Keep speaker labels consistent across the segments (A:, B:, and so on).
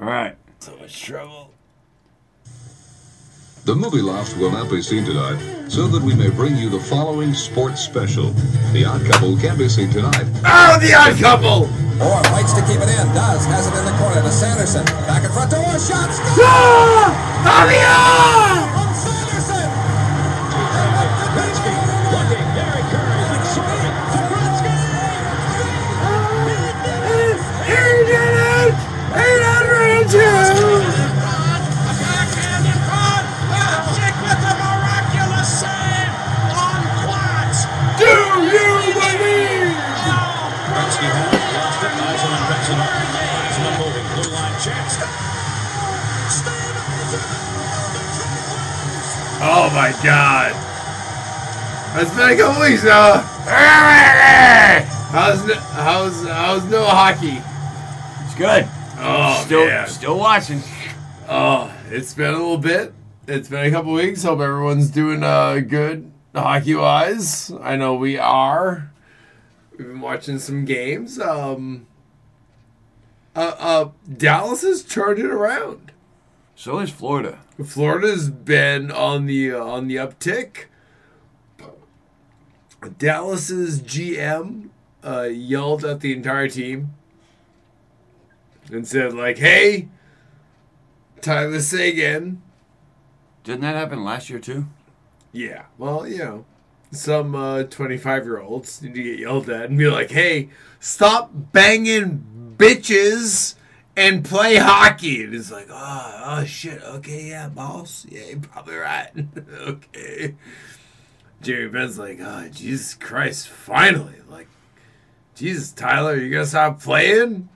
A: All right.
B: So much trouble.
C: The movie loft will not be seen tonight, so that we may bring you the following sports special. The Odd Couple can be seen tonight.
B: Oh, the odd couple!
D: Orr fights to keep it in. Does. Has it in the corner to Sanderson. Back in front door, Orr. Shot. Score!
B: Ah! Avia! My god. It's been a couple weeks now. How's no, how's how's no hockey?
A: It's good.
B: Oh
A: Still,
B: man.
A: still watching.
B: Oh, it's been a little bit. It's been a couple weeks. Hope everyone's doing uh, good hockey wise. I know we are. We've been watching some games. Um, uh, uh, Dallas has turned it around.
A: So is Florida.
B: Florida's been on the uh, on the uptick. Dallas's GM uh, yelled at the entire team and said, like, "Hey, Tyler Seguin,
A: Didn't that happen last year too?
B: Yeah, well, you know, some uh, 25 year olds need to get yelled at and be like, hey, stop banging bitches and play hockey. And it's like, oh, oh shit, okay, yeah, boss. Yeah, you're probably right. okay. Jerry Ben's like, oh, Jesus Christ, finally. Like, Jesus, Tyler, you gonna stop playing?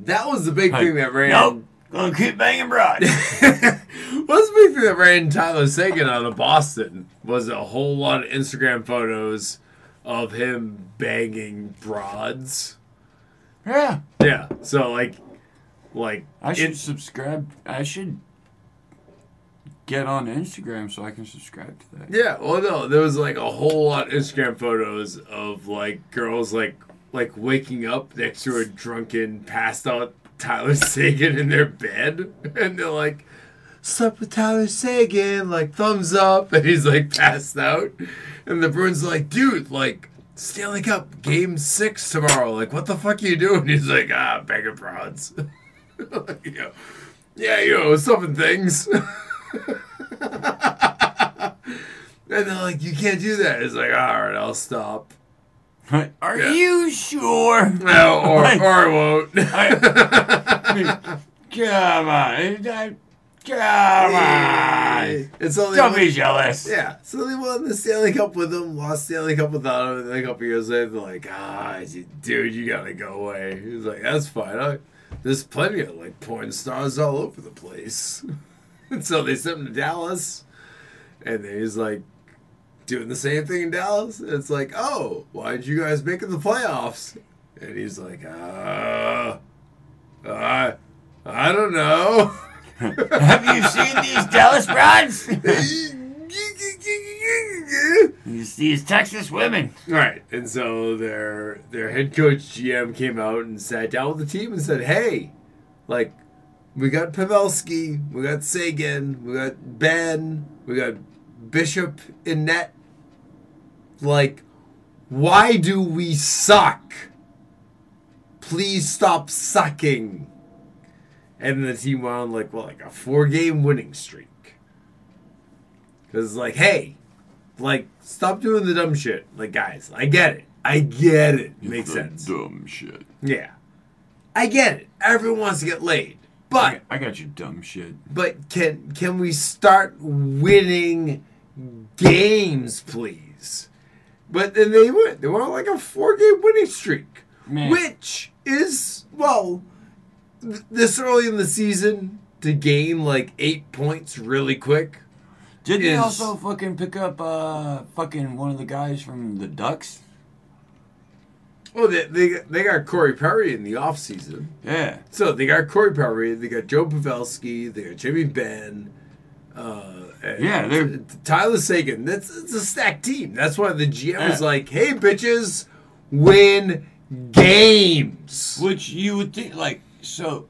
B: That was the big thing that ran.
A: Nope. Gonna keep banging broad.
B: What's the big thing that ran Tyler Seguin out of Boston was a whole lot of Instagram photos of him banging broads.
A: Yeah.
B: Yeah, so like, like
A: I should
B: it-
A: subscribe. I should get on Instagram so I can subscribe to that.
B: yeah. Well, no, there was like a whole lot of Instagram photos of like girls like like waking up next to a drunken, passed out Tyler Seguin in their bed, and they're like. Slept with Tyler Seguin, like thumbs up, and he's like passed out. And the Bruins are like, dude, like Stanley Cup game six tomorrow. Like, what the fuck are you doing? He's like, ah, banging prods. you know, yeah, you know, something things. and they're like, you can't do that. It's like, all right, I'll stop.
A: Are
B: Yeah.
A: you sure?
B: No, or, or I won't.
A: Come on. I- Come on.
B: It's only
A: Don't be jealous.
B: Yeah, so they won the Stanley Cup with him, lost Stanley Cup without him, and then a couple years later, they're like, ah, dude, you gotta go away. He's like, that's fine. I, there's plenty of like porn stars all over the place. and so they sent him to Dallas, and then he's like doing the same thing in Dallas. And it's like, oh, why'd you guys make it the playoffs? And he's like, uh, I, I don't know.
A: Have you seen these Dallas broads? these, these Texas women.
B: Right, and so their their head coach GM came out and sat down with the team and said, "Hey, like, we got Pavelski, we got Seguin, we got Benn, we got Bishop in net. Like, why do we suck? Please stop sucking." And the team went on like what, like a four game winning streak. Because it's like, hey, like, stop doing the dumb shit. Like, guys, I get it. I get it. Makes
A: The
B: sense.
A: Dumb shit.
B: Yeah. I get it. Everyone wants to get laid.
A: I
B: But
A: got, I got you, dumb shit.
B: but can can we start winning games, please? But then they went. They went on like a four game winning streak.
A: Man.
B: Which is well this early in the season to gain like eight points really quick.
A: Did they also fucking pick up uh fucking one of the guys from the Ducks?
B: Well, they, they, they got Corey Perry in the offseason.
A: Yeah.
B: So they got Corey Perry, they got Joe Pavelski, they got Jimmy Benn, uh,
A: Yeah, they're-
B: Tyler Seguin. That's it's a stacked team. That's why the GM was like, "Hey, bitches, win games."
A: Which you would think, like, So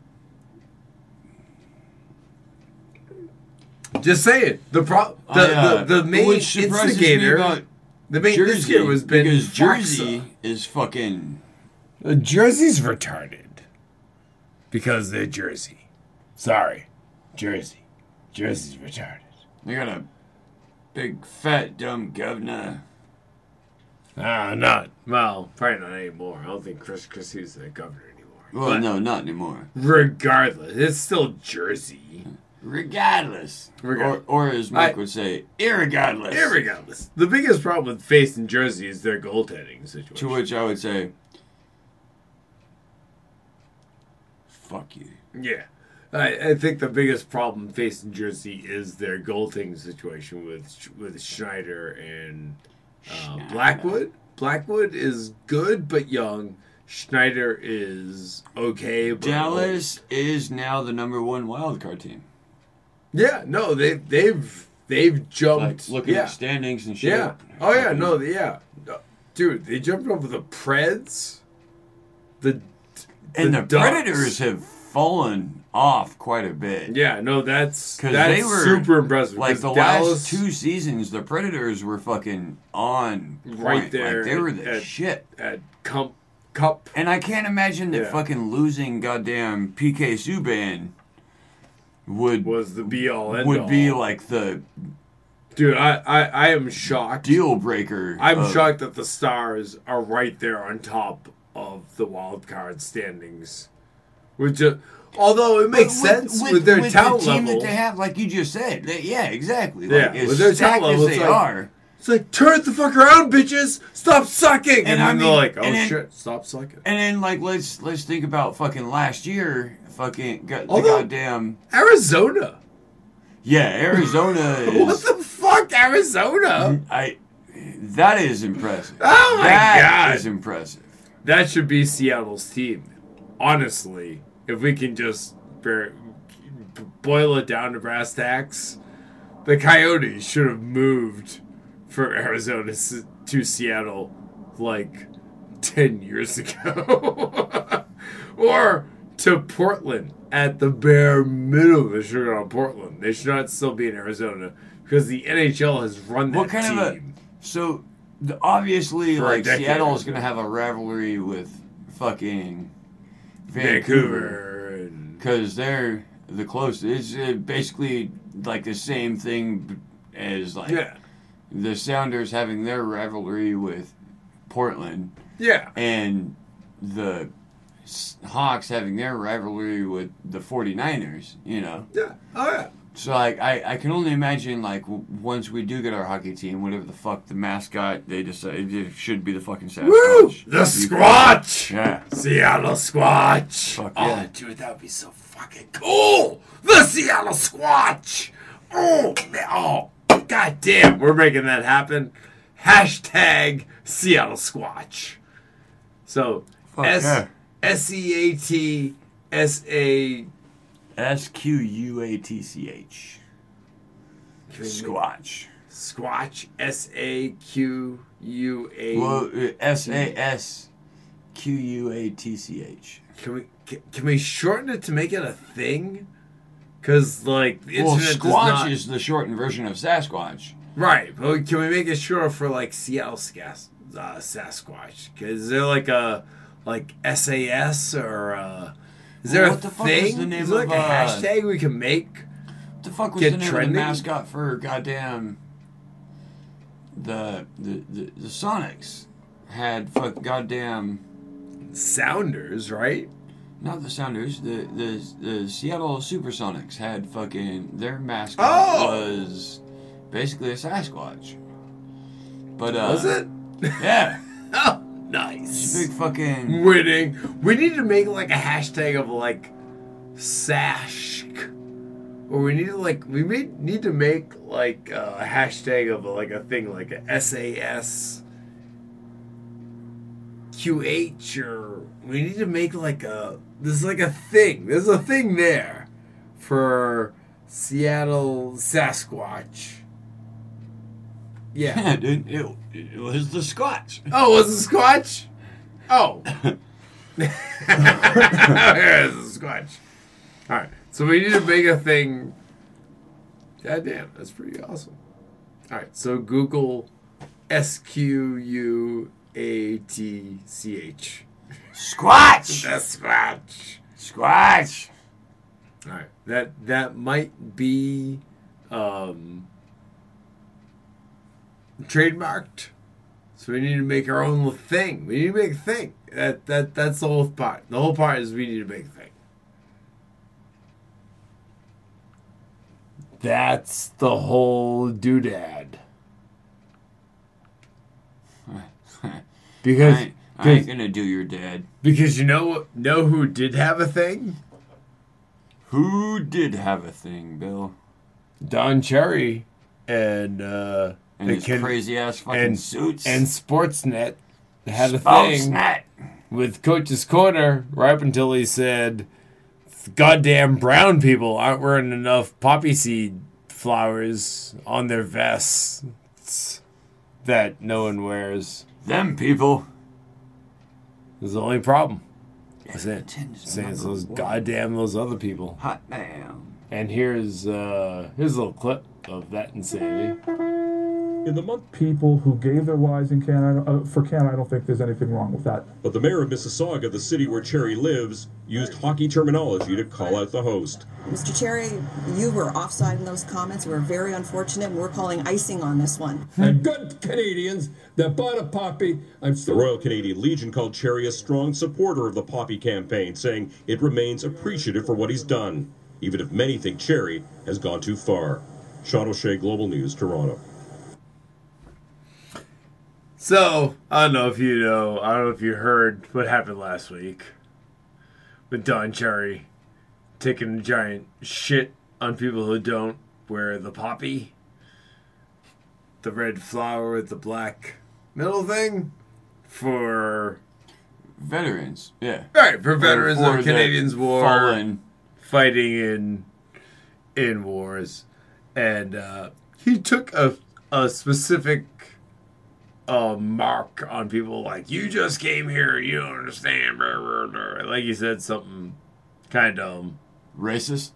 B: Just saying. The pro the,
A: I, uh,
B: the, the main
A: which
B: instigator the main
A: Jersey
B: instigator was Ben
A: because Jersey
B: Faxa.
A: is fucking
B: Uh, Jersey's retarded. Because they're Jersey. Sorry. Jersey. Jersey's retarded.
A: they got a big fat dumb governor.
B: Ah, not. Well, probably not anymore. I don't think Chris Christie's the governor anymore.
A: Well,
B: But
A: no, not anymore.
B: Regardless, it's still Jersey.
A: Regardless,
B: Regard-
A: or, or as Mike
B: I-
A: would say, irregardless.
B: Irregardless. The biggest problem with facing Jersey is their goaltending situation.
A: To which I would say, fuck you.
B: Yeah. I, I think the biggest problem facing Jersey is their goaltending situation with with Schneider and uh, Blackwood. Blackwood is good but young. Schneider is okay. But
A: Dallas is now the number one wild card team.
B: Yeah, no, they they've they've jumped.
A: Like looking
B: yeah,
A: at standings and shit.
B: yeah. Oh yeah, no, yeah, dude, they jumped over the Preds. The
A: and the,
B: Ducks.
A: Predators have fallen off quite a bit.
B: Yeah, no, that's because
A: they were,
B: super impressive.
A: Like the
B: Dallas,
A: last two seasons, the Predators were fucking on
B: Right there
A: Like they were the
B: at-
A: shit.
B: at Cup Cup.
A: And I can't imagine that
B: Yeah.
A: fucking losing goddamn PK Subban would
B: was the be all end
A: would
B: all.
A: be like the
B: dude. I, I I am shocked.
A: deal breaker.
B: I'm
A: of-
B: shocked that the Stars are right there on top of the wild card standings, which uh, although it makes sense with, their talent
A: the team
B: level.
A: that they have, like you just said. They- yeah, exactly.
B: Yeah,
A: like, as
B: with their talent
A: as
B: level,
A: they
B: like-
A: are.
B: It's like turn it the fuck around, bitches! Stop sucking! And,
A: And
B: then
A: I
B: they're
A: mean-
B: like, oh
A: and then-
B: shit, stop sucking.
A: And then like let's let's think about fucking last year. Fucking got the
B: Although-
A: goddamn
B: Arizona.
A: yeah. Arizona
B: What
A: is
B: the fuck, Arizona?
A: I. That is impressive.
B: Oh my
A: That
B: God.
A: is impressive.
B: That should be Seattle's team. Honestly, if we can just bear, boil it down to brass tacks, the Coyotes should have moved for Arizona to Seattle like 10 years ago. or to Portland at the bare minimum. They should gone to Portland. They should not still be in Arizona because the NHL has run that
A: What kind
B: team.
A: of a so the, obviously
B: For
A: like Seattle is gonna have a rivalry with fucking Vancouver
B: Vancouver
A: because they're the closest. It's uh, basically like the same thing as like
B: yeah,
A: the Sounders having their rivalry with Portland
B: yeah.
A: and the Hawks having their rivalry with the 49ers, you know.
B: Yeah. Oh yeah.
A: So like I, I can only imagine like w- once we do get our hockey team, whatever the fuck the mascot they decide it should be the fucking Sasquatch.
B: Woo! The Squatch.
A: Yeah.
B: Seattle Squatch.
A: Fuck
B: oh,
A: yeah.
B: dude, that would be so fucking cool. The Seattle Squatch. Oh, man. Oh, god damn. We're making that happen. Hashtag Seattle Squatch. So,
A: Fuck
B: S
A: yeah.
B: S E A T S A.
A: S Q U A T C H. Squatch.
B: Squatch. S A Q U A.
A: Well, uh, S A S Q U A T C H.
B: Can we can, can we shorten it to make it a thing? Because like
A: Well, Squatch is the shortened version of Sasquatch.
B: right. But can we make it shorter for like Seattle Sas- uh, Sasquatch? Because is there like a like SAS or uh, is there
A: Well,
B: a
A: the fuck
B: thing?
A: is the name
B: is there like
A: of,
B: a
A: uh,
B: hashtag we can make?
A: What the fuck was the name
B: trending?
A: of the mascot for goddamn the the the, the Sonics had fuck goddamn
B: Sounders, right?
A: Not the Sounders the the the Seattle Supersonics had fucking their mascot
B: Oh!
A: was basically a Sasquatch. But uh,
B: Was it?
A: Yeah,
B: Oh, nice.
A: big fucking.
B: Winning. We need to make like a hashtag of like sash. Or we need to like we may need to make like a hashtag of like a thing like a SAS QH or we need to make like a there's like a thing. There's a thing there for Seattle Sasquatch. Yeah.
A: Yeah, dude, it, it was the Scotch.
B: Oh, was it Squatch? Oh. There's oh. a Squatch. All right, so we need to make a thing. God damn, that's pretty awesome. All right, so Google S Q U A T C H.
A: Squatch!
B: That's Squatch.
A: Squatch!
B: All right, that that might be um, trademarked. So we need to make our own thing. We need to make a thing. That that that's the whole part. The whole part is we need to make a thing. That's the whole doodad. Because
A: I ain't, I ain't gonna do your dad.
B: because you know know who did have a thing?
A: Who did have a thing, Bill?
B: Don Cherry and uh
A: And
B: the
A: his
B: kid-
A: crazy ass fucking
B: and
A: suits.
B: and Sportsnet had a
A: oh,
B: thing
A: snap!
B: with Coach's Corner right up until he said, "Goddamn brown people aren't wearing enough poppy seed flowers on their vests that no one wears."
A: Them people.
B: Is the only problem. Saying,
A: Attendance
B: saying it's those goddamn those other people.
A: Hot damn.
B: And here's uh here's a little clip of that insanity.
E: In the month, people who gave their lives in Canada uh, for Canada, I don't think there's anything wrong with that.
F: But the mayor of Mississauga, the city where Cherry lives, used hockey terminology to call out the host.
G: Mr. Cherry, you were offside in those comments. We're very unfortunate, and we're calling icing on this one.
H: and good Canadians that bought a poppy. I'm
F: The Royal Canadian Legion called Cherry a strong supporter of the Poppy campaign, saying it remains appreciative for what he's done, even if many think Cherry has gone too far. Sean O'Shea, Global News, Toronto.
B: So I don't know if you know. I don't know if you heard what happened last week with Don Cherry taking a giant shit on people who don't wear the poppy, the red flower with the black middle thing for
A: Veterans. Yeah.
B: right for veterans
A: For
B: of Canadians War
A: Fallen.
B: fighting in in wars, and uh, he took a a specific uh, mark on people like you just came here, you don't understand, blah, blah, blah." like you said something kind of dumb.
A: Racist.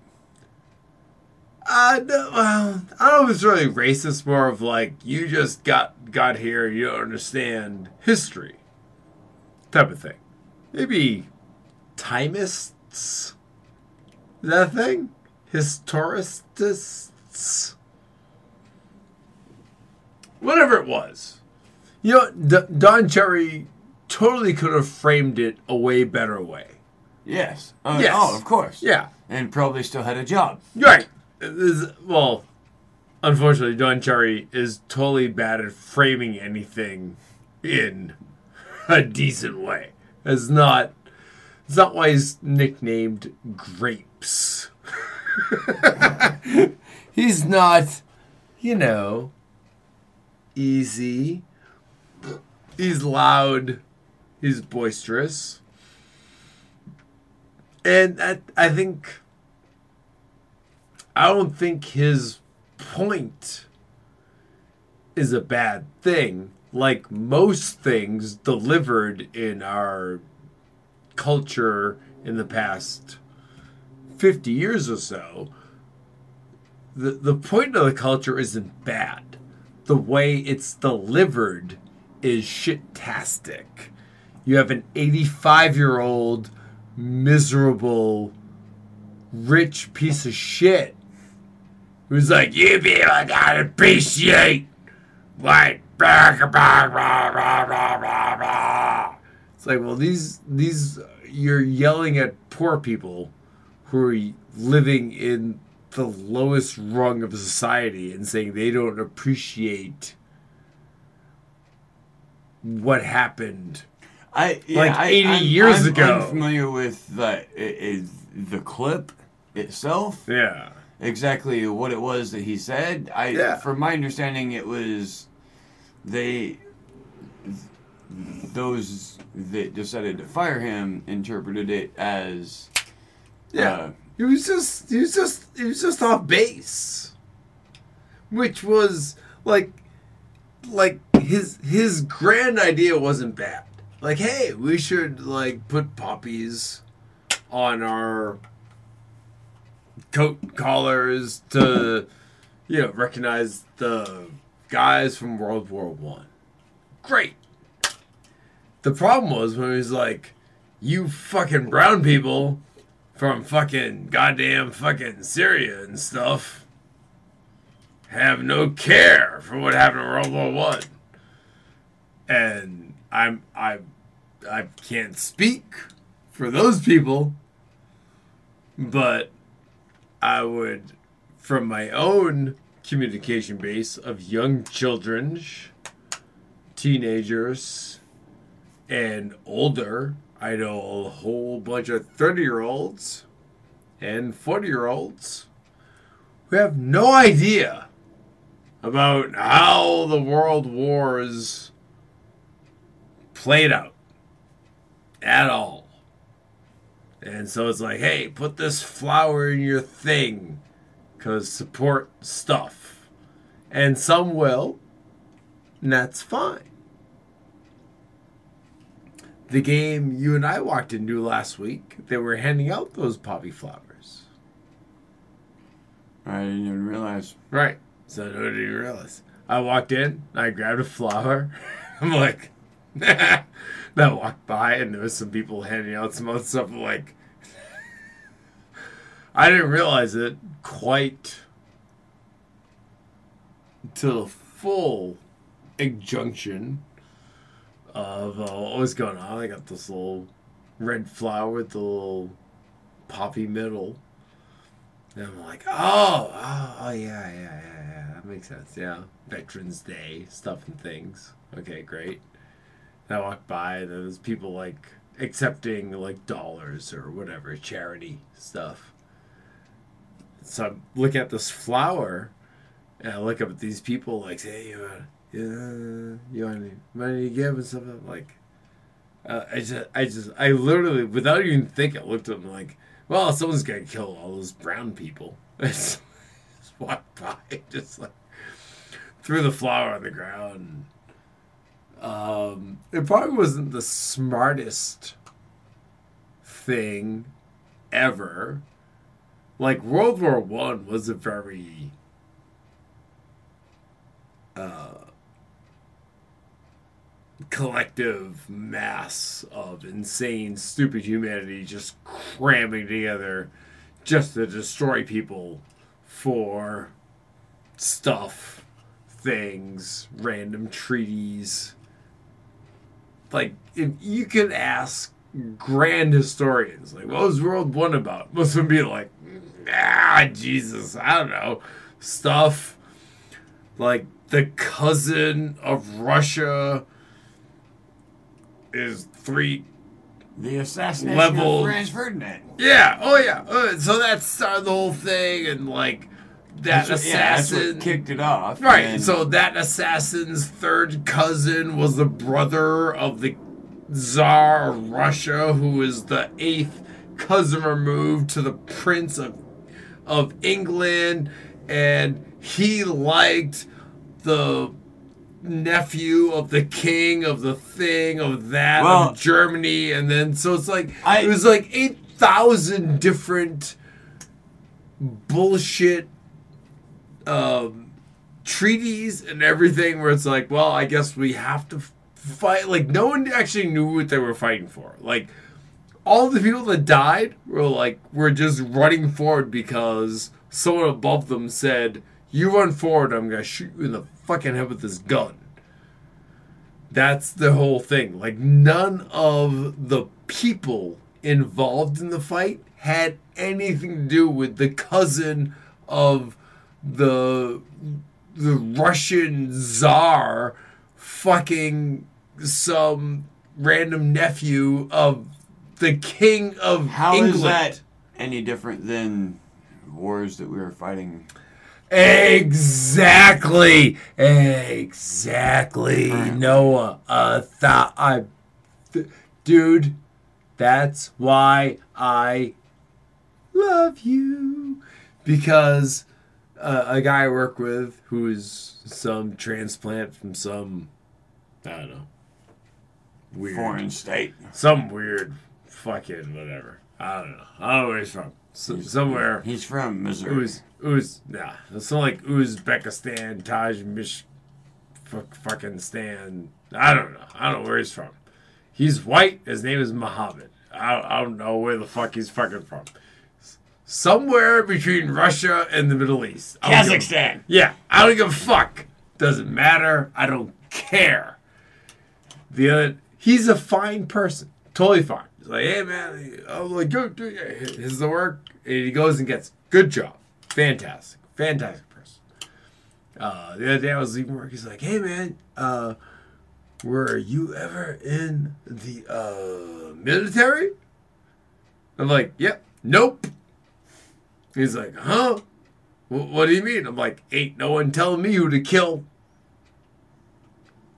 B: Uh, no, well, I don't know if it's really racist. More of like you just got got here, you don't understand history, type of thing. Maybe timists. Is that thing? Historicists. Whatever it was. You know, D- Don Cherry totally could have framed it a way better way.
A: Yes. Uh,
B: Yes.
A: Oh, of course.
B: Yeah.
A: And probably still had a job.
B: Right. Is- well, unfortunately, Don Cherry is totally bad at framing anything in a decent way. It's not. It's not why he's nicknamed Grapes. he's not, you know, easy. He's loud. He's boisterous. And I, I think I don't think his point is a bad thing. Like most things delivered in our culture in the past 50 years or so, the, the point of the culture isn't bad. The way it's delivered is shit-tastic. You have an 85 year old miserable rich piece of shit who's like, you people don't appreciate blah." It's like, well, these these you're yelling at poor people who are living in the lowest rung of society and saying they don't appreciate what happened.
A: I yeah,
B: Like
A: I,
B: 80
A: I'm-
B: years
A: I'm
B: ago.
A: unfamiliar with the is the clip itself.
B: Yeah.
A: Exactly what it was that he said. I,
B: Yeah.
A: from my understanding, it was they those that decided to fire him interpreted it as
B: Yeah.
A: uh,
B: He was just he was just he was just off base. Which was like like his his grand idea wasn't bad. like, hey, we should like put poppies on our coat collars to, you know, recognize the guys from World War One. Great. The problem was when he was like, you fucking brown people from fucking goddamn fucking Syria and stuff have no care for what happened in World War One. And I'm I I can't speak for those people, but I would from my own communication base of young children, teenagers, and older, I know a whole bunch of 30 year olds and 40 year olds who have no idea about how the world wars played out at all. And so it's like, hey, put this flower in your thing because support stuff. And some will, and that's fine. The game you and I walked into last week, they were handing out those poppy flowers.
A: I didn't even realize.
B: Right. So I didn't even realize. I walked in, I grabbed a flower. I'm like, I walked by and there was some people handing out some other stuff. Like, I didn't realize it quite to the full injunction of uh, what was going on. I got this little red flower with the little poppy middle. And I'm like, oh, oh, oh yeah, yeah, yeah, yeah. That makes sense. Yeah. Veterans Day stuff and things. Okay, great. I walk by, and there's people like accepting like dollars or whatever, charity stuff. So I'm looking at this flower, and I look up at these people like, hey, you want, yeah, you want any money to give and stuff? Like, uh, I just, I just, I literally, without even thinking, looked at them like, well, someone's gonna kill all those brown people. I just walked by, just like threw the flower on the ground. Um, it probably wasn't the smartest thing ever. Like World War One was a very uh, collective mass of insane, stupid humanity just cramming together just to destroy people for stuff, things, random treaties. Like, if you could ask grand historians, like, what was World One about? Most of them be like, ah, Jesus, I don't know, stuff like the cousin of Russia is three
A: The assassination
B: Level-
A: of Franz Ferdinand.
B: Yeah. Oh yeah. Uh, so that started the whole thing, and like that
A: That's what- yeah, that's
B: assassin
A: what kicked it off.
B: Right.
A: and-
B: So that assassin's third cousin was the brother of the Tsar of Russia, who is the eighth cousin removed to the Prince of of England, and he liked the nephew of the king of the thing of that
A: Well-
B: of Germany, and then so it's like
A: I-
B: it was like eight thousand different bullshit um, treaties and everything where it's like, well, I guess we have to fight. Like, no one actually knew what they were fighting for. Like, all the people that died were like, were just running forward because someone above them said, You run forward, I'm going to shoot you in the fucking head with this gun. That's the whole thing. Like, none of the people involved in the fight had anything to do with the cousin of the the Russian czar fucking some random nephew of the king of
A: How is
B: England.
A: that any different than wars that we were fighting?
B: Exactly. Exactly.
A: Currently.
B: Noah. Uh thought I th- dude, that's why I love you. Because uh, a guy I work with who is some transplant from some I don't know weird
A: Foreign state.
B: some weird fucking whatever. I don't know. I don't know where he's from. S- somewhere.
A: He's from Missouri.
B: Uz, Uz, nah. It's not like Uzbekistan, Taj Mish, fuck, fucking Stan. I don't know. I don't know where he's from. He's white. His name is Muhammad. I, I don't know where the fuck he's fucking from. Somewhere between Russia and the Middle East. Don't give
A: Kazakhstan.
B: yeah, I don't give a fuck. Doesn't matter. I don't care. The other, he's a fine person, totally fine. He's like, hey man, I'm like, go do this is the work, and he goes and gets good job, fantastic, fantastic person. Uh, the other day I was leaving work. He's like, hey man, uh, were you ever in the uh military? I'm like, yep, nope. He's like, huh? What do you mean? I'm like, ain't no one telling me who to kill.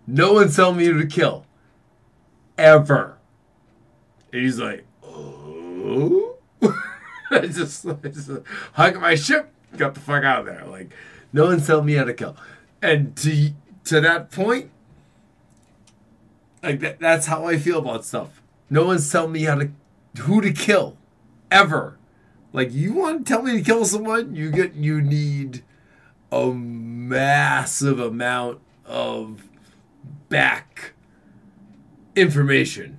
B: No one's telling me who to kill. Ever. And he's like, oh? I just, I just hug my ship, got the fuck out of there. Like, no one's telling me how to kill. And to to that point, like that, that's how I feel about stuff. No one's telling me how to who to kill. Ever. Like you want to tell me to kill someone, you get you need a massive amount of back information.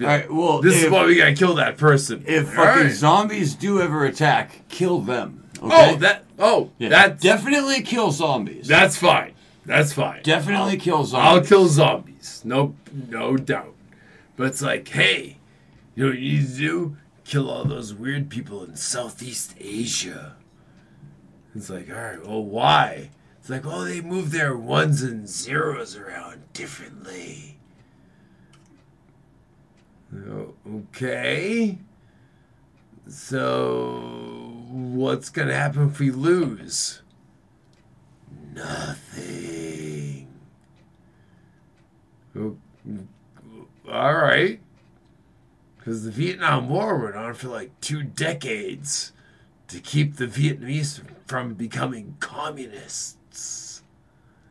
A: All right. Well,
B: This is why we gotta kill that person.
A: if
B: All
A: fucking
B: right.
A: zombies do ever attack, kill them. Oh, okay?
B: Oh, that oh
A: Yeah,
B: that's
A: definitely kill zombies.
B: that's fine. That's fine.
A: definitely kill zombies.
B: I'll kill zombies. No no doubt. But it's like, hey, you know what you need to do? Kill all those weird people in Southeast Asia. It's like, all right, well, why? It's like, oh, they move their ones and zeros around differently. Okay. So, what's going to happen if we lose? Nothing. All right. Because the Vietnam War went on for like two decades to keep the Vietnamese from becoming communists.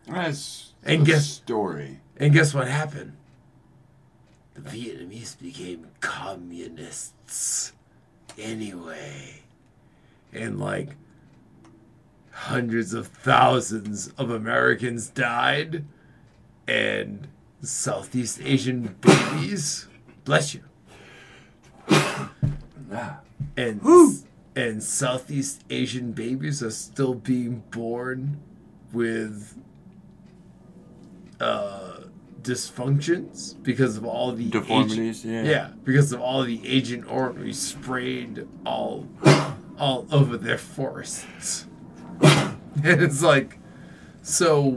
A: That's
B: And
A: the
B: guess-
A: story.
B: And guess what happened? The Vietnamese became communists anyway. And like hundreds of thousands of Americans died, and Southeast Asian babies, bless you, and and Southeast Asian babies are still being born with uh, dysfunctions because of all the
A: Deformities,
B: agent-
A: yeah.
B: yeah, because of all the Agent Orange we sprayed all all over their forests. and it's like, so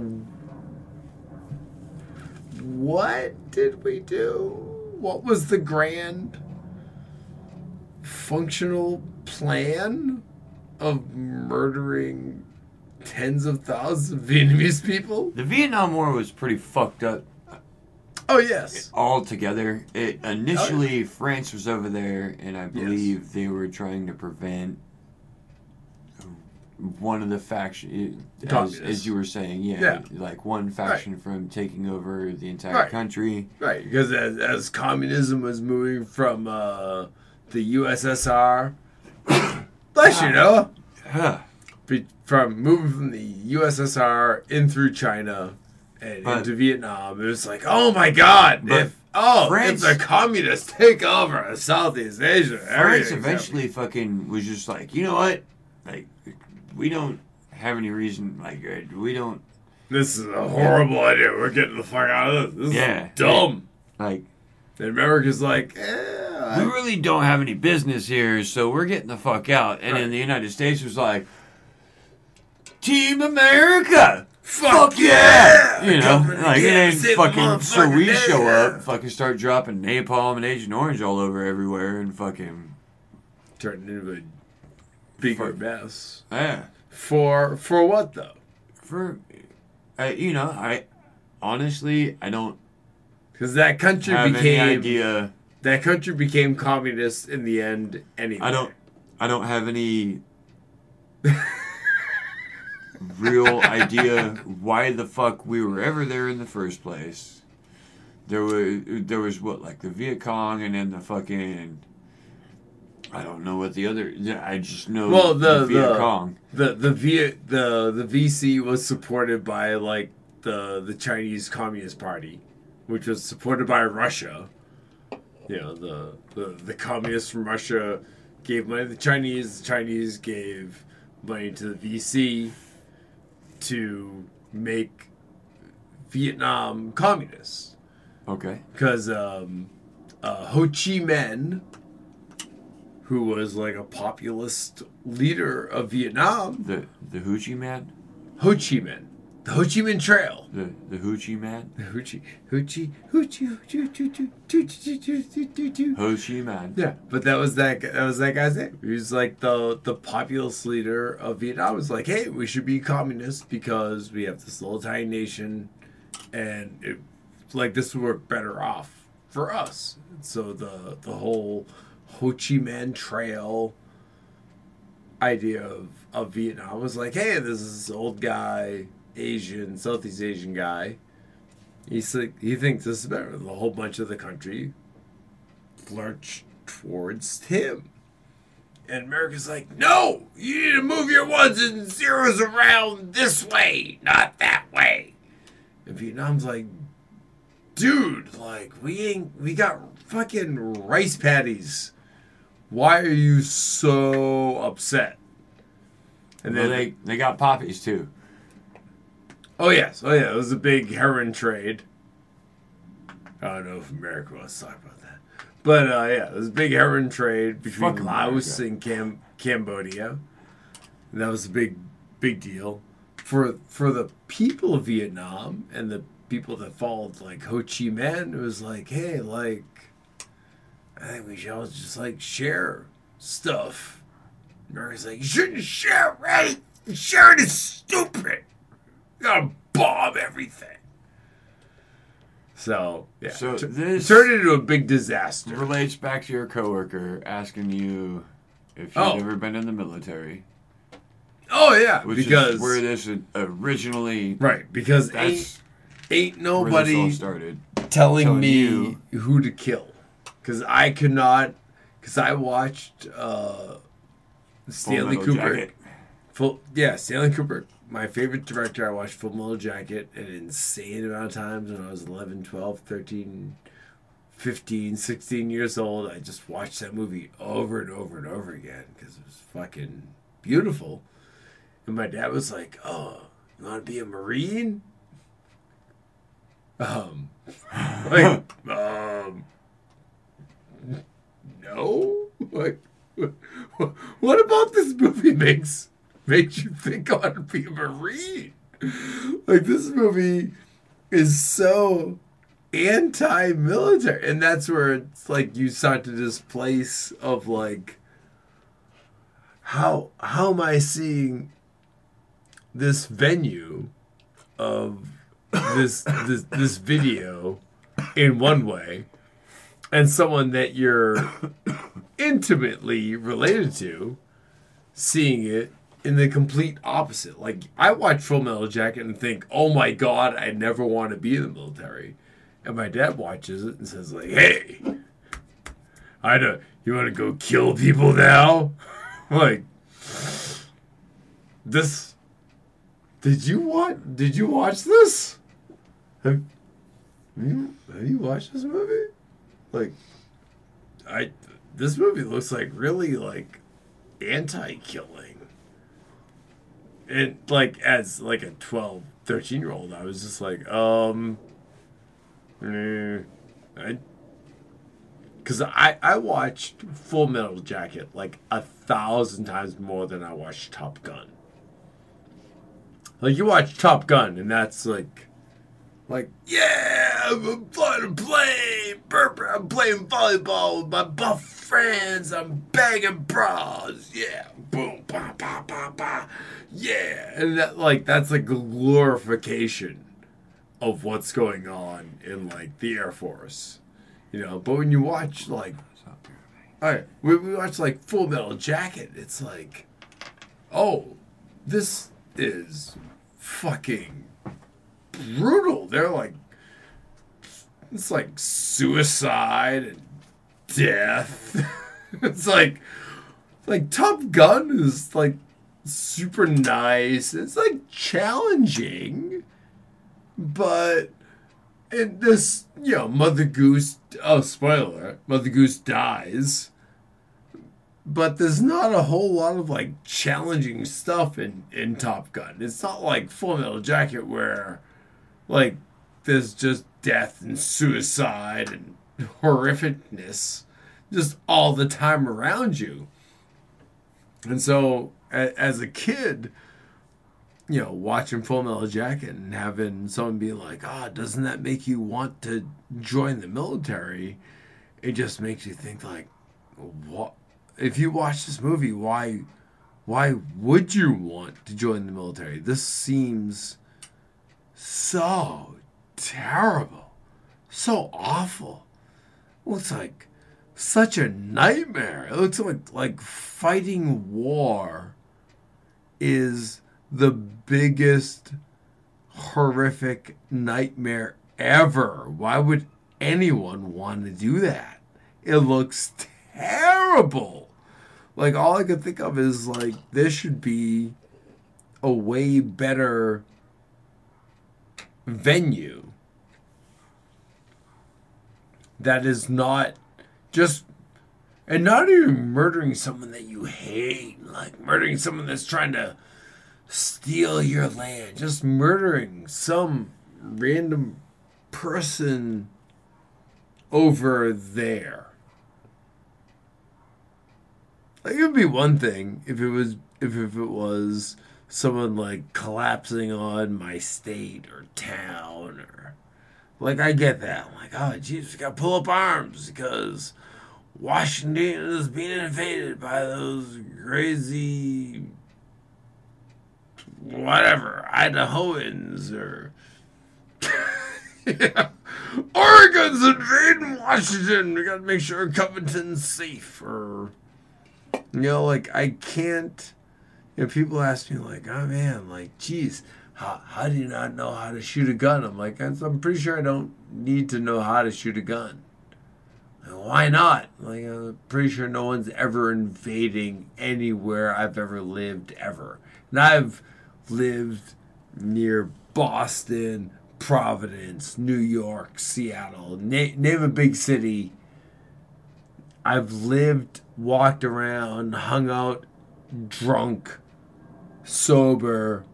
B: what did we do? What was the grand functional plan of murdering tens of thousands of Vietnamese people?
A: The Vietnam War was pretty fucked up
B: Oh yes.
A: all together. It initially France was over there, and I
B: Yes.
A: believe they were trying to prevent one of the faction, as, as you were saying, yeah,
B: Yeah.
A: like one faction from taking over the entire
B: Right.
A: country.
B: Right, because as, as communism was moving from uh, the USSR, bless you, Noah,
A: Huh.
B: be, from moving from the USSR in through China and
A: But-
B: into Vietnam, it was like, oh my God,
A: But
B: if oh,
A: France-
B: if the communists take over Southeast Asia,
A: France
B: everything's
A: eventually fucking was just like, you know what, like we don't have any reason, like uh, we don't
B: This is a horrible idea. We're getting the fuck out of this. This
A: Yeah.
B: is dumb.
A: like
B: America's like, eh,
A: we really don't have any business here, so we're getting the fuck out. And then the United States was like, Team America! Fuck yeah! You know, like,
B: together,
A: and
B: save
A: then
B: the
A: fucking, so we
B: motherfucking
A: show
B: day,
A: up, fucking start dropping napalm and Agent Orange all over everywhere, and fucking,
B: turned into a bigger
A: Fuck.
B: mess.
A: yeah.
B: For for what though?
A: For, I, you know, I, honestly, I don't
B: Because that country
A: have any
B: became
A: idea.
B: that country became communist in the end. Anyway,
A: I don't, I don't have any real idea why the fuck we were ever there in the first place. there was there was what like the Viet Cong and then the fucking I don't know what the other I just know
B: Well, the
A: Viet
B: the,
A: Cong.
B: the the the the VC was supported by like the the Chinese Communist Party, which was supported by Russia. You know the the, the communists from Russia gave money to the Chinese. The Chinese gave money to the VC to make Vietnam communist
A: Okay.
B: because um, uh, Ho Chi Minh, who was like a populist leader of Vietnam,
A: The the Ho Chi man?
B: Ho Chi Minh, the Ho Chi Minh Trail.
A: The the Hoochie man?
B: The Ho Chi, Ho Chi, Ho Chi, Ho Chi, Ho Chi, Ho Chi, Ho Chi, Ho Chi, Ho Chi.
A: Hoochie man.
B: Yeah, but that was that. That was that guy's name. He was like the the populist leader of Vietnam. Was like, hey, we should be communist because we have this little tiny nation, and it, like this would work better off for us. So the the whole Ho Chi Minh Trail idea of of Vietnam was like, hey, this is this old guy, Asian, Southeast Asian guy. He's like, he thinks this is better. The whole bunch of the country lurch towards him. And America's like, no, you need to move your ones and zeros around this way, not that way. And Vietnam's like, dude, like, we ain't, we got fucking rice patties. Why are you so upset? And then
A: they they got poppies too.
B: Oh yes, oh yeah, it was a big heroin trade. I don't know if America wants to talk about that, but uh, yeah, it was a big heroin trade between
A: Fuck
B: Laos
A: America.
B: and Cam- Cambodia. And that was a big, big deal for for the people of Vietnam and the people that followed like Ho Chi Minh. It was like, hey, like, I think we should all just like share stuff. America's like, you shouldn't share, right? Sharing is stupid. Gotta bomb everything. So yeah,
A: So
B: t-
A: this-
B: turned into a big disaster.
A: relates back to your coworker asking you if you've
B: Oh.
A: ever been in the military,
B: Oh yeah,
A: which
B: because
A: is where this originally
B: right because ain't ain't
A: where this all
B: nobody
A: started.
B: telling,
A: telling
B: me
A: you.
B: who to kill because I could not because I watched uh, Stanley Cooper. Full yeah, Stanley Cooper. My favorite director. I watched Full Metal Jacket an insane amount of times when I was 11, 12, 13, 15, 16 years old. I just watched that movie over and over and over again because it was fucking beautiful. And my dad was like, "Oh, you want to be a marine?" Um, like, um, no. Like, what about this movie makes makes you think I want to be a marine? Like, this movie is so anti-military, and that's where it's like you start to this place of like, how how am I seeing this venue of this this this video in one way and someone that you're intimately related to seeing it in the complete opposite like i watch full metal jacket and think oh my god i never want to be in the military and my dad watches it and says like hey i don't you want to go kill people now like this did you watch? Did you watch this? Have, have you have you watched this movie? Like, I this movie looks like really like anti-killing. And like as like a 12, 13 year old, I was just like, um, eh, I. Cause I I watched Full Metal Jacket like a thousand times more than I watched Top Gun. Like you watch Top Gun, and that's like, like yeah, I'm flying a plane, burp, I'm playing volleyball with my buff friends, I'm banging bras, yeah, boom, ba ba ba ba, yeah, and that like that's a glorification of what's going on in like the Air Force, you know. But when you watch like, all right, we, we watch like Full Metal Jacket, it's like, oh, this is fucking brutal. They're like it's like suicide and death. it's like like Top Gun is like super nice. It's like challenging, but in this, you know, Mother Goose. Oh, spoiler! Mother Goose dies. But there's not a whole lot of like challenging stuff in in Top Gun. It's not like Full Metal Jacket where, like, there's just death and suicide and horrificness just all the time around you. And so, as a kid, you know, watching Full Metal Jacket and having someone be like, "Ah, doesn't that make you want to join the military?" It just makes you think like, what? If you watch this movie, why, why would you want to join the military? This seems so terrible, so awful. Looks like such a nightmare. It looks like like fighting war is the biggest horrific nightmare ever. Why would anyone want to do that? It looks terrible. Like all I could think of is like this should be a way better venue that is not just and not even murdering someone that you hate, like murdering someone that's trying to steal your land, just murdering some random person over there. Like it would be one thing if it was if, if it was someone like collapsing on my state or town or like I get that. I'm like, oh we gotta pull up arms because Washington is being invaded by those crazy whatever Idahoans or yeah. Oregon's invading Washington. We gotta make sure Covington's safe or you know, like I can't you know, people ask me like, oh man, like geez, how, how do you not know how to shoot a gun? I'm like, I'm pretty sure I don't need to know how to shoot a gun. Why not? Like, I'm pretty sure no one's ever invading anywhere I've ever lived ever. And I've lived near Boston, Providence, New York, Seattle. Na- name a big city. I've lived, walked around, hung out, drunk, sober,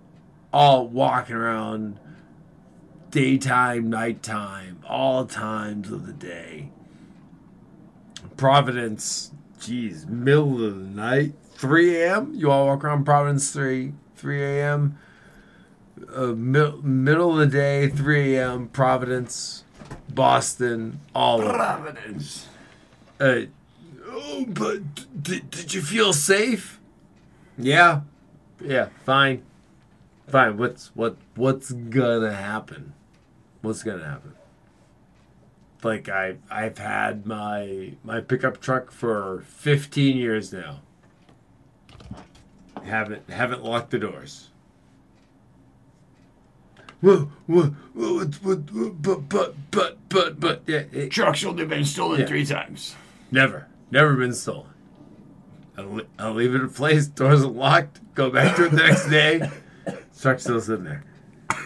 B: all walking around daytime, nighttime, all times of the day. Providence, geez, middle of the night, 3 a.m. You all walk around Providence 3, 3 a.m. Uh, mi- middle of the day, 3 a.m. Providence, Boston, all of.
A: Providence.
B: Uh, oh, but did, did you feel safe? Yeah, yeah, fine, fine. What's what what's gonna happen? What's gonna happen? Like I I've had my my pickup truck for 15 years now. Haven't haven't locked the doors. Whoa, whoa, whoa, but, but, but, but, but, yeah, it,
A: Truck's only been stolen
B: Yeah.
A: three times.
B: Never. Never been stolen. I'll, li- I'll leave it in place. Doors locked. Go back to it the next day. Truck's still sitting there.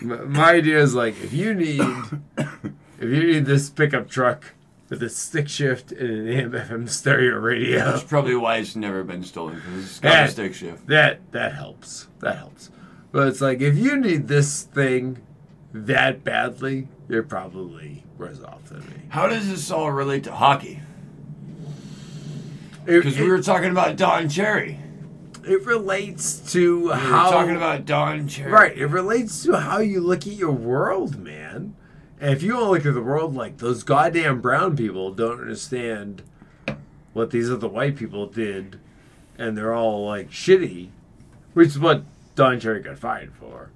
B: My, my idea is like if you need if you need this pickup truck with a stick shift and an AM FM stereo radio,
A: That's probably why it's never been stolen because it's got
B: Yeah.
A: a stick shift.
B: that that helps. That helps. But it's like if you need this thing that badly, you're probably worse off than me.
A: How does this all relate to hockey? Because we were talking about Don Cherry.
B: it relates to
A: We were
B: how
A: talking about Don Cherry.
B: Right. It relates to how you look at your world, man. And if you want to look at the world like those goddamn brown people don't understand what these other white people did, and they're all like shitty, which is what Don Cherry got fired for.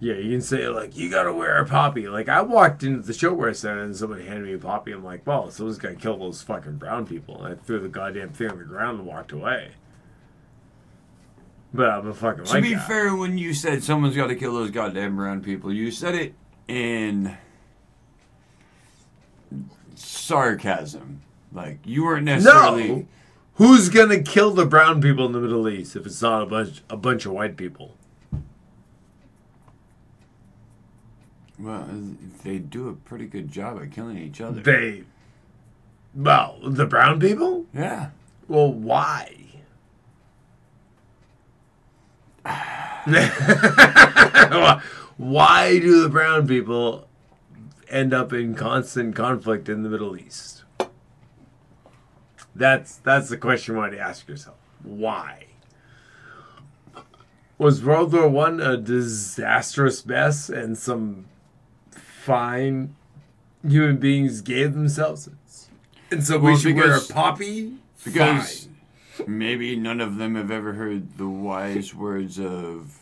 B: Yeah, you can say like you gotta wear a poppy. Like I walked into the ShoWare Center and somebody handed me a poppy. I'm like, well, someone's gonna kill those fucking brown people. And I threw the goddamn thing on the ground and walked away. But I'm a fucking
A: To be
B: guy.
A: fair, when you said someone's got to kill those goddamn brown people, you said it in sarcasm. Like you weren't necessarily.
B: No. Who's gonna kill the brown people in the Middle East if it's not a bunch a bunch of white people?
A: Well, they do a pretty good job at killing each other.
B: They Well, the brown people?
A: yeah.
B: Well, why? why do the brown people end up in constant conflict in the Middle East? That's that's the question you want to ask yourself. Why? Was World War One a disastrous mess and some fine human beings gave themselves? And so we
A: Well,
B: should wear a poppy?
A: Because
B: Fine.
A: maybe none of them have ever heard the wise words of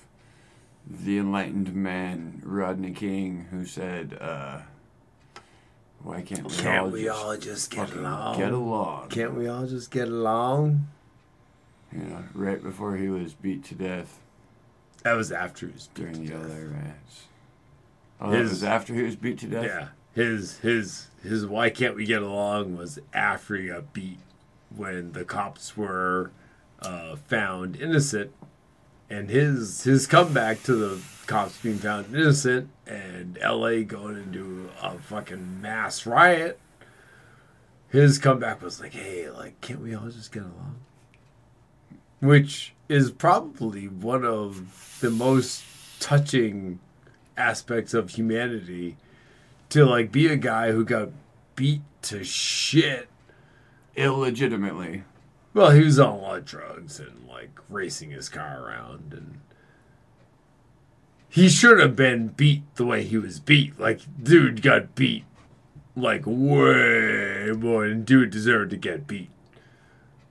A: the enlightened man Rodney King, who said, uh, "Why can't we
B: Can't
A: all
B: we
A: just
B: all just get along?
A: get along?"
B: Can't we all just get along?
A: You know, right before he was beat to death
B: That was after he was
A: during the
B: death.
A: LA riots. Oh, that
B: His-
A: was after he was beat to death.
B: Yeah, his his his why can't we get along was after he got beat when the cops were uh, found innocent, and his his comeback to the cops being found innocent and L.A. going into a fucking mass riot. His comeback was like, "Hey, like, can't we all just get along?" Which is probably one of the most touching aspects of humanity to like be a guy who got beat to shit.
A: illegitimately.
B: Well, he was on a lot of drugs and like racing his car around and he should have been beat the way he was beat. Like dude got beat like way more than dude deserved to get beat.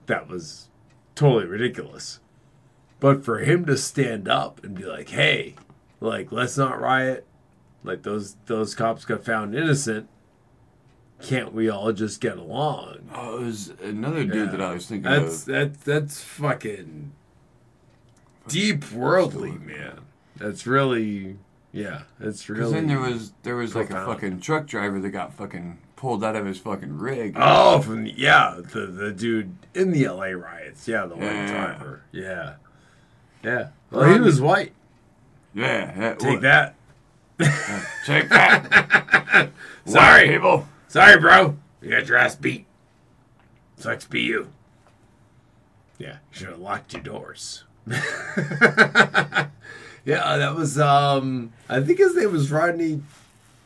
B: That was totally ridiculous. But for him to stand up and be like, "Hey, like let's not riot. Like those those cops got found innocent. Can't we all just get along?"
A: Oh, it was another dude
B: Yeah.
A: that I was thinking
B: That's
A: of.
B: that's that's fucking deep worldly, man. That's really yeah. That's really.
A: Because then there was there was like a fucking truck driver that got fucking pulled out of his fucking rig.
B: Oh, from the, yeah, the the dude in the L.A. riots. Yeah, the white
A: Yeah.
B: driver. Yeah, yeah. Well, he was white.
A: Yeah, yeah,
B: Take that.
A: Take that.
B: Sorry.
A: White people.
B: Sorry, bro. You got your ass beat. Sucks be you. Yeah, should have locked your doors. yeah, that was um I think his name was Rodney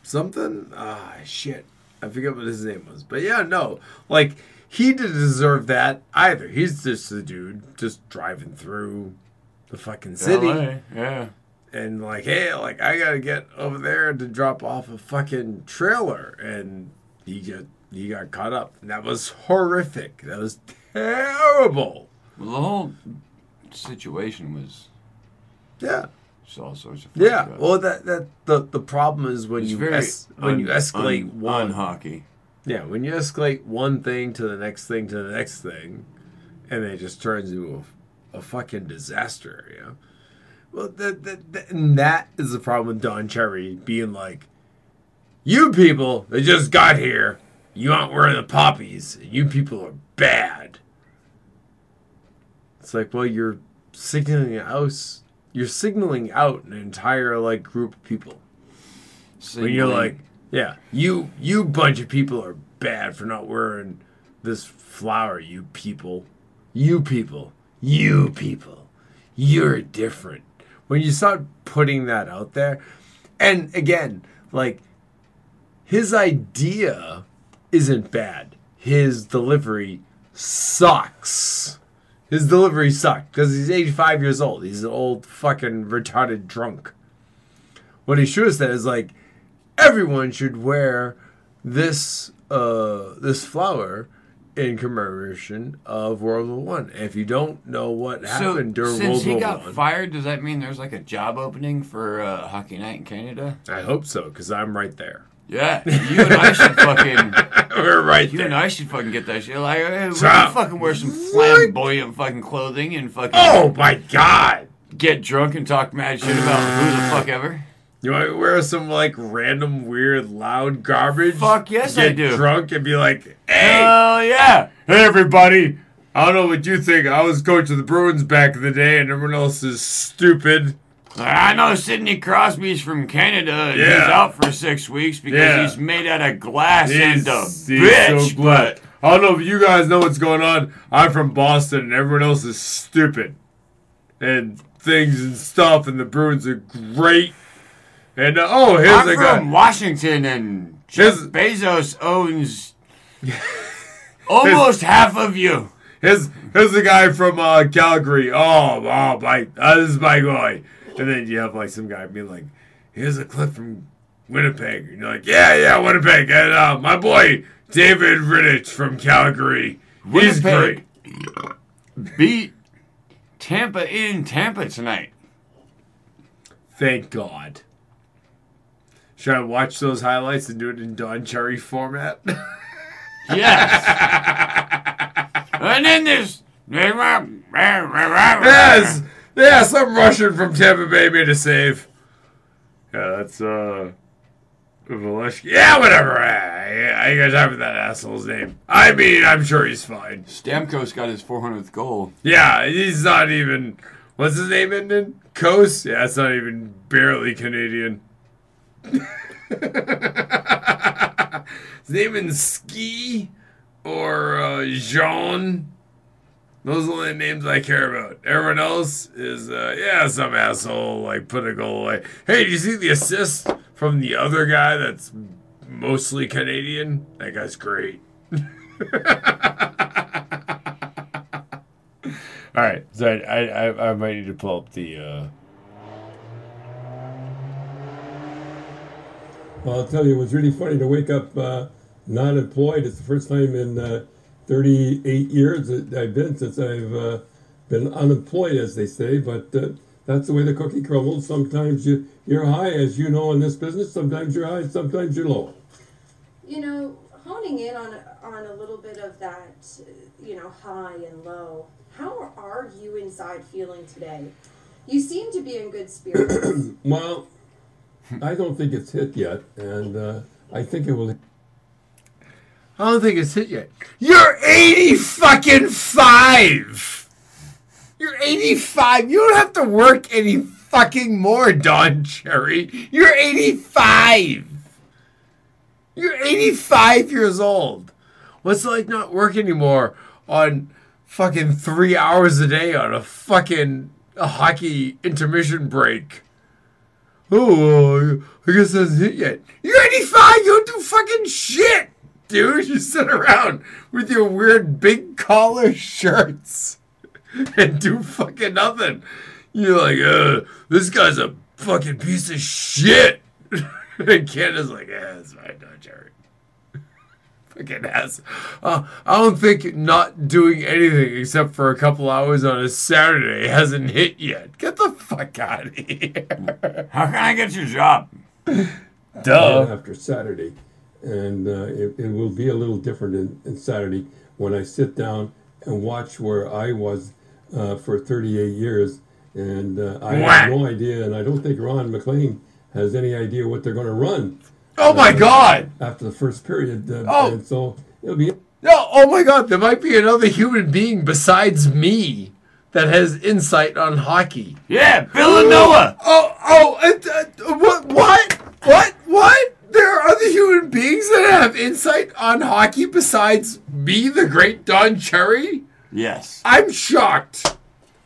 B: something. Ah shit. I forget what his name was. But yeah, no. Like he didn't deserve that either. He's just a dude just driving through the fucking city
A: LA, Yeah.
B: and like, hey, like I gotta get over there to drop off a fucking trailer, and he got he got caught up, that was horrific. That was terrible.
A: Well, the whole situation was
B: Yeah,
A: just all sorts of.
B: yeah.
A: up.
B: Well, that that the the problem is when
A: It's
B: you es- when you escalate
A: un-
B: one
A: unhockey.
B: yeah when you escalate one thing to the next thing to the next thing, and it just turns into a, a fucking disaster. You know. Well, that, that, that, and that is the problem with Don Cherry being like, you people that just got here, you aren't wearing the poppies. You people are bad. It's like, well, you're signaling out. You're signaling out an entire like group of people. When you're like, yeah, you you bunch of people are bad for not wearing this flower. You people, you people, you people, you're different. When you start putting that out there, and again, like his idea isn't bad. His delivery sucks. His delivery sucked because he's 85 years old. He's an old fucking retarded drunk. What he should have said is like, everyone should wear this uh this flower in commemoration of World War One. If you don't know what
A: So
B: happened during
A: since
B: World
A: he
B: War
A: got
B: One,
A: fired, does that mean there's like a job opening for uh, Hockey Night in Canada?
B: I hope so because I'm right there.
A: Yeah, you and I should fucking.
B: We're right
A: You
B: there.
A: and I should fucking get that shit. Like, hey, we
B: So-
A: can fucking wear some flamboyant fucking clothing and fucking
B: Oh my god!
A: get drunk and talk mad shit about who the fuck ever.
B: You want to wear some like random weird loud garbage?
A: Fuck yes,
B: Get
A: I do.
B: drunk and be like, "Hey,
A: Hell yeah!
B: hey, everybody! I don't know what you think. I was coach of the Bruins back in the day, and everyone else is stupid."
A: I know Sidney Crosby's from Canada. and He's out for six weeks because
B: Yeah.
A: he's made out of glass and a
B: he's
A: bitch.
B: so glad. I don't know if you guys know what's going on. I'm from Boston, and everyone else is stupid, and things and stuff. And the Bruins are great. And uh, oh, here's a guy.
A: I'm
B: a
A: from. Washington, and Jeff
B: His-
A: Bezos owns almost half of you.
B: Here's here's the guy from uh, Calgary. Oh, oh, my, uh, this is my guy. And then you have like some guy be like, "Here's a clip from Winnipeg." And you're like, "Yeah, yeah, Winnipeg." And uh, my boy David Rittich from Calgary. He's great.
A: Beat Tampa in Tampa tonight.
B: Thank God. Should I watch those highlights and do it in Don Cherry format?
A: Yes. and then there's.
B: yes, yeah, some Russian from Tampa Bay made a save. Yeah, that's uh, Valeshki. Yeah, whatever. I, I got time for that asshole's name. I mean, I'm sure he's fine.
A: Stamkos got his 400th goal.
B: Yeah, he's not even. What's his name in Coast? Yeah, it's not even barely Canadian. his name in Ski or uh, Jean. Those are the only names I care about. Everyone else is, uh, yeah, some asshole, like, put a goal away. Hey, do you see the assist from the other guy that's mostly Canadian? That guy's great. All right, so I, I, I, might need to pull up the, uh,
H: Well, I'll tell you, it was really funny to wake up uh, not employed. It's the first time in uh, 38 years that I've been since I've uh, been unemployed, as they say. But uh, that's the way the cookie crumbles. Sometimes you, you're high, as you know, in this business. Sometimes you're high, sometimes you're low.
I: You know, honing in on on a little bit of that, you know, high and low. How are you inside feeling today? You seem to be in good spirits.
H: Well, I don't think it's hit yet, and uh, I think it will.
B: I don't think it's hit yet. You're 80 fucking five. You're 85. You don't have to work any fucking more, Don Cherry. You're 85. You're 85 years old. What's it like not work anymore on fucking three hours a day on a fucking a hockey intermission break? Oh, I guess that's it yet. You're 85. You don't do fucking shit, dude. You sit around with your weird big collar shirts and do fucking nothing. You're like, uh, this guy's a fucking piece of shit. and Canada's like, yeah, that's fine, no, Jerry. fucking ass. Uh, I don't think not doing anything except for a couple hours on a Saturday hasn't hit yet. Get the fuck out of here.
A: How can I get your job?
B: Duh.
H: after Saturday, and uh, it, it will be a little different in, in Saturday when I sit down and watch where I was uh, for 38 years, and uh, I have no idea, and I don't think Ron MacLean has any idea what they're going to run
B: Oh my god.
H: after the first period, uh,
B: Oh.
H: and so it'll be.
B: No, oh my god, there might be another human being besides me that has insight on hockey.
A: Yeah, Villanova.
B: Oh, oh, uh, uh, what, what, what, what? There are other human beings that have insight on hockey besides me, the great Don Cherry?
A: Yes.
B: I'm shocked.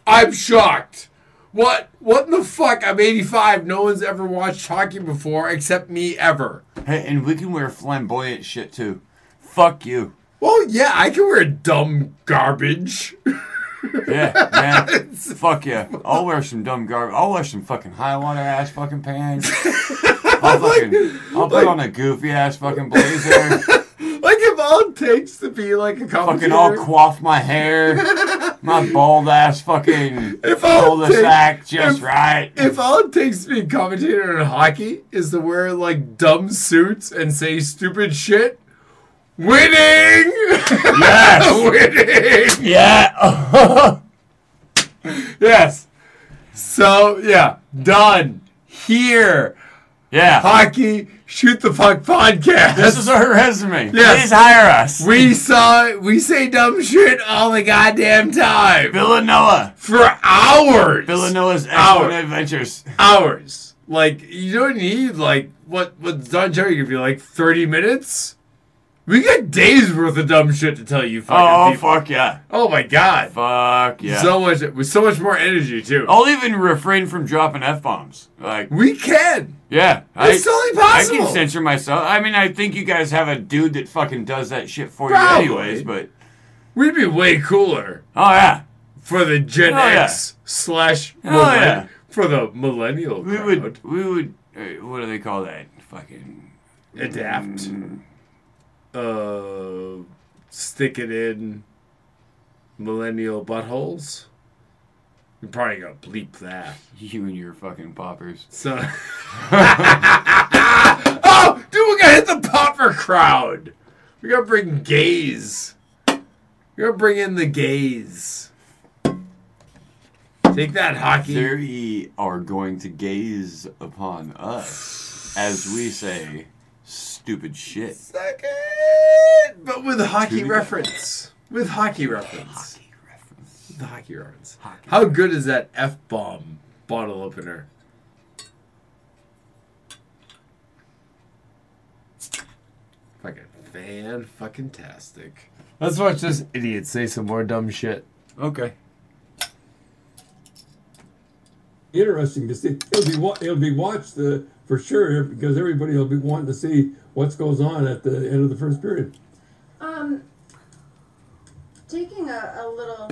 B: I'm shocked. What, what in the fuck? I'm 85. No one's ever watched hockey before except me ever.
A: Hey, and we can wear flamboyant shit too. Fuck you.
B: Well, yeah, I can wear dumb garbage.
A: Yeah, man. Fuck yeah. I'll wear some dumb garbage. I'll wear some fucking high water ass fucking pants. I'll fucking. I'll put on a goofy ass fucking blazer.
B: Like if all it takes to be like a
A: Fucking all quaff my hair. My bald ass fucking
B: If
A: cul-de-sac just
B: if-
A: right.
B: If all it takes to be a commentator in hockey is to wear like dumb suits and say stupid shit, winning!
A: Yes.
B: winning!
A: yeah.
B: Yes. So yeah, done. Here.
A: Yeah.
B: Hockey Shoot the Puck podcast.
A: This is our resume.
B: Yes.
A: Please hire us.
B: we saw we say dumb shit all the goddamn time
A: Villanova.
B: for hours.
A: Villanova's
B: Hour.
A: adventures.
B: hours. Like you don't need like what what Don Cherry could be like thirty minutes. We got days worth of dumb shit to tell you. Fucking
A: Oh
B: people.
A: fuck yeah.
B: Oh my god.
A: Fuck yeah.
B: So much with so much more energy too.
A: I'll even refrain from dropping f bombs. Like
B: We can.
A: yeah,
B: It's totally possible.
A: I can censor myself. I mean, I think you guys have a dude that fucking does that shit for
B: Probably.
A: you, anyways. But
B: We'd be way cooler
A: oh yeah,
B: for the Gen
A: Oh, yeah.
B: X slash
A: Oh,
B: millen-
A: yeah.
B: for the millennial.
A: we
B: crowd.
A: would we would. Uh, what do they call that? Fucking
B: adapt.
A: Mm,
B: Uh, stick it in millennial buttholes. You're probably gonna bleep that.
A: you and your fucking poppers.
B: So, oh, dude, we gotta hit the popper crowd. We gotta bring gays. We gotta bring in the gays. Take that, hockey.
A: They are going to gaze upon us as we say stupid shit.
B: Second, but with a hockey
A: Two.
B: reference. With hockey reference.
A: Hockey reference.
B: The hockey reference.
A: Hockey.
B: How good is that F bomb bottle opener? Fucking fan fucking tastic. Let's watch this idiot say some more dumb shit.
A: Okay.
H: interesting to see. It'll be wa- it'll be watched uh, for sure because everybody will be wanting to see what goes on at the end of the first period.
I: Um, taking a, a little,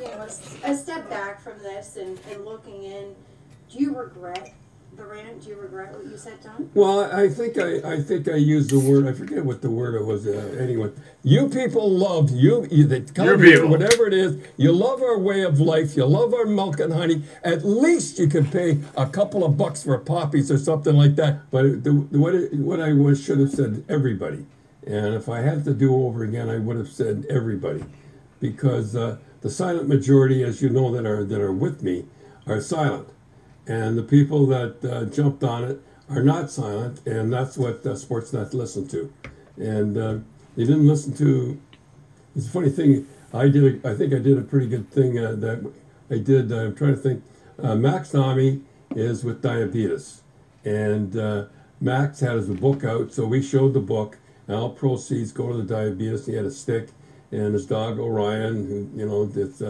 I: you know, a, a step back from this and, and looking in, do you regret the rant? Do you regret what you said, Don?
H: Well, I think I, I think I used the word. I forget what the word it was. Uh, anyway, you people love you. you that come
B: You
H: here, whatever it is. You love our way of life. You love our milk and honey. At least you can pay a couple of bucks for poppies or something like that. But the, the, what it, what I was should have said everybody. And if I had to do over again, I would have said everybody, because uh, the silent majority, as you know, that are that are with me, are silent and the people that uh, jumped on it are not silent, and that's what uh, Sportsnet listened to. And uh, they didn't listen to. It's a funny thing. I did. A, I think I did a pretty good thing uh, that I did. uh, I'm trying to think. Uh, Max Domi is with diabetes, and uh, Max has a book out, so we showed the book. And all proceeds go to the diabetes. He had a stick, and his dog Orion, who you know, this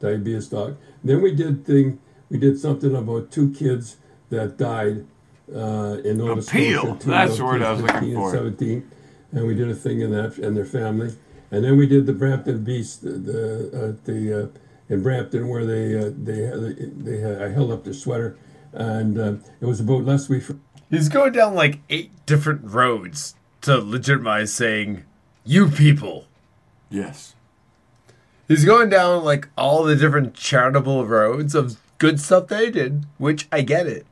H: diabetes dog. then we did thing. We did something about two kids that died uh, in Nova
A: Appeal.
H: Scotia. two
A: That's the word I was
H: 15
A: looking
H: and 17, and we did a thing in that and their family, and then we did the Brampton Beast, the, the, uh, the uh, in Brampton where they uh, they had- they had, I held up their sweater, and uh, it was about last week.
B: He's going down like eight different roads to legitimize saying, you people.
A: Yes.
B: He's going down like all the different charitable roads of good stuff they did, which I get it.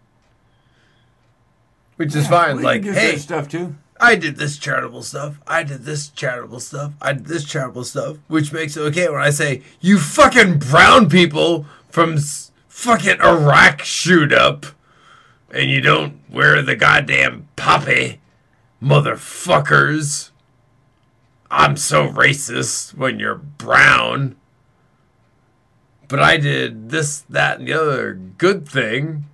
B: Which is fine. Like, hey,
A: stuff too.
B: I did this charitable stuff. I did this charitable stuff. I did this charitable stuff, which makes it okay when I say, you fucking brown people from s- fucking Iraq shoot up and you don't wear the goddamn poppy, motherfuckers. I'm so racist when you're brown. But I did this, that, and the other good thing.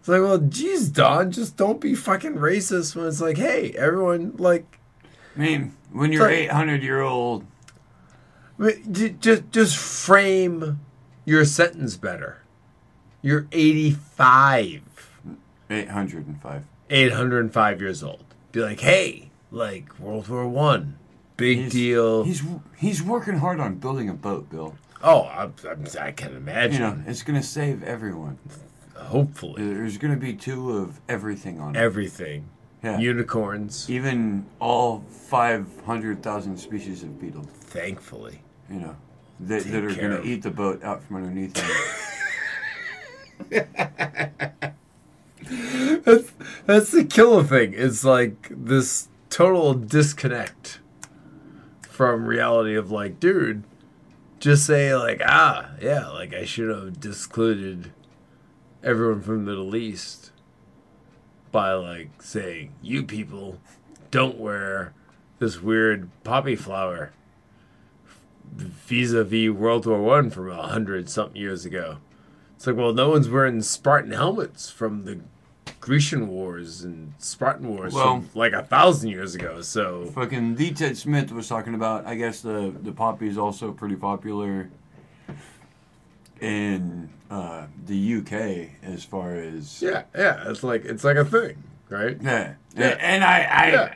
B: It's like, well, geez, Don, just don't be fucking racist when it's like, hey, everyone, like,
A: I mean, when you're
B: Sorry.
A: 800 year old,
B: just just frame your sentence better. You're 85,
A: 805.
B: 805 years old. Be like, hey, like World War One, big
A: He's-
B: deal.
A: He's he's working hard on building a boat, Bill.
B: oh, I, I, I can
A: You
B: imagine.
A: know, it's gonna save everyone.
B: Hopefully,
A: There's gonna be two of everything on it.
B: everything.
A: Yeah.
B: Unicorns,
A: Even all 500,000 species of beetles.
B: thankfully.
A: You know, that,
B: Take
A: that are gonna eat the boat out from underneath them.
B: That's that's the killer thing. It's like this total disconnect from reality of like, dude, just say like, ah, yeah, like I should have discluded everyone from the Middle East by like saying, "You people don't wear this weird poppy flower." Vis-a-vis World War One from a hundred something years ago. It's like, well, no one's wearing Spartan helmets from the Grecian Wars and Spartan Wars
A: Well-
B: from like a thousand years ago. So
A: Fucking D. Ted Smith was talking about. I guess the the poppy is also pretty popular in uh, the UK as far as
B: yeah, yeah, it's like it's like a thing, right?
A: yeah.
B: Yeah.
A: And I, I
B: Yeah.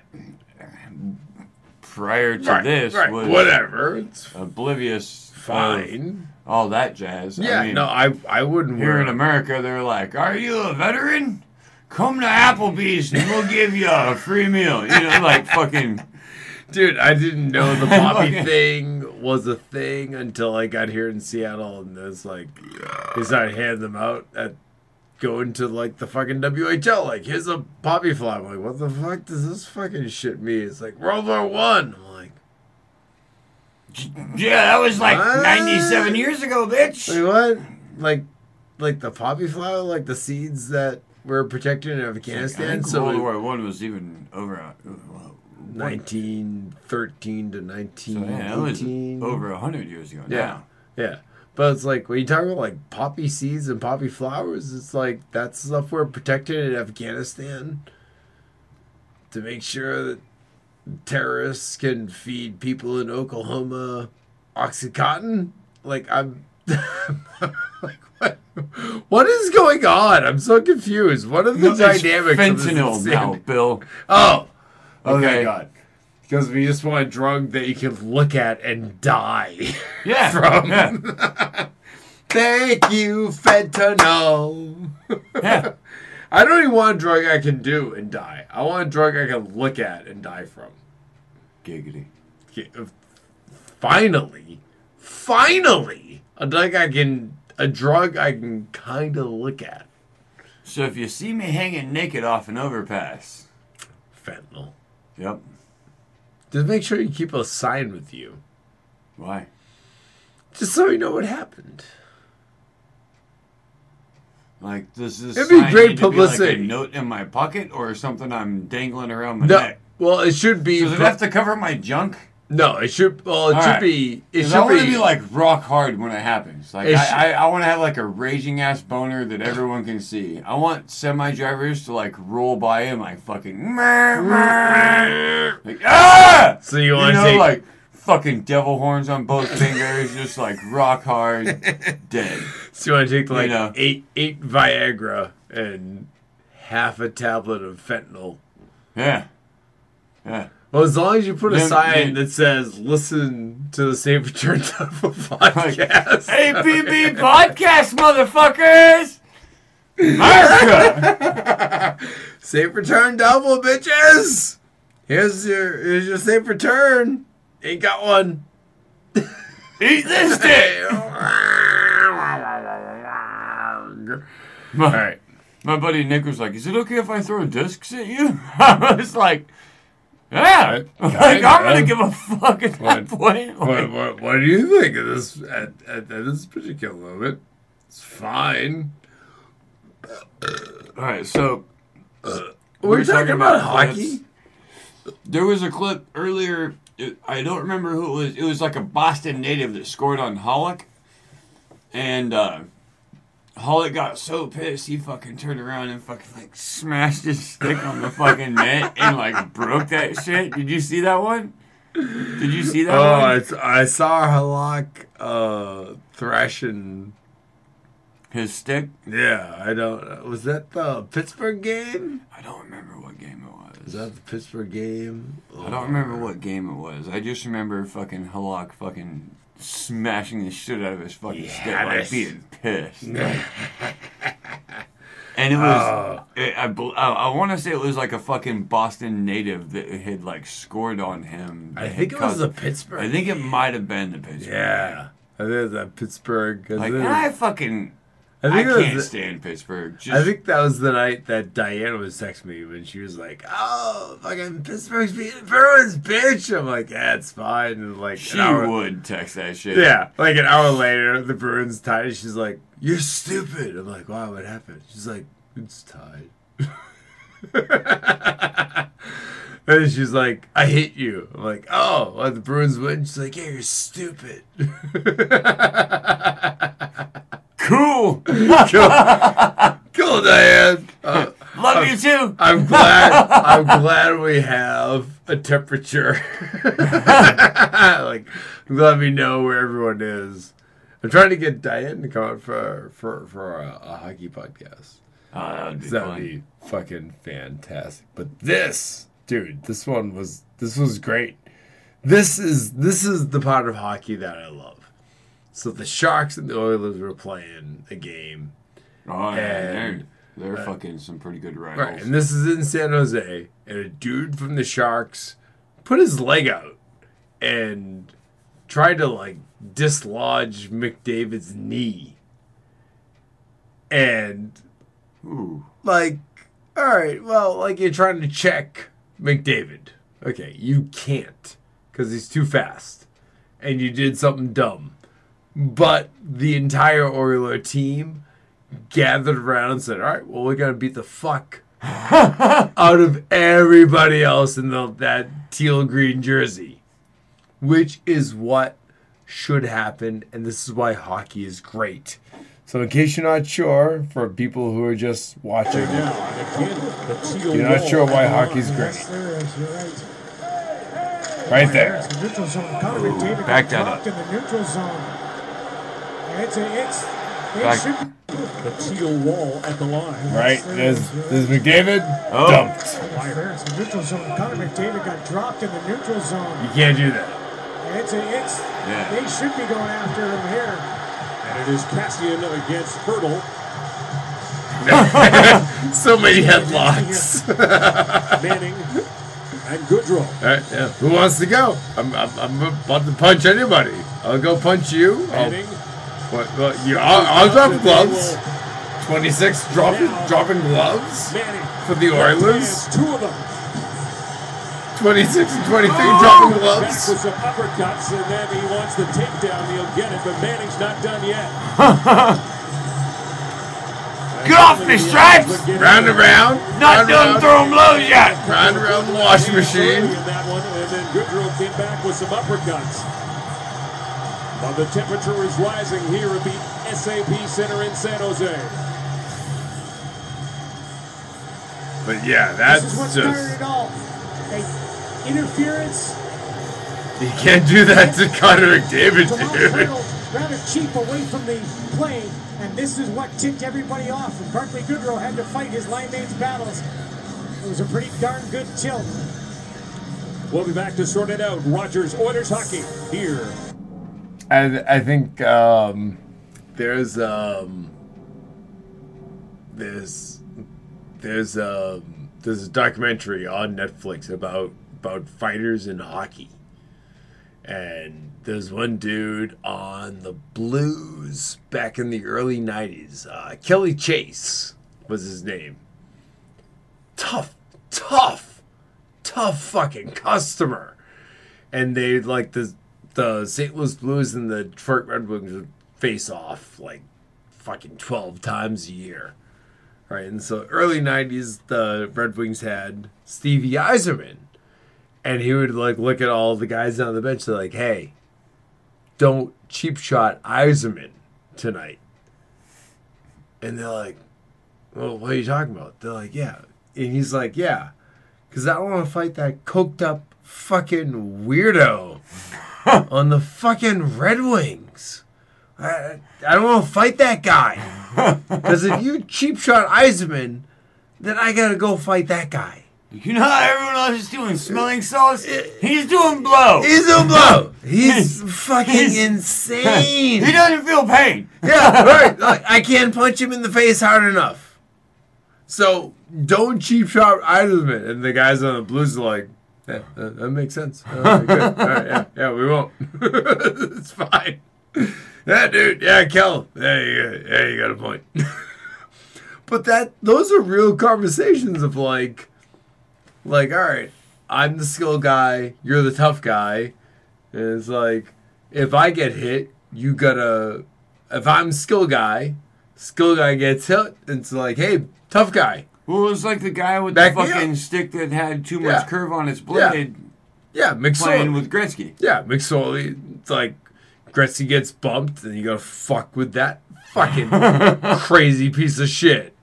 A: prior to
B: Right,
A: this
B: right,
A: was
B: whatever. It's
A: oblivious
B: fine.
A: all that jazz.
B: Yeah,
A: I mean,
B: no, I I wouldn't
A: here
B: wear
A: in America, they're like, "Are you a veteran? Come to Applebee's and we'll give you a free meal." You know, like fucking.
B: Dude, I didn't know the poppy thing was a thing until I got here in Seattle, and it's like they started handing them out at going to like the fucking WHL. Like, here's a poppy flower. I'm like, what the fuck does this fucking shit mean? It's like World War One. I'm like,
A: Yeah, that was like
B: What?
A: 97 years ago, bitch.
B: wait, what? Like, like the poppy flower, like the seeds that were protected in Afghanistan. So
A: World War One was even over. uh, well,
B: 1913 to
A: So yeah,
B: 1918.
A: over hundred years ago.
B: Yeah.
A: now.
B: Yeah. But it's like when you talk about like poppy seeds and poppy flowers, it's like that's stuff we're protected in Afghanistan to make sure that terrorists can feed people in Oklahoma oxycontin. Like I'm like what what is going on? I'm so confused. What are the
A: No,
B: dynamics of this
A: fentanyl now. Bill.
B: Oh, okay,
A: Okay.
B: God. Because we just want a drug that you can look at and die
A: Yeah.
B: from.
A: Yeah.
B: Thank you, fentanyl.
A: yeah.
B: I don't even want a drug I can do and die. I want a drug I can look at and die from.
A: Giggity.
B: Uh, Finally, finally, a drug I can, a drug I can kind of look at.
A: So if you see me hanging naked off an overpass,
B: Fentanyl.
A: yep.
B: Just make sure you keep a sign with you,
A: Why?
B: just so you know what happened.
A: Like does this
B: It'd be great
A: to be like
B: publicity.
A: a note in my pocket or something I'm dangling around my
B: No,
A: neck?
B: well, it should be.
A: Does it have to cover my junk?
B: No, it should. Well, it
A: All
B: should
A: right.
B: be. It should
A: I want to
B: be,
A: be like rock hard when it happens. Like
B: It
A: I,
B: sh-
A: I, I want to have like a raging ass boner that everyone can see. I want semi drivers to like roll by and like fucking like ah.
B: So you
A: You
B: want to
A: know,
B: take
A: like fucking devil horns on both fingers, just like rock hard, dead.
B: So you want to take like
A: know.
B: eight eight Viagra and half a tablet of fentanyl.
A: Yeah, yeah.
B: Well, as long as you put a
A: Then-
B: sign that says "Listen to the Safe Return Temple podcast."
A: APB podcast, motherfuckers. America.
B: Safe Return Double, bitches. Here's your here's your safe return. Ain't got one.
A: Eat this dick.
B: All right.
A: My buddy Nick was like, "Is it okay if I throw discs at you?" I was like, "Yeah, like I'm gonna give a fuck at that
B: What?
A: point."
B: What,
A: Like,
B: what, what do you think of this at, at, at this particular moment? It's fine.
A: All right, so
B: We're,
A: We're
B: talking,
A: talking
B: about,
A: about
B: hockey.
A: there was a clip earlier. It, I don't remember who it was. It was like a Boston native that scored on Halak, and uh, Halak got so pissed he fucking turned around and fucking like smashed his stick on the fucking net and like broke that shit. Did you see that one? Did you see that
B: Oh,
A: one?
B: I saw Halak uh, thrashing.
A: His stick.
B: Yeah, I don't. Was that the Pittsburgh game?
A: I don't remember what game it was.
B: Is that the Pittsburgh game?
A: I don't remember what game it was. I just remember fucking Halak fucking smashing the shit out of his fucking stick, like being pissed. Like- and it was, oh. it, I, I, I want to say it was like a fucking Boston native that had like scored on him.
B: I think it was the Pittsburgh.
A: I think it might have been the Pittsburgh.
B: Yeah, I think it was that Pittsburgh.
A: Like,
B: it
A: and
B: was-
A: I fucking, I,
B: think was
A: can't
B: the-
A: stand Pittsburgh. Just,
B: I think that was the night that Diana was texting me when she was like, "Oh, fucking Pittsburgh's beating the Bruins, bitch." I'm like, "Yeah, it's fine." And like
A: she
B: an hour,
A: would text that shit.
B: yeah, like an hour later, the Bruins tied. She's like, "You're stupid." I'm like, "Why? What happened?" She's like, "It's tied." and she's like, "I hate you." I'm like, "Oh, well, the Bruins win." She's like, "Yeah, you're stupid."
A: Cool.
B: cool, cool, Diane. Uh,
A: Love you too.
B: I'm glad. I'm glad we have a temperature. like, let me know where everyone is. I'm trying to get Diane to come out for for for a, a hockey podcast.
A: Oh, that would be
B: That would be fucking fantastic. But this, dude, this one was this was great. This is this is the part of hockey that I love. So the Sharks and the Oilers were playing a game.
A: Oh, yeah, they're,
B: And-
A: they're uh, fucking some pretty good rivals.
B: Right, and this is in San Jose, and a dude from the Sharks put his leg out and tried to like dislodge McDavid's knee. And
A: Ooh.
B: like, all right, well, like you're trying to check McDavid. Okay, you can't because he's too fast, and you did something dumb. But the entire Oiler team gathered around and said, "All right, well, we're gonna beat the fuck out of everybody else in the, that teal green jersey," which is what should happen, and this is why hockey is great. So, in case you're not sure, for people who are just watching,
J: Now, again,
B: you're not sure why
J: at the line.
B: hockey's great.
K: There is, you're right.
B: Right there.
K: It's the neutral zone.
A: Back
K: got
A: that
K: dropped in the neutral zone. And it's a, it's, it
A: Back-
K: should
J: The teal wall at the line.
B: Right? There's, there's McDavid
A: Oh.
B: dumped.
K: Fair. It's the neutral zone. Connor McDavid got dropped in the neutral zone.
B: You can't do that.
K: It's a, it's,
A: Yeah.
K: they should be going after him here.
J: And it is Kassian against Hurdle.
B: So many headlocks.
J: Manning and Goodrow.
B: All right, yeah. Who wants to go? I'm, I'm, I'm about to punch anybody. I'll go punch you. I'll,
J: Manning.
B: What, what, you I'll, I'll drop gloves. 26 dropping, dropping gloves for the Oilers.
J: Two of them.
B: 26 and 23 dropping
J: Back
B: gloves.
J: with some uppercuts, and then he wants the takedown. He'll get it, but Manning's not done yet.
A: Get off me, Stripes!
B: Round and round.
A: Not
B: round,
A: done throwing blows yet.
B: round and round the washing machine.
J: In that one, and then Goodrow came back with some uppercuts. But the temperature is rising here at the SAP Center in San Jose.
B: But yeah, that's
K: This is what started
B: just.
K: it all. A interference.
B: You can't do that to Connor McDavid, dude.
K: Rather cheap away from the play, and this is what ticked everybody off. And Barclay Goodrow had to fight his line mates battles. It was a pretty darn good tilt.
J: We'll be back to sort it out. Rogers Oilers hockey here.
B: I I think um, there's um, there's there's um, there's a documentary on Netflix about about fighters in hockey, and there's one dude on the Blues back in the early '90s. Uh, Kelly Chase was his name. Tough, tough, tough fucking customer and they like the the St. Louis Blues and the Detroit Red Wings would face off like fucking twelve times a year, right? And so early '90s, the Red Wings had Stevie Yzerman, and he would like look at all the guys on the bench. They're like, "Hey, don't cheap shot Yzerman tonight," and they're like, "Well, what are you talking about?" They're like, "Yeah," and he's like, "Yeah." Because I don't want to fight that coked up fucking weirdo on the fucking Red Wings. I, I don't want to fight that guy. Because if you cheap shot Yzerman, then I got to go fight that guy.
A: You know how everyone else is doing smelling salts? He's doing blow.
B: He's doing blow. He's fucking
A: He's-
B: insane.
A: he doesn't feel pain.
B: yeah, right. Like, I can't punch him in the face hard enough. So don't cheap shot Yzerman. And the guys on the Blues are like, yeah, that, that makes sense. Right, yeah, yeah, we won't. it's fine. Yeah, dude. Yeah, Kel. Yeah, you, yeah, you got a point. but that those are real conversations of like, like, all right, I'm the skill guy, you're the tough guy, and it's like, if I get hit, you gotta. If I'm skill guy, skill guy gets hit, it's like, hey, tough guy.
A: Well, it was like the guy with
B: Back
A: the fucking stick that had too much
B: Yeah.
A: curve on his blade
B: Yeah,
A: playing
B: McSorley.
A: with Gretzky.
B: Yeah, McSorley. It's like Gretzky gets bumped, and you gotta fuck with that fucking crazy piece of shit.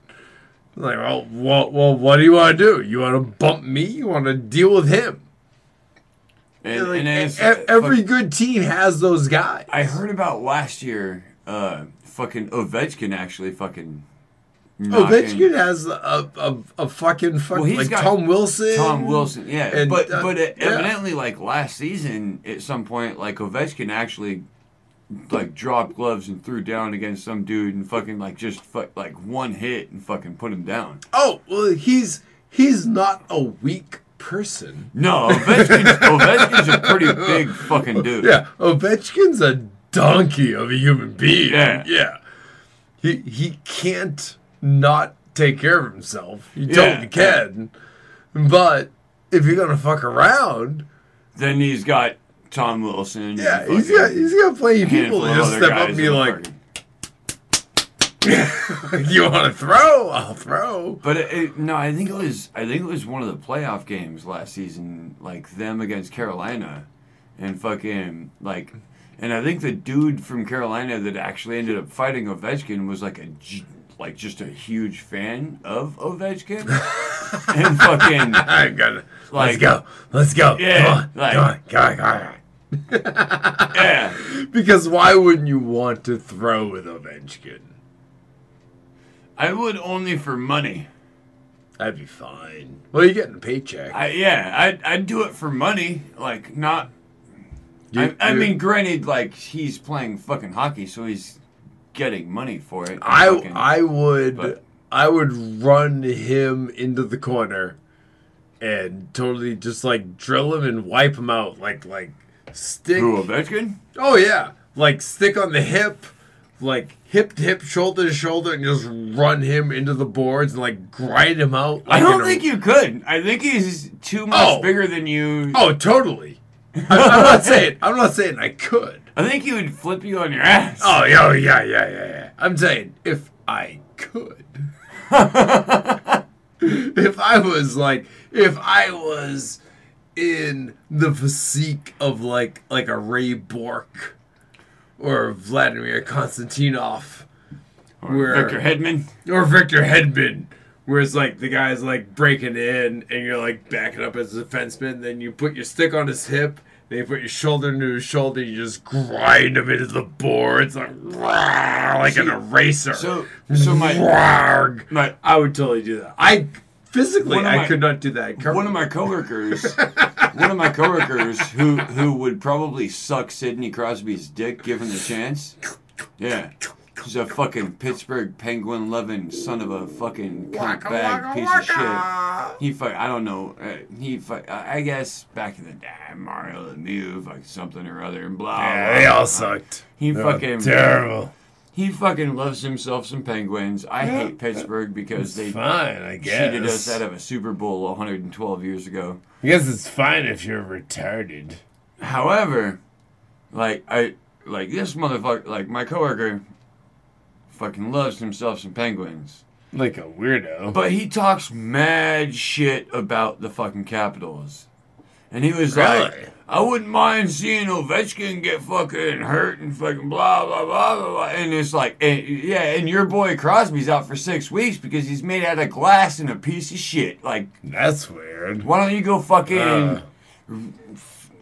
B: Like, well, well, well, what do you want to do? You want to bump me? You want to deal with him?
A: And,
B: Like,
A: and it's,
B: e- every good team has those guys.
A: I heard about last year, uh, fucking Ovechkin actually fucking.
B: Ovechkin has a, a, a fucking fuck,
A: Well,
B: like Tom Wilson.
A: Tom Wilson, yeah,
B: and,
A: but
B: uh,
A: but
B: yeah.
A: evidently, like last season, at some point, like Ovechkin actually like dropped gloves and threw down against some dude and fucking like just fuck like one hit and fucking put him down.
B: Oh, well, he's he's not a weak person.
A: No, Ovechkin's, Ovechkin's a pretty big fucking dude.
B: Yeah, Ovechkin's a donkey of a human being.
A: Yeah.
B: yeah. He he can't not take care of himself. You
A: Yeah.
B: totally can. But if you're gonna fuck around,
A: Then he's got Tom Wilson.
B: yeah, he's got he's got plenty of people to just step up and be like, "You want to throw? I'll throw."
A: But it, it, no, I think it was I think it was one of the playoff games last season, like them against Carolina, and fucking like, and I think the dude from Carolina that actually ended up fighting Ovechkin was like a like just a huge fan of Ovechkin, and fucking
B: I gotta let's
A: Like-
B: go, let's go.
A: Yeah,
B: come on,
A: like-
B: come on, come on, come on.
A: yeah.
B: Because why wouldn't you want to throw with Ovechkin?
A: I would only for money.
B: That'd be fine. Well, you're getting a paycheck.
A: I yeah, I'd I'd do it for money, like not.
B: You-
A: I, I mean, granted, like he's playing fucking hockey, so he's getting money for it.
B: I
A: fucking-
B: I would
A: but-
B: I would run him into the corner and totally just like drill him and wipe him out like like stick.
A: Who Ovechkin?
B: Oh yeah, like stick on the hip, like hip to hip, shoulder to shoulder, and just run him into the boards and like grind him out.
A: I don't
B: in a-
A: think you could. I think he's too much
B: Oh.
A: bigger than you.
B: Oh, totally. I, I'm not saying I'm not saying I could.
A: I think he would flip you on your ass.
B: Oh yeah, oh, yeah, yeah, yeah, yeah. I'm saying if I could. if I was like if I was in the physique of like like a Ray Bourque or Vladimir Konstantinov
A: Or Victor Hedman.
B: or Victor Hedman where it's like the guy's like breaking in and you're like backing up as a defenseman then you put your stick on his hip then you put your shoulder into his shoulder you just grind him into the boards like "Rawr," like an eraser
A: So, so my
B: Rawr.
A: my
B: I would totally do that I physically I
A: my-
B: could not do that
A: one of my coworkers, one of my coworkers who who would probably suck Sidney Crosby's dick given the chance. Yeah. He's a fucking Pittsburgh Penguin loving son of a fucking cunt bag piece of shit. He fuck, I don't know. Uh, he fuck, I I guess back in the day, Mario Lemieux, fuck something or other, and blah.
B: yeah,
A: blah,
B: they all
A: blah.
B: sucked
A: He
B: They were
A: fucking
B: terrible
A: He fucking loves himself some Penguins. I hate Pittsburgh because they
B: fine I guess
A: cheated us out of a Super Bowl 112 years ago.
B: I guess it's fine if you're retarded
A: However, like I like this motherfucker, like my coworker, fucking loves himself some Penguins.
B: like a weirdo
A: But he talks mad shit about the fucking Capitals. And he was
B: Really?
A: like, I wouldn't mind seeing Ovechkin get fucking hurt and fucking blah, blah, blah, blah, blah. And it's like, and, yeah, and your boy Crosby's out for six weeks because he's made out of glass and a piece of shit. Like,
B: that's weird
A: why don't you go fucking
B: Uh.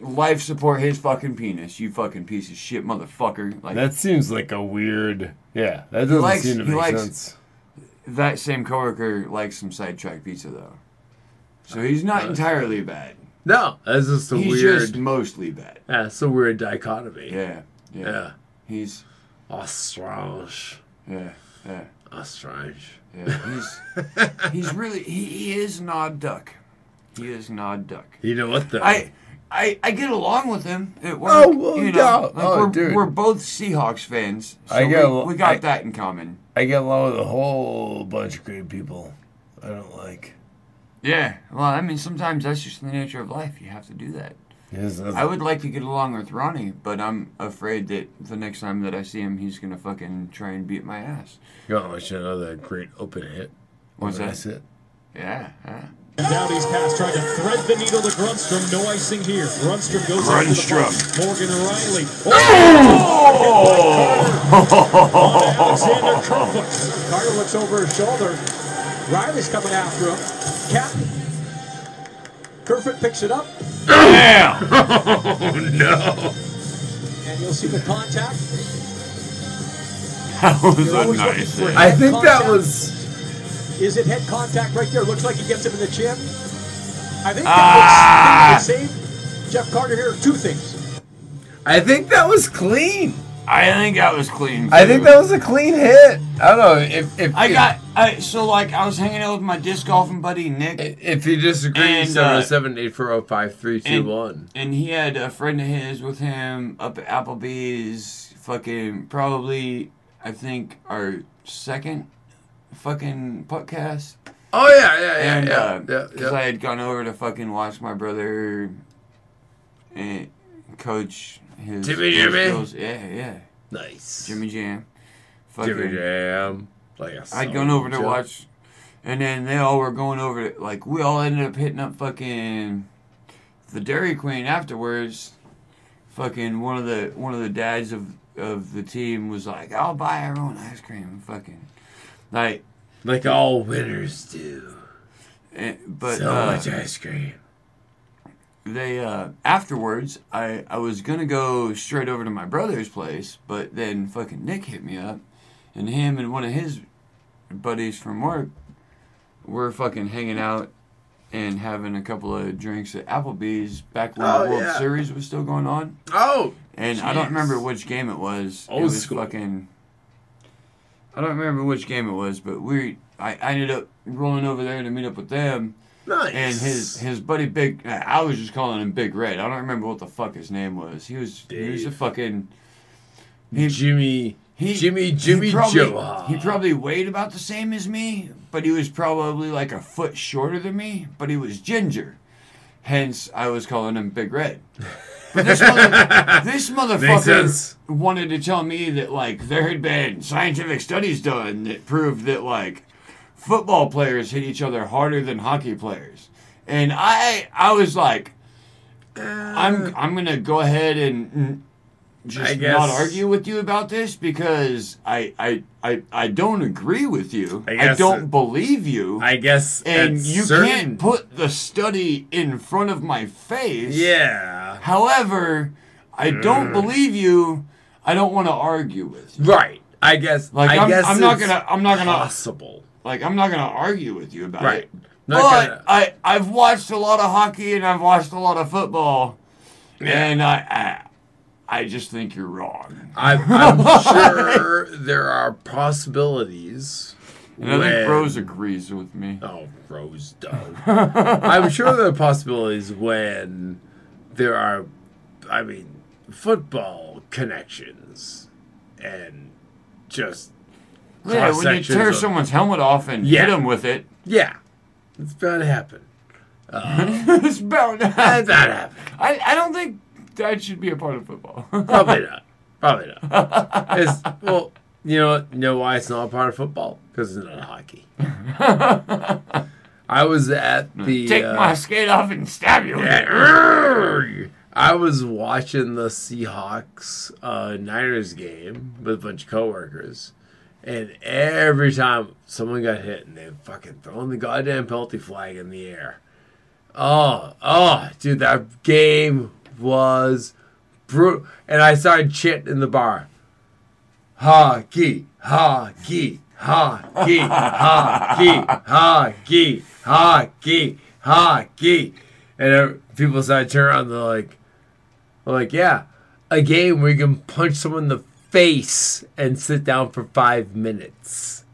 A: Life support his fucking penis, you fucking piece of shit motherfucker. Like,
B: That seems like a weird. Yeah, that doesn't
A: likes-
B: seem to make
A: likes-
B: sense.
A: that same coworker likes some sidetrack pizza though. So he's not uh, entirely bad.
B: No, that's just a
A: He's
B: weird.
A: just mostly bad.
B: yeah, it's a weird dichotomy.
A: Yeah, yeah.
B: yeah.
A: He's
B: Oh, strange.
A: yeah, yeah,
B: Oh, strange.
A: yeah. He's he's really he, he is an odd duck. He is an odd duck.
B: You know what though?
A: I I, I get along with him work.
B: Oh, well,
A: you know,
B: yeah.
A: like
B: Oh,
A: we're,
B: dude.
A: we're both Seahawks fans. So
B: I get
A: we, we got
B: I-
A: that in common.
B: I get along with a whole bunch of great people. I don't like.
A: Yeah. Well, I mean, sometimes that's just the nature of life. You have to do that.
B: Yes,
A: I would like to get along with Ronnie, but I'm afraid that the next time that I see him, he's gonna fucking try and beat my ass.
B: You want to know that great open hit?
A: What's that?
B: That's it.
A: Yeah. yeah.
F: And down pass, trying to thread the needle to Grundstrom. No icing here. Grundstrom goes
A: Grundstrom.
F: after the ball. Morgan Rielly.
J: On oh! Oh! Alexander Kerfoot. Carter looks over his shoulder. Rielly's coming after him. Cap. Kerfoot picks it up,
A: Damn!
B: Oh no!
J: and you'll see the contact.
A: that was a nice
J: for.
A: Eh?
B: I think that was.
J: Is it head contact right there? Looks like he gets him in the chin. I think
A: Ah.
J: that was, think save Jeff Carter here two things.
B: I think that was clean.
A: I think that was clean.
B: I think that was a clean hit. I don't know if if
A: I
B: if-
A: got I so like I was hanging out with my disc golfing buddy Nick,
B: If you disagree,
A: And,
B: seven
A: uh,
B: oh seven eight four zero five three two
A: and-
B: one.
A: and he had a friend of his with him up at Applebee's. Fucking probably, I think our second fucking podcast.
B: Oh yeah, yeah, yeah,
A: and
B: yeah,
A: uh
B: yeah,
A: 'cause
B: yeah.
A: I had gone over to fucking watch my brother and coach his
B: Jimmy Jimmy?
A: girls- Yeah, yeah,
B: Nice.
A: Jimmy Jam.
B: Jimmy Jam. Like
A: I'd gone over to
B: soldier.
A: watch, and then they all were going over to, like, we all ended up hitting up fucking the Dairy Queen afterwards. Fucking one of the one of the dads of of the team was like, "I'll buy everyone ice cream." Fucking like,
B: like all winners do.
A: eh, but
B: so
A: uh,
B: much ice cream.
A: they uh afterwards I I was gonna go straight over to my brother's place, but then fucking Nick hit me up, and him and one of his buddies from work were fucking hanging out and having a couple of drinks at Applebee's back when
B: Oh,
A: the World
B: yeah.
A: Series was still going on.
B: Oh,
A: And I don't remember which game it was.
B: Old
A: it was
B: school.
A: fucking. I don't remember which game it was, but we I, I ended up rolling over there to meet up with them.
B: Nice.
A: And his his buddy Big, I was just calling him Big Red. I don't remember what the fuck his name was. He was he was a fucking he,
B: Jimmy,
A: he
B: Jimmy, Jimmy
A: he probably,
B: Joe.
A: He probably weighed about the same as me, but he was probably like a foot shorter than me. But he was ginger, hence I was calling him Big Red. This, mother, this motherfucker wanted to tell me that like there had been scientific studies done that proved that like football players hit each other harder than hockey players, and I I was like, I'm I'm gonna go ahead and just
B: guess-
A: not argue with you about this because I I I, I don't agree with you.
B: I
A: I, don't
B: it-
A: believe you.
B: I guess.
A: and you
B: certain-
A: can't put the study in front of my face.
B: Yeah.
A: However, I don't mm. believe you. I don't want to argue with you.
B: Right. I guess.
A: Like
B: I
A: I'm,
B: guess
A: I'm not gonna. I'm not gonna.
B: possible.
A: Like I'm not gonna argue with you about
B: Right.
A: it.
B: Not
A: but
B: gonna-
A: I I've watched a lot of hockey and I've watched a lot of football, and I, I I just think you're wrong.
B: I'm, I'm sure there are possibilities.
A: And I think
B: when-
A: Rose agrees with me.
B: Oh, Rose does. I'm sure there are possibilities when there are, I mean, football connections and just
A: Yeah, when you tear
B: of-
A: someone's helmet off and
B: Yeah.
A: hit them with it,
B: Yeah, it's bound to happen.
A: Uh, it's bound to
B: It's
A: happen.
B: bound to happen.
A: I, I don't think that should be a part of football.
B: Probably not. Probably not. It's, well, you know, you know why it's not a part of football? Because it's not hockey. I was at the.
A: Take
B: uh,
A: my skate off and stab you.
B: Yeah. I was watching the Seahawks uh, Niners game with a bunch of coworkers, and every time someone got hit, and they fucking throwing the goddamn penalty flag in the air. Oh, oh, dude, that game was brutal. And I started chanting in the bar, hockey, hockey, hockey, hockey, hockey, hockey, hockey. And uh, people started turning around, they're like, like, yeah, a game where you can punch someone in the face and sit down for five minutes.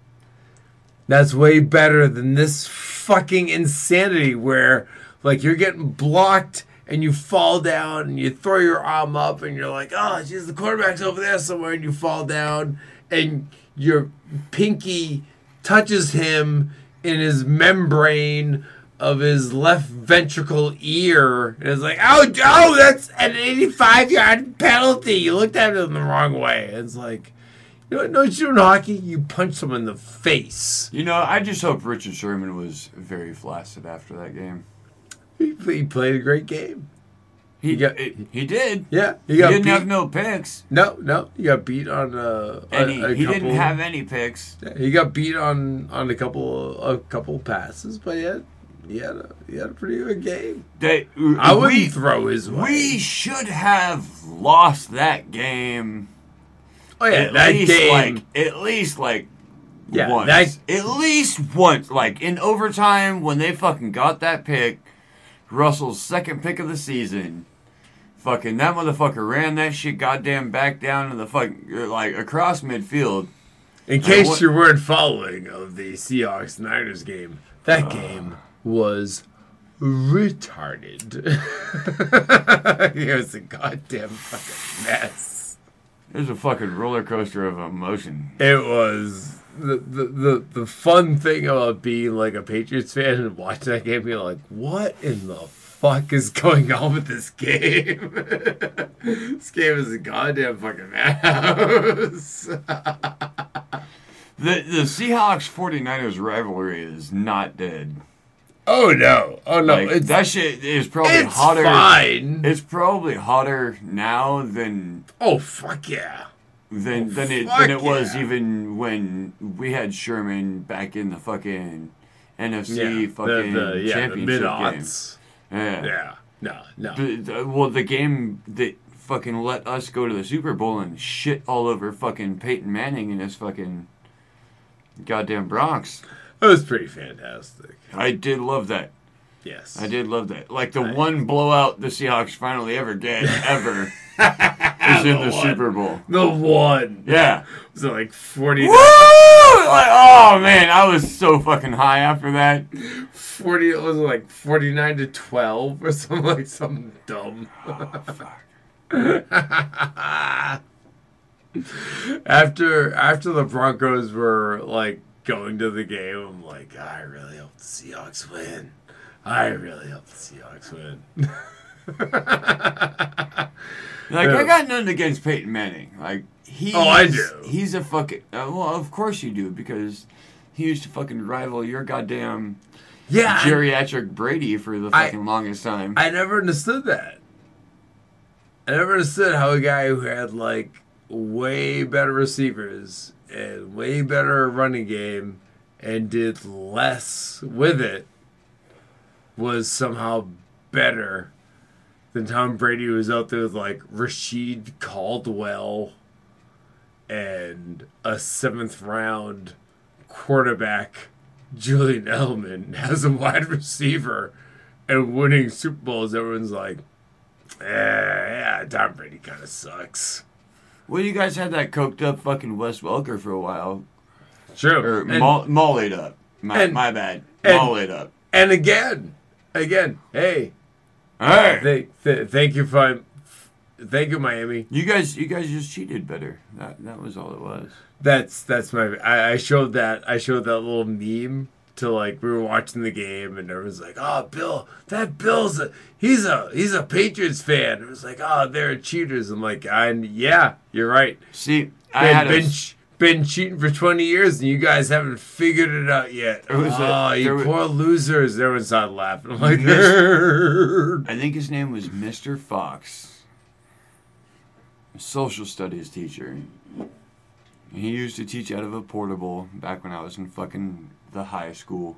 B: That's way better than this fucking insanity where, like, you're getting blocked and you fall down and you throw your arm up and you're like, oh, geez, the quarterback's over there somewhere, and you fall down and your pinky touches him in his membrane of his left ventricle ear. And it's like, oh, oh, that's an 85 yard penalty. You looked at it in the wrong way. It's like, you know, what you in hockey? You punch someone in the face.
A: You know, I just hope Richard Sherman was very flaccid after that game.
B: He, he played a great game.
A: He
B: got-
A: it- he did.
B: Yeah, he
A: He didn't
B: beat.
A: have no picks,
B: no, no, he got beat on uh, a,
A: and he,
B: a
A: he
B: couple.
A: didn't have any picks.
B: He got beat on on a couple a couple passes, but he had he had a, he had a pretty good game.
A: They,
B: I wouldn't
A: we,
B: throw his way.
A: we should have lost that game.
B: oh yeah,
A: at
B: that
A: least
B: game.
A: like at least like
B: Yeah,
A: once.
B: that-
A: at least once. Like in overtime when they fucking got that pick, Russell's second pick of the season. Fucking that motherfucker ran that shit goddamn back down in the fucking er, like across midfield.
B: In case
A: what-
B: you weren't following of the Seahawks Niners game, that game was retarded. it was a goddamn fucking mess.
A: It was a fucking roller coaster of emotion.
B: It was the, the the the fun thing about being like a Patriots fan and watching that game, being like, what in the fuck is going on with this game? this game is a goddamn fucking madhouse.
A: The the Seahawks 49ers rivalry is not dead.
B: oh no! Oh no!
A: Like, that shit is probably
B: it's
A: hotter.
B: fine.
A: It's probably hotter now than
B: oh fuck yeah!
A: Than
B: Oh,
A: than it than it was even when we had Sherman back in the fucking NFC
B: Yeah,
A: fucking
B: the, the, yeah, the
A: championship game. Yeah.
B: Yeah, no, no.
A: The- the- well, the game that fucking let us go to the Super Bowl and shit all over fucking Peyton Manning and his fucking goddamn Bronx.
B: That was pretty fantastic.
A: I did love that.
B: Yes,
A: I did love that. Like the one blowout the Seahawks finally ever get ever is in the
B: one.
A: Super Bowl.
B: The one.
A: Yeah.
B: Was it like forty?
A: Woo! Like, oh man, I was so fucking high after that.
B: 40 it was like 49 to 12 or something like something dumb oh, after after the broncos were like going to the game i'm like i really hope the seahawks win i really hope the seahawks win
A: Like
B: Yeah.
A: I got nothing against Peyton Manning. Like he,
B: Oh, I do.
A: He's a fucking. Uh, well, of course you do because he used to fucking rival your goddamn
B: yeah I-
A: geriatric Brady for the
B: I-
A: fucking longest time.
B: I never understood that. I never understood how a guy who had like way better receivers and way better running game and did less with it was somehow better than Tom Brady was out there with like Rashid Caldwell and a seventh round quarterback Julian Edelman as a wide receiver and winning Super Bowls, everyone's like, eh, yeah, Tom Brady kind of sucks.
A: well, you guys had that coked up fucking Wes Welker for a while,
B: True.
A: or
B: and,
A: maul- up. My,
B: and-
A: my bad. up.
B: and again, again, hey,
A: Hey,
B: th- th- thank you for, thank you, Miami.
A: you guys, you guys just cheated better. That that was all it was.
B: That's that's my. I, I showed that. I showed that little meme to like we were watching the game and everyone's like, "Oh, Bill, that Bill's a he's a he's a Patriots fan." It was like, "Oh, they're cheaters." I'm like, "And yeah, you're right.
A: See, I had a,
B: been, cheating for 20 years and you guys haven't figured it out yet.
A: Was a-
B: oh, you
A: there wa-
B: poor losers. Everyone not laughing. I'm like,
A: I think his name was Mr. Fox, a social studies teacher. He used to teach out of a portable back when I was in fucking the high school.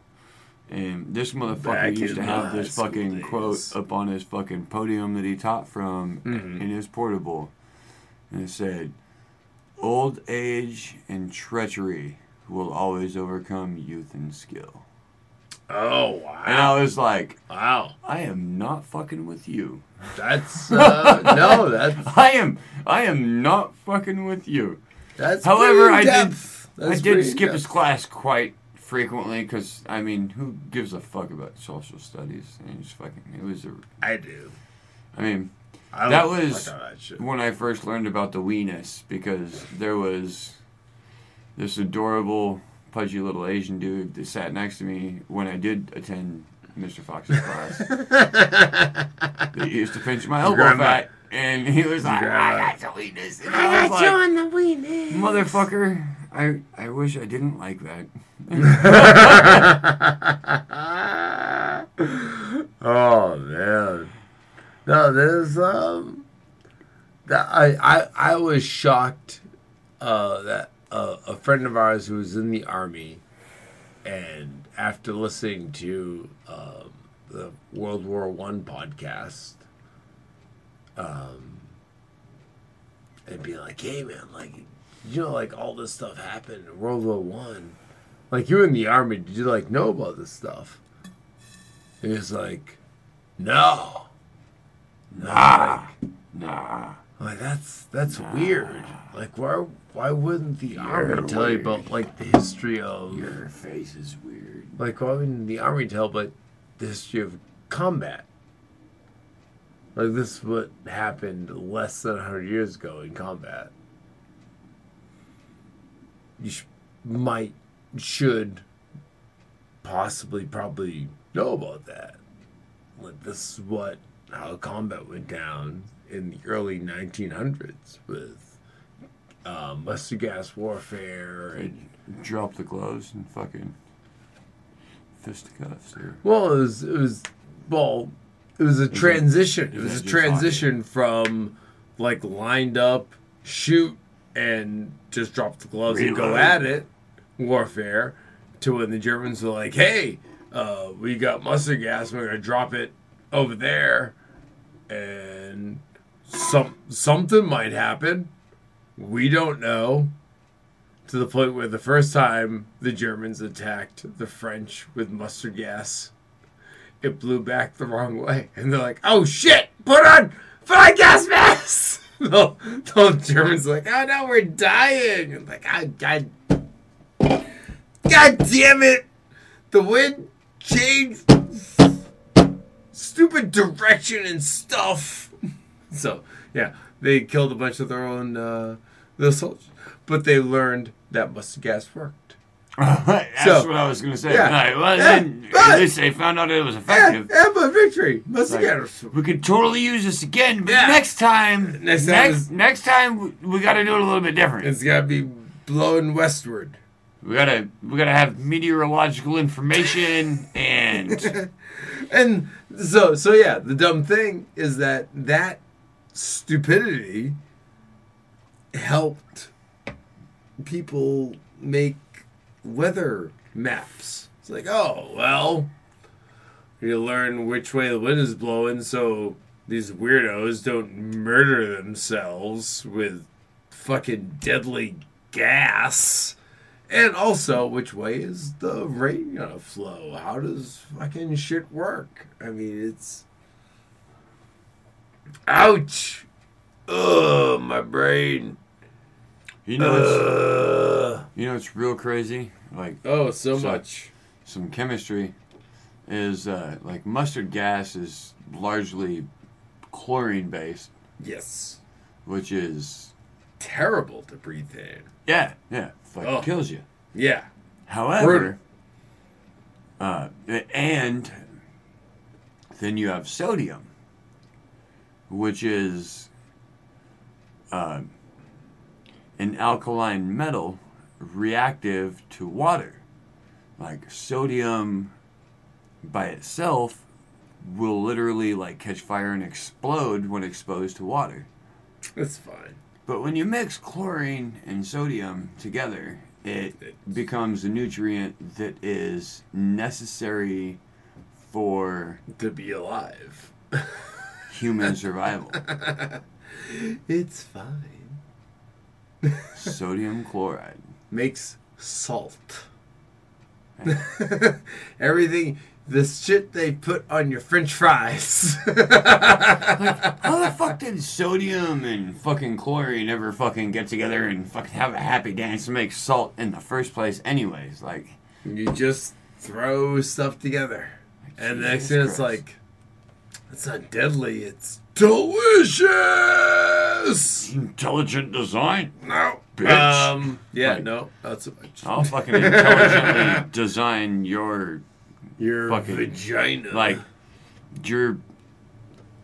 A: And this motherfucker
B: Back
A: used to have this fucking
B: school
A: quote up on his fucking podium that he taught from
B: Mhm.
A: in his portable. And it said, Old age and treachery will always overcome youth and skill.
B: oh, wow.
A: And I was like,
B: Wow.
A: I am not fucking with you.
B: That's, uh, no, that's,
A: I am I am not fucking with you.
B: that's
A: However, I did
B: in-depth.
A: I did skip
B: in-depth.
A: his class quite frequently because I mean, who gives a fuck about social studies? And it's fucking it was a
B: I do.
A: I mean,
B: I
A: that was
B: fuck that
A: when I first learned about the weenus because there was this adorable, pudgy little Asian dude that sat next to me when I did attend Mr. Fox's class. that used to pinch my elbow
B: Grandma.
A: fat, and he was like,
B: Grandma.
A: "I got the weenus." And I was like, on
B: the weenus.
A: "Motherfucker, I I wish I didn't like that."
B: oh man. No, there's um that I I, I was shocked uh that uh, a friend of ours who was in the army and after listening to um, the World War One podcast um and be like, hey man, like you know like all this stuff happened in World War One. Like you were in the army, did you like know about this stuff? He was like, no.
A: Nah, nah.
B: Like that's that's weird. Like why why wouldn't the army
A: You're
B: tell you about like the history of
A: Your face is weird.
B: like why wouldn't the army tell about the history of combat? Like this is what happened less than hundred years ago in combat. You sh- might should possibly probably know about that. Like this is what how combat went down in the early 1900s with uh, mustard gas warfare and
A: Drop the gloves and fucking fisticuffs or
B: well it was it was well it was a transition. It was a transition from like lined up shoot and just drop the gloves and go at it warfare to when the Germans were like hey uh, we got mustard gas we're gonna drop it over there and some something might happen we don't know to the point where the first time the Germans attacked the French with mustard gas, it blew back the wrong way, and they're like, "Oh shit! Put on, put on gas masks!" the, the Germans are like, "Oh no, we're dying!" And like, "God, God, God damn it! The wind changed, stupid direction and stuff." So yeah, they killed a bunch of their own uh, the soldiers, but they learned that mustard gas worked.
A: That's
B: So-
A: what I was gonna say.
B: Yeah.
A: Right, well,
B: Yeah,
A: then
B: but-
A: at least they found out it was effective.
B: yeah, yeah but victory mustard
A: Like,
B: gas.
A: we could totally use this again, but
B: Yeah.
A: next time,
B: Next
A: next
B: time
A: next,
B: is-
A: next time we, we got to do it a little bit different.
B: It's gotta be blowing westward.
A: We gotta we gotta have meteorological information and
B: And so, so yeah, the dumb thing is that that stupidity helped people make weather maps. It's like, oh, well, you learn which way the wind is blowing so these weirdos don't murder themselves with fucking deadly gas. And also, which way is the rain gonna flow? How does fucking shit work? I mean, it's. Ouch! Ugh, my brain.
A: you know it's you know it's real crazy. Like
B: Oh, so
A: So-
B: much.
A: some chemistry is uh, like mustard gas is largely chlorine based,
B: Yes.
A: which is
B: Terrible to breathe in.
A: yeah yeah fucking
B: Oh.
A: kills you.
B: Yeah.
A: However, uh, and then you have sodium, which is uh, an alkaline metal reactive to water. Like sodium by itself will literally like catch fire and explode when exposed to water.
B: That's fine.
A: But when you mix chlorine and sodium together, it becomes a nutrient that is necessary for
B: To be alive.
A: human survival.
B: It's fine.
A: Sodium chloride.
B: Makes salt. Everything, the shit they put on your french fries.
A: How the fuck did sodium and fucking chlorine ever fucking get together and fucking have a happy dance to make salt in the first place, anyways? Like,
B: you just throw stuff together. And the next thing it's like, It's not deadly. It's delicious.
A: Intelligent design?
B: No.
A: Bitch.
B: Um. Yeah.
A: Like-
B: no. Not so much.
A: I'll fucking intelligently design your
B: Your
A: fucking
B: vagina.
A: like your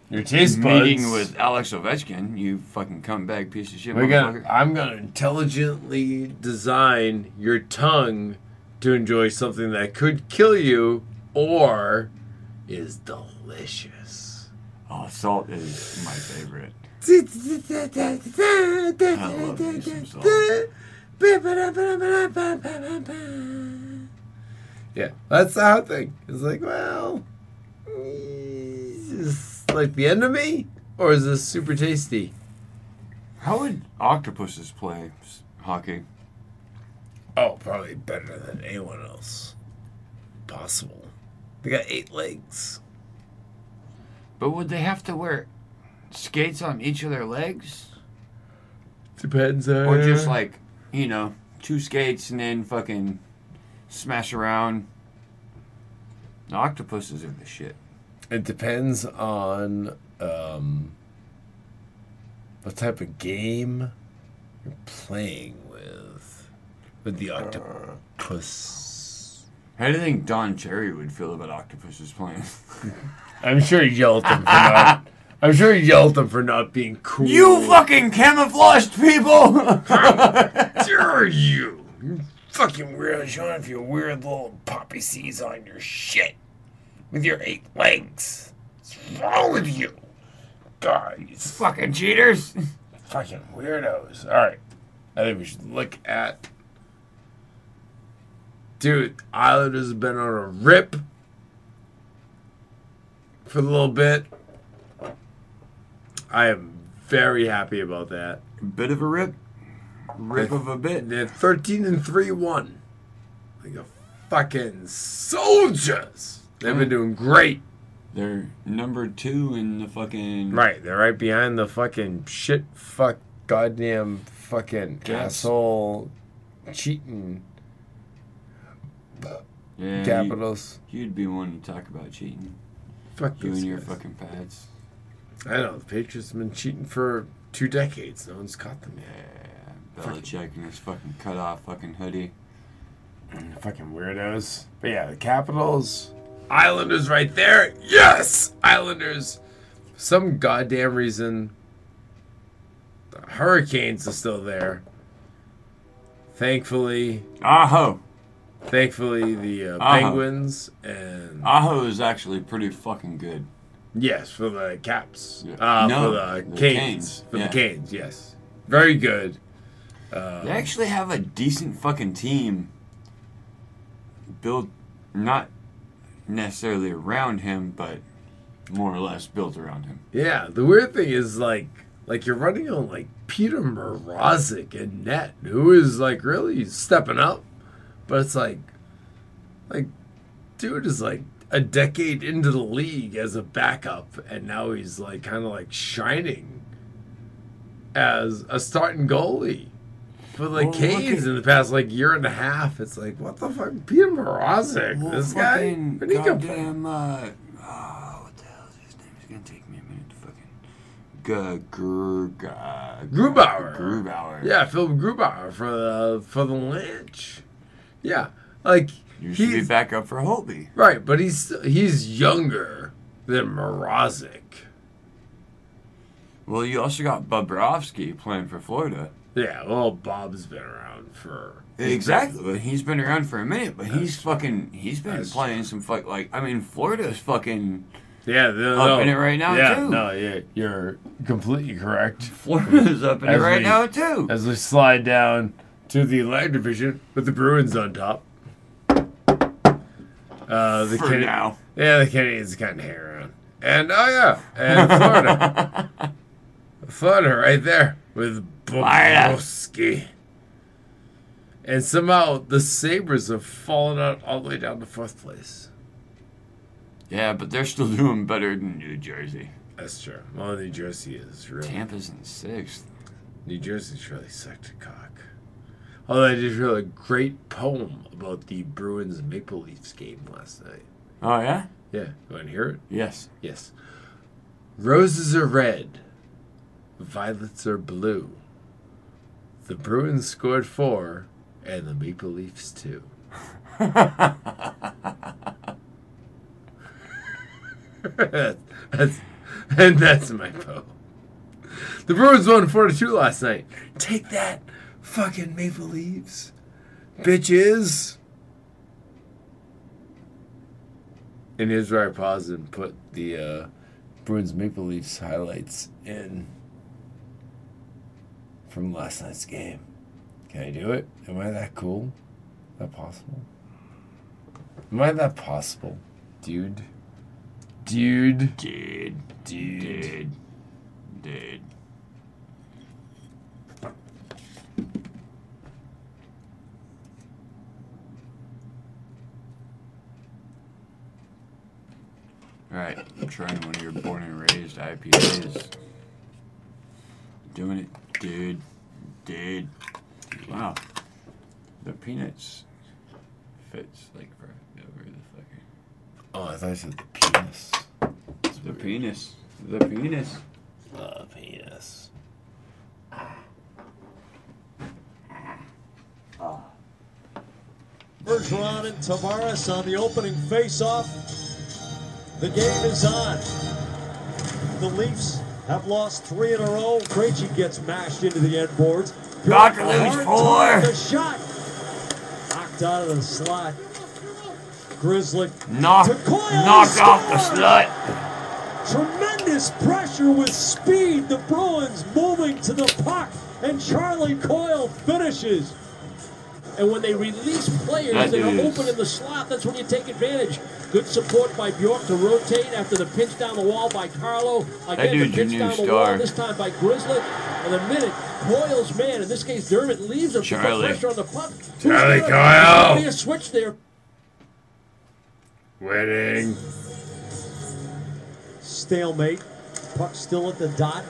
B: your taste buds.
A: meeting with Alex Ovechkin. You fucking cuntbag piece of shit,
B: We're gonna. I'm gonna intelligently design your tongue to enjoy something that could kill you or is delicious.
A: Oh, salt is my favorite.
B: Yeah, that's the hot thing. It's like, well, is this like the end of me, or is this super tasty?
A: How would octopuses play hockey?
B: Oh, probably better than anyone else possible. They got eight legs.
A: But would they have to wear skates on each of their legs?
B: Depends on.
A: Or just like, you know, two skates and then fucking smash around? The octopuses are the shit.
B: It depends on um, what type of game you're playing with. With the octopus.
A: How do you think Don Cherry would feel about octopuses playing?
B: I'm sure he yelled at him for not. I'm sure he yelled at him for not being cool.
A: you fucking camouflaged people!
B: dare you? You fucking weird, showing off your weird little poppy seeds on your shit with your eight legs. What's wrong with you, guys?
A: fucking cheaters!
B: Fucking weirdos. All right, I think we should look at. Dude, Islanders have been on a rip for a little bit. I am very happy about that.
A: Bit of a rip. Rip of a bit.
B: They're 13 and 3 1. Like a fucking soldiers. They've been mm. doing great.
A: They're number two in the fucking.
B: Right, they're right behind the fucking shit, fuck, goddamn, fucking
A: Yes.
B: asshole, cheating
A: Yeah,
B: Capitals.
A: You, would be one to talk about cheating.
B: Fuck
A: You
B: those
A: and your
B: guys.
A: fucking pads.
B: I know the Patriots have been cheating for two decades. No one's caught them yet.
A: Yeah, Belichick and his fucking cut off fucking hoodie.
B: Fucking weirdos. But yeah, the Capitals, Islanders, right there. Yes, Islanders. For some goddamn reason, the Hurricanes are still there. Thankfully,
A: Aho!
B: thankfully the uh. Penguins and
A: Aho is actually pretty fucking good.
B: yes for the Caps.
A: Yeah.
B: Uh,
A: No,
B: for the,
A: the
B: Canes.
A: Canes,
B: For
A: yeah.
B: the Canes, yes, very good. Uh,
A: They actually have a decent fucking team built, not necessarily around him, but more or less built around him.
B: Yeah, the weird thing is like like you're running on like Petr Mrazek and net, who is like really stepping up. But it's like like dude is like a decade into the league as a backup and now he's like kind of like shining as a starting goalie. For
A: like
B: Canes in the past like year and a half, it's like what the fuck, Petr Mrazek,
A: Well,
B: this guy, Where'd he come from?
A: uh, oh, what the hell is his name? It's gonna take me a minute to fucking.
B: Grubauer.
A: Grubauer.
B: Yeah, Philipp Grubauer for the for the Lynch. Yeah, like
A: You should be back up for Holtby.
B: right, but he's he's younger than Mrazek.
A: Well, you also got Bobrovsky playing for Florida.
B: Yeah, well, Bob's been around for
A: Exactly, he's been around for a minute. But he's fucking, he's been
B: That's
A: playing some fuck. Like, I mean, Florida's fucking.
B: Yeah,
A: Up
B: no.
A: in it right now,
B: yeah,
A: too.
B: No, yeah, you're completely correct.
A: Florida's up in it right
B: we-
A: now too.
B: As we slide down to the Atlantic Division with the Bruins on top. Uh, the
A: For
B: Can-
A: now.
B: Yeah, the Canadiens kind of hang around. And oh yeah, and Florida. Florida right there with Bobrovsky. And somehow the Sabres have fallen out all the way down to fourth place.
A: Yeah, but they're still doing better than New Jersey.
B: That's true. Well, New Jersey is really.
A: Tampa's in sixth.
B: New Jersey's really sucked a cock. Although I just wrote a great poem about the Bruins Maple Leafs game last night.
A: Oh yeah.
B: Yeah, you want to hear it?
A: Yes.
B: Yes. Roses are red, violets are blue. The Bruins scored four, and the Maple Leafs two. that's, and that's my poem. The Bruins won 4 to 2 last night. Take that, fucking Maple Leafs. Bitches. And here's where I paused and put the uh, Bruins Maple Leafs highlights in from last night's game. Can I do it? Am I that cool? Is that possible? Am I that possible? Dude. Dude.
A: Dude.
B: Dude.
A: Dude. Dude. Alright, I'm trying one of your born and raised IPAs. Doing it, dude. Dude. Wow. The peanuts fits like for over the fucking.
B: Oh, I thought you said the penis.
A: The penis. The penis.
B: The penis.
L: Bergeron and Tavares on the opening face-off. The game is on. The Leafs have lost three in a row. Krejci gets mashed into the end boards.
A: Got to lose four.
L: The shot knocked out of the slot. Grizzly
A: Knock,
L: to Coyle,
A: knock off the slut.
L: Tremendous pressure with speed. The Bruins moving to the puck, and Charlie Coyle finishes. And when they release players
A: That
L: that are open in the slot, that's when you take advantage. Good support by Bjork to rotate after the pinch down the wall by Carlo. Again, the
A: your
L: pinch
A: new
L: down the
A: star.
L: wall, this time by Grzelcyk. And the minute Coyle's man, in this case Dermott, leaves him to put pressure on the puck. Who's
B: Charlie
L: gonna-
B: Coyle.
L: there'll be a switch there.
B: Winning.
L: Stalemate. Puck still at the dot.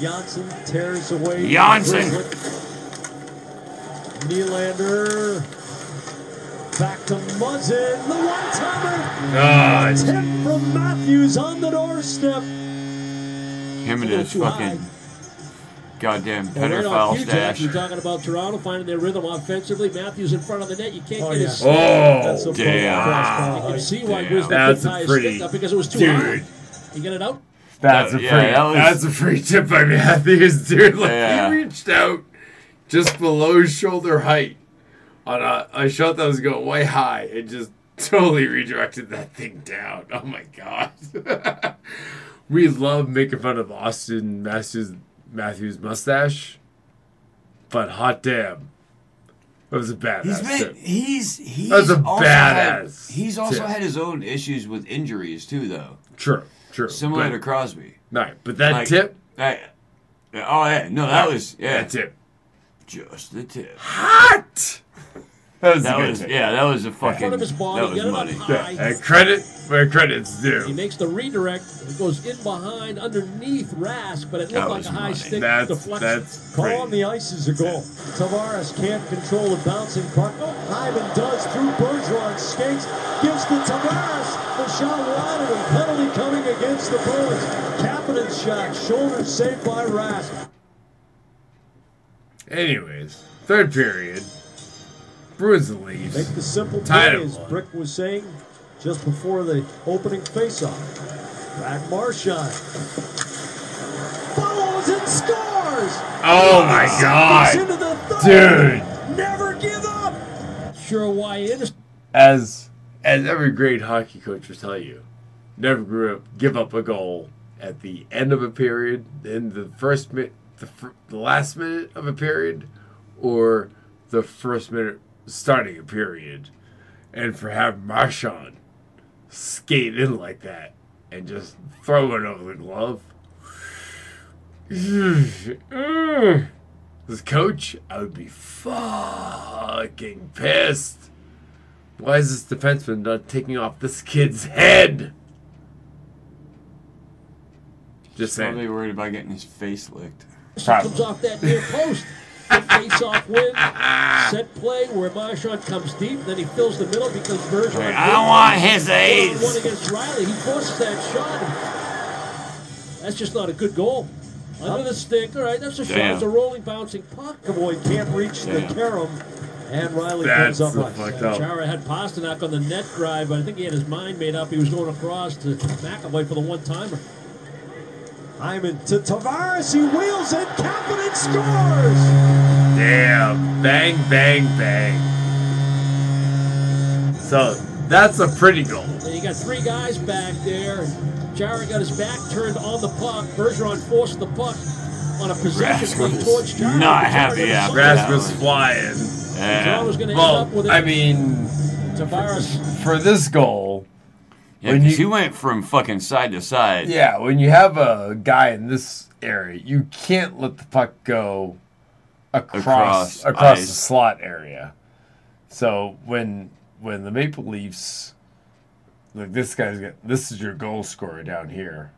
L: Johnsson tears away.
A: Johnsson.
L: Nylander. Back to Muzzin. The one timer.
B: Ah,
L: Tip from Matthews on the doorstep.
A: Him and his
L: too
A: fucking goddamn
L: And right
A: pedophile
L: off cue, Jack,
A: stash.
L: you're talking about Toronto finding their rhythm offensively. Matthews in front of the net. You can't
J: Oh,
L: get
J: yeah.
L: his
B: Oh,
L: That's a
A: damn.
L: cross. You can see why
A: Damn.
L: Grzelcyk
B: That's
L: couldn't
B: a
L: tie his
B: pretty-
L: stick up because it was too
B: dude.
L: high. You get it out?
B: That's a
A: Yeah,
B: free.
A: that was-
B: that's a free tip by Matthews, dude. Like
A: Yeah.
B: he reached out just below shoulder height on a, a shot that was going way high and just totally redirected that thing down. Oh my god. we love making fun of Auston Matthews Matthews mustache, but hot damn, that was a badass
A: He's been
B: tip.
A: he's he's
B: That's a
A: also
B: badass
A: Had, he's also
B: tip.
A: had his own issues with injuries too, though.
B: True, true.
A: Similar
B: but,
A: to Crosby.
B: Right, but that
A: Like,
B: tip,
A: That, oh yeah, no, that was yeah,
B: that tip,
A: just the tip.
B: hot. That was
A: That
B: good
A: was
B: tip.
A: yeah, that was a fucking
L: front of his body,
A: that was
L: get
A: money.
L: high.
B: Yeah, and credit where credit's due.
L: He makes the redirect. It goes in behind, underneath Rask, but it
A: That
L: looked like a high
A: money.
L: stick
B: That's
L: deflection.
B: that's
L: Call
B: pretty.
L: on the ice is a goal. Tavares can't control the bouncing puck. Oh, Hyman does through Bergeron skates, gives to Tavares. The shot wide and a penalty coming against the Bruins. Kapanen's shot, shoulder saved by Rask.
B: Anyways, third period. Bruins and
L: Make the simple
B: Tied
L: play, as
B: one.
L: Brick was saying just before the opening faceoff. Back Marchand. Follows and scores!
B: Oh my god,
L: into the third.
B: dude!
L: Never give up! Sure, why it is.
B: As as every great hockey coach will tell you, never grew up, give up a goal at the end of a period, in the first minute, the, fir- the last minute of a period, or the first minute starting a period, and for have Marchand skate in like that and just throw it over the glove. This coach, I would be fucking pissed. Why is this defenseman not taking off this kid's head? Just
A: Probably
B: saying.
A: worried about getting his face licked.
B: Probably.
L: comes off that near post. Face-off win. Set play where Marchand comes deep, then he fills the middle because Bergeron.
A: I don't want his A's.
L: One against Rielly, he forces that shot. That's just not a good goal. Under the stick. All right, that's a shot. It's a rolling, bouncing puck.
J: McAvoy can't reach the
A: Damn.
J: carom, and Rielly
B: That's
J: comes
B: the
J: up.
B: fucked up.
L: Chara had Pastrnak on the net drive, but I think he had his mind made up. He was going across to McAvoy for the one timer.
J: Hyman to Tavares. He wheels it. Kapanen scores.
B: Damn. Bang, bang, bang. So that's a pretty goal.
L: And you got three guys back there. Chara got his back turned on the puck. Bergeron forced the puck on a possession play
A: Rasmus
L: towards Chara.
A: not happy
L: got a
A: after
B: Rasmus flying.
A: Yeah.
L: was end
B: Well,
L: up with.
B: I mean,
L: Tavares.
B: for this goal,
A: Yeah,
B: When you-
A: he went from fucking side to side.
B: yeah, when you have a guy in this area, you can't let the puck go across
A: Across
B: across, the slot area. So when when the Maple Leafs, like this guy's got this is your goal scorer down here,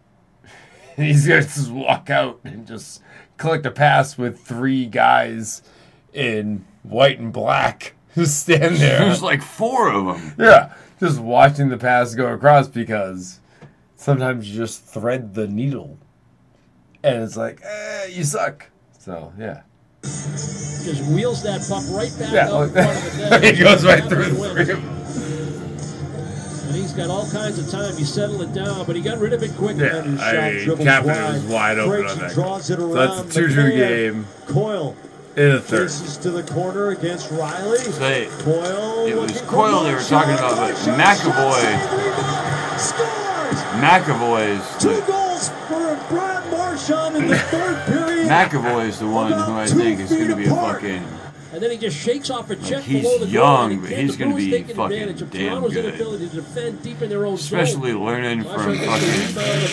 B: he's gonna just walk out and just collect a pass with three guys in white and black who stand there.
A: There's like four of them.
B: Yeah, just watching the pass go across because sometimes you just thread the needle, and it's like, eh, you suck. So yeah,
L: Just wheels that puck right back
B: yeah,
L: up in front of the net.
B: it goes right through the
L: wins.
B: three of them.
L: And he's got all kinds of time. He settled it down, but he got rid of it quick.
B: Yeah,
J: And his
B: I mean,
J: dribbles
B: Kapanen was
J: wide.
B: wide open on that.
J: draws it
B: So
J: around.
B: that's a two-two game
J: Coyle
B: in the third.
J: faces to the corner against Rielly.
A: Say,
J: Coyle.
A: It was Coyle they were talking about, but
J: Marchand,
A: McAvoy-
J: shot, save, rebound,
A: McAvoy's
J: Two goals for Brad Marchand in the third period.
A: McAvoy is the one who I think is going to be a fucking.
L: And then he just shakes off a check
A: he's
L: below the goal.
A: young,
L: and
A: but he's gonna be
L: taking
A: fucking
L: advantage of
A: damn
L: Toronto's
A: good.
L: inability to defend deep in their own
A: Especially
L: zone.
A: learning from
L: Marchand gets the
A: fucking
L: rebound of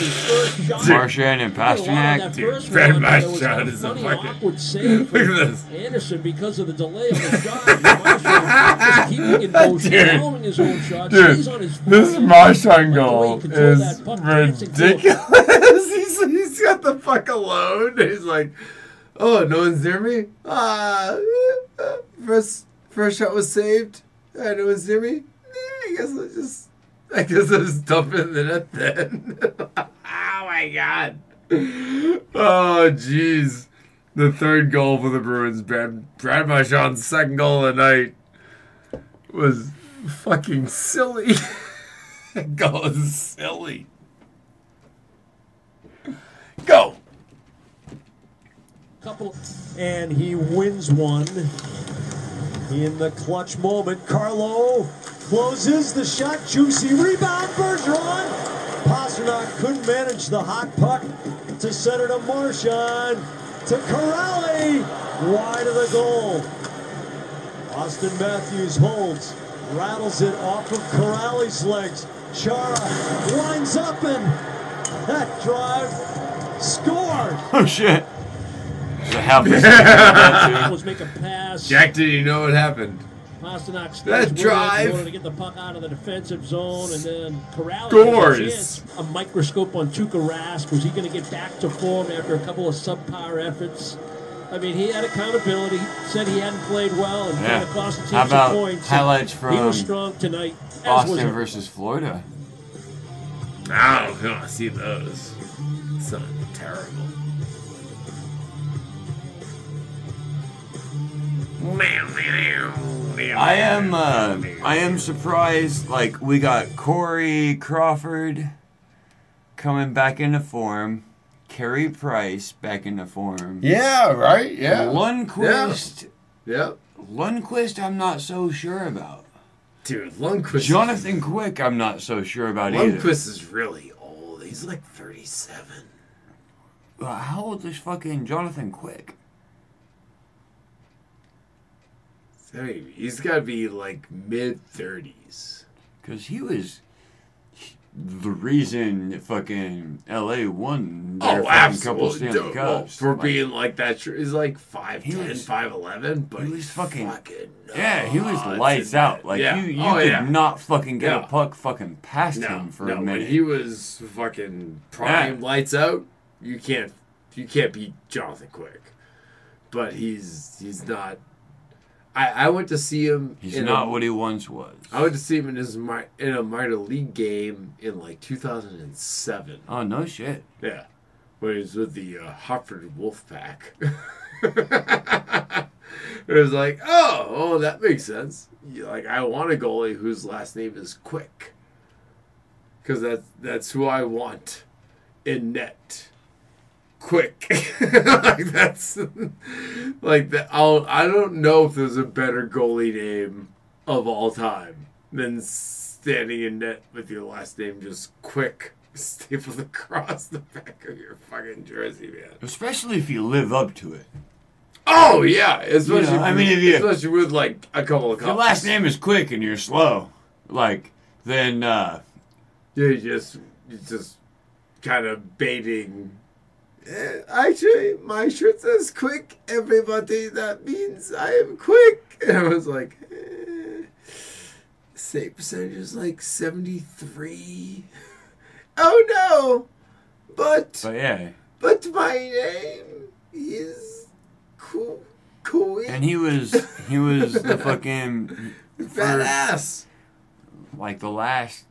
L: his.
A: Marchand and
L: He did a lot of
A: Pastrnak.
L: that
B: Dude,
L: first
B: Brad
L: one, but there was
B: Marchand
L: a
B: is a
L: funny,
B: fucking-
L: awkward save
B: Look at
L: from
B: this.
L: Andersen because of the delay on the shot. Marchand was keeping in motion,
B: Dude.
L: following his own shot,
B: Dude,
L: stays on his
B: this
L: feet.
B: Marchand
L: Like the way
B: goal
L: he controlled
B: is
L: that puck dancing through a-
B: ridiculous. he's, he's got the fuck alone. He's like, oh, no one's near me? Ah, first, first shot was saved. No one's near me? Eh, I guess I'll just, I guess I'll just dump it in the net then. oh my god. Oh, jeez. The third goal for the Bruins, Brad, Brad Marchand's second goal of the night was fucking silly. Goal is silly. Go.
J: Couple, and he wins one in the clutch moment. Carlo closes the shot, juicy rebound. Bergeron. Pastrnak couldn't manage the hot puck to center to Marchand to Corrali, wide of the goal. Auston Matthews holds, rattles it off of Corrali's legs. Chara winds up and that drive scored.
A: Oh shit. The half
L: That was make a pass.
B: Jack, did you know what happened?
L: Pastrnak stays
B: That
L: with it
B: drive.
L: in order to get the puck out of the defensive zone, and then Corral
B: Scores.
L: a. A microscope on Tuukka Rask. Was he going to get back to form after a couple of subpar efforts? I mean, he had accountability. Said he hadn't played well, and
A: Yeah.
L: kind of cost the team
A: How
L: some
A: about
L: points.
A: highlights
L: He
A: from
L: was strong tonight. as
A: Boston versus Florida.
B: I don't want to see those. Something terrible.
A: I am uh, I am surprised like we got Corey Crawford coming back into form, Carey Price back into form.
B: Yeah, right? Yeah.
A: Lundqvist
B: Yep.
A: Lundqvist I'm not so sure about.
B: Dude, Lundqvist.
A: Jonathan Quick I'm not so sure about either.
B: Lundqvist is really old. He's like 37.
A: Uh, How old is fucking Jonathan Quick?
B: He's got to be like mid 30s.
A: Because he was the reason fucking LA won their
B: Oh,
A: fucking couple
B: absolutely.
A: Stanley
B: Dude, well, for
A: Like,
B: being like that, sure, he's like 5'10,
A: He
B: 5'11, but
A: he was fucking-
B: fucking
A: yeah, he was lights out. Like
B: yeah.
A: you, you
B: oh,
A: could
B: yeah.
A: not fucking get
B: No.
A: a puck fucking past
B: no,
A: him for
B: no,
A: a
B: when
A: minute.
B: he was fucking prime
A: Yeah.
B: lights out, you can't you can't beat Jonathan Quick. But he's he's not. I, I went to see him.
A: He's
B: in
A: not
B: a,
A: what he once was.
B: I went to see him in his in a minor league game in like 2007.
A: Oh no shit.
B: Yeah, when he was with the uh, Hartford Wolfpack. it was like, oh, oh, that makes sense. Like, I want a goalie whose last name is Quick, because that's that's who I want in net. Quick, like that's like that. I'll, I don't know if there's a better goalie name of all time than standing in net with your last name just Quick stapled across the back of your fucking jersey, man.
A: Especially if you live up to it.
B: Oh yeah, especially
A: You know, I mean, if you-
B: especially with like a couple of
A: If your last name is quick and you're slow, like, then, uh,
B: Yeah, you just you just kind of baiting. Actually, my shirt says "quick." Everybody, that means I am quick. And I was like, eh, save percentage is like seventy three. Oh no, but
A: but yeah.
B: but my name is cool. Quick.
A: And he was, he was the fucking,
B: Badass.
A: like, the last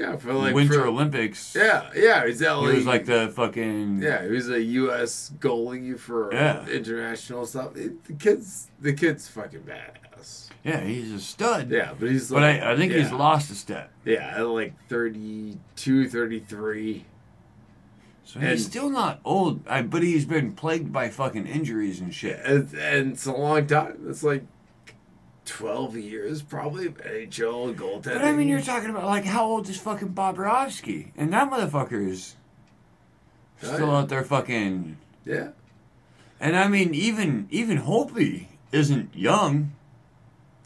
B: Yeah, for like
A: Winter
B: for-
A: Olympics.
B: Yeah, yeah, he's
A: He was like the fucking,
B: Yeah, he was a U.S. goalie for
A: Yeah.
B: international stuff. It- the kid's the kid's fucking badass.
A: yeah, he's a stud.
B: Yeah, but he's
A: But
B: like,
A: I, I think he's lost a step.
B: Yeah, at like 32, 33.
A: So
B: And-
A: he's still not old, but he's been plagued by fucking injuries and shit.
B: And, and it's a long time. It's like 12 years probably of NHL goaltending.
A: But I mean, you're talking about like how old is fucking Bobrovsky, and that motherfucker is
B: Oh,
A: still
B: yeah.
A: out there fucking.
B: Yeah.
A: And I mean, even even Holtby isn't young.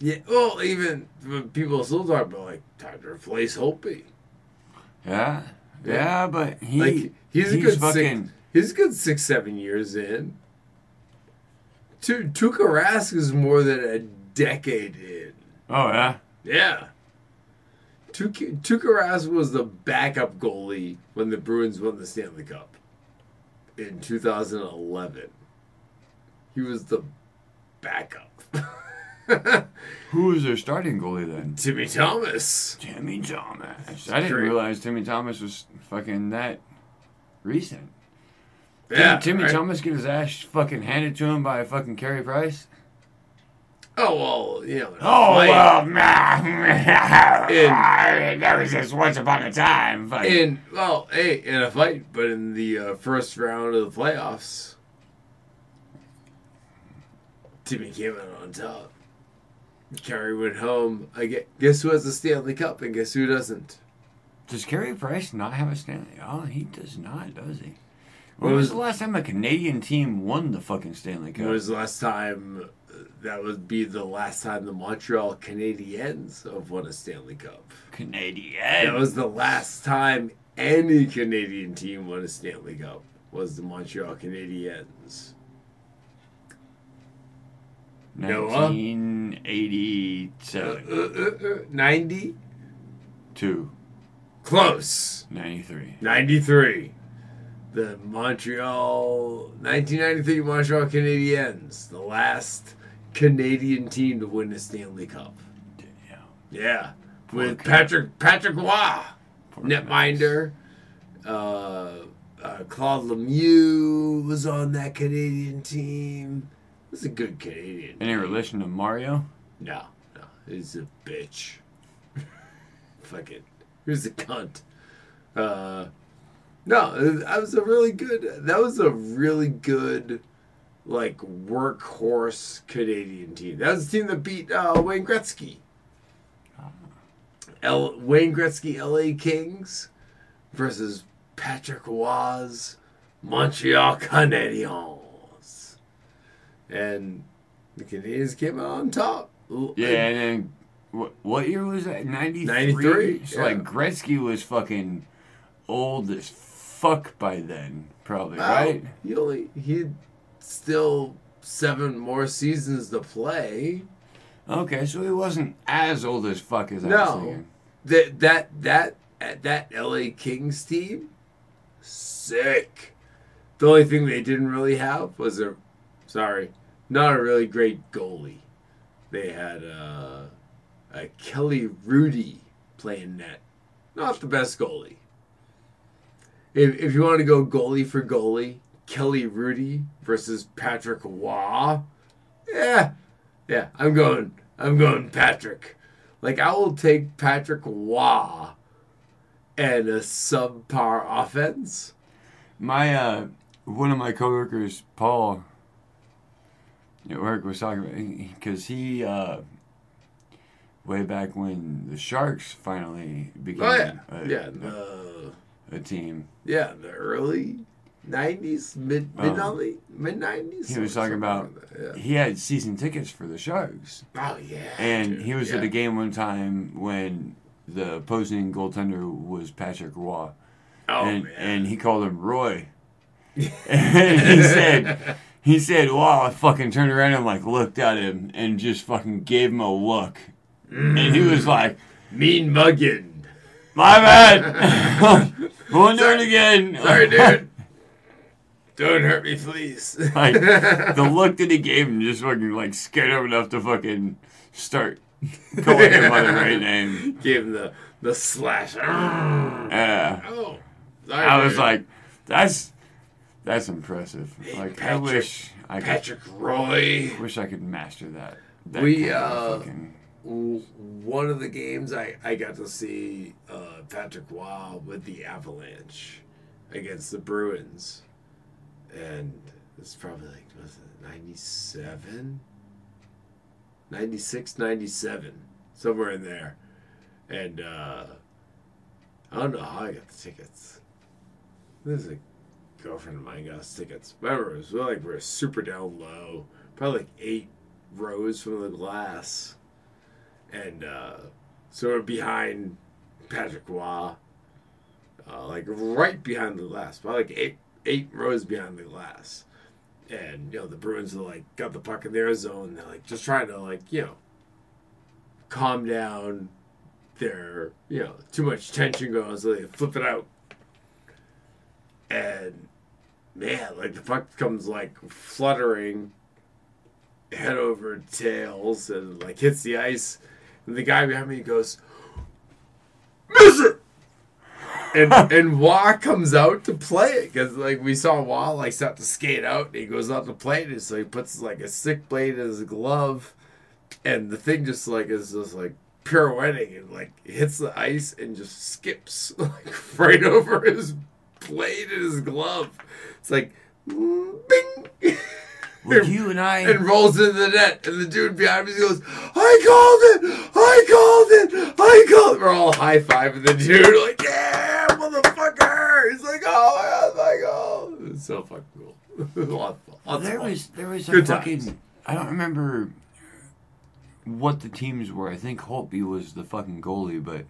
B: Yeah, well, even people still talk about like time to replace Holtby.
A: Yeah, yeah, but he
B: like he's a good
A: fucking.
B: six, he's a good six seven years in. Tu- Tuukka Rask is more than a decade in.
A: Oh yeah,
B: Yeah. Rask was the backup goalie when the Bruins won the Stanley Cup in 2011. He was the backup.
A: who was their starting goalie then?
B: Timmy Thomas.
A: Timmy Thomas. I didn't realize Timmy Thomas was fucking that recent.
B: Yeah,
A: Didn't Timmy
B: right?
A: Thomas get his ass fucking handed to him by fucking Carey Price?
B: Oh well, you know.
A: Oh
B: fight-
A: well.
B: In-
A: that was just once upon a time.
B: In well, hey, in a fight, but in the uh, first round of the playoffs, Timmy came out on top. Carey went home. I get, guess who has the Stanley Cup and guess who doesn't?
A: Does Carey Price not have a Stanley? Oh, he does not, does he? When was
B: was-
A: the last time a Canadian team won the fucking Stanley Cup?
B: When was the last time? That would be the last time the Montreal Canadiens have won a Stanley Cup.
A: Canadian.
B: That was the last time any Canadian team won a Stanley Cup. Was the Montreal Canadiens? Noah?
A: 1987.
B: Uh, uh, uh, Ninety.
A: Two.
B: Close.
A: 93.
B: 93. The Montreal 1993 Montreal Canadiens, the last Canadian team to win the Stanley Cup.
A: Yeah.
B: Yeah,
A: Poor
B: with
A: Can-
B: Patrick Patrick
A: Roy,
B: netminder. Uh, uh, Claude Lemieux was on that Canadian team. It was a good Canadian.
A: Any relation to Mario?
B: No, no, he's a bitch. Fuck it. Here's a cunt. Uh, no, that was a really good. That was a really good, like workhorse Canadian team. That was the team that beat uh, Wayne Gretzky. L- Wayne Gretzky, L.A. Kings, versus Patrick Roy's Montreal Canadiens, and the Canadians came out on top.
A: Yeah, and then what, what year was that? 93?
B: 93,
A: So,
B: yeah.
A: like, Gretzky was fucking old as fuck by then, probably,
B: Well,
A: right?
B: He only he still seven more seasons to play.
A: Okay, so he wasn't as old as fuck as I was
B: No,
A: thinking.
B: that that that that L.A. Kings team, sick. The only thing they didn't really have was a, sorry, not a really great goalie. They had uh, a Kelly Hrudey playing net, not the best goalie. if, if you want to go goalie for goalie, Kelly Hrudey versus Patrick Roy. Yeah, yeah, I'm going. I'm going Patrick. Like I will take Patrick Roy and a subpar offense.
A: My uh, one of my coworkers, Paul, at work was talking about because he uh, way back when the Sharks finally became
B: Oh yeah,
A: a,
B: yeah, the
A: a team.
B: yeah the early '90s, mid
A: Oh.
B: mid early mid '90s.
A: He was talking about
B: Yeah.
A: he had season tickets for the Sharks.
B: Oh yeah,
A: And
B: dude,
A: he was at a game one time when the opposing goaltender was Patrick Roy.
B: Oh
A: and,
B: man.
A: and he called him Roy. and he said he said, Wow, I fucking turned around and like looked at him and just fucking gave him a look. And he was mm. like,
B: mean mugging.
A: My bad. Won't do it again.
B: Sorry, dude. Don't hurt me, please.
A: like the look that he gave him just fucking like scared him enough to fucking start calling him by the right name.
B: Gave him the the slash.
A: Yeah.
B: Oh, sorry,
A: I was like, that's that's impressive. Like I
B: Patrick-
A: wish I could,
B: Patrick Roy.
A: wish I could master that. that
B: We
A: kind of
B: uh,
A: fucking-
B: one of the games I I got to see uh, Patrick Roy with the Avalanche against the Bruins, and it's probably like was it 97? 96, 97, somewhere in there, and uh, I don't know how I got the tickets. this is a girlfriend of mine got us tickets. Remember, it was like we we're super down low, probably like eight rows from the glass, and uh, so we're behind Patrick Roy, uh, like right behind the glass, probably like eight eight rows behind the glass. And you know the Bruins are like got the puck in their zone. They're like just trying to like you know calm down their you know too much tension going, so they flip it out. And man, like the puck comes like fluttering head over tails and like hits the ice. And the guy behind me goes, Miss it! And and Roy comes out to play it because like we saw Roy like start to skate out and he goes out to play it. So he puts like a sick blade in his glove, and the thing just like is just like pirouetting and like hits the ice and just skips like right over his blade in his glove. It's like mm, bing.
A: Well, you and I
B: and rolls into the net, and the dude behind me goes, "I called it! I called it! I called it!" We're all high fiving the dude, like, "Yeah, motherfucker!" He's like, "Oh my god, my god!" It's so fucking cool. Lots lots
A: there was there was a
B: Good
A: fucking
B: times.
A: I don't remember what the teams were. I think Holtby was the fucking goalie, but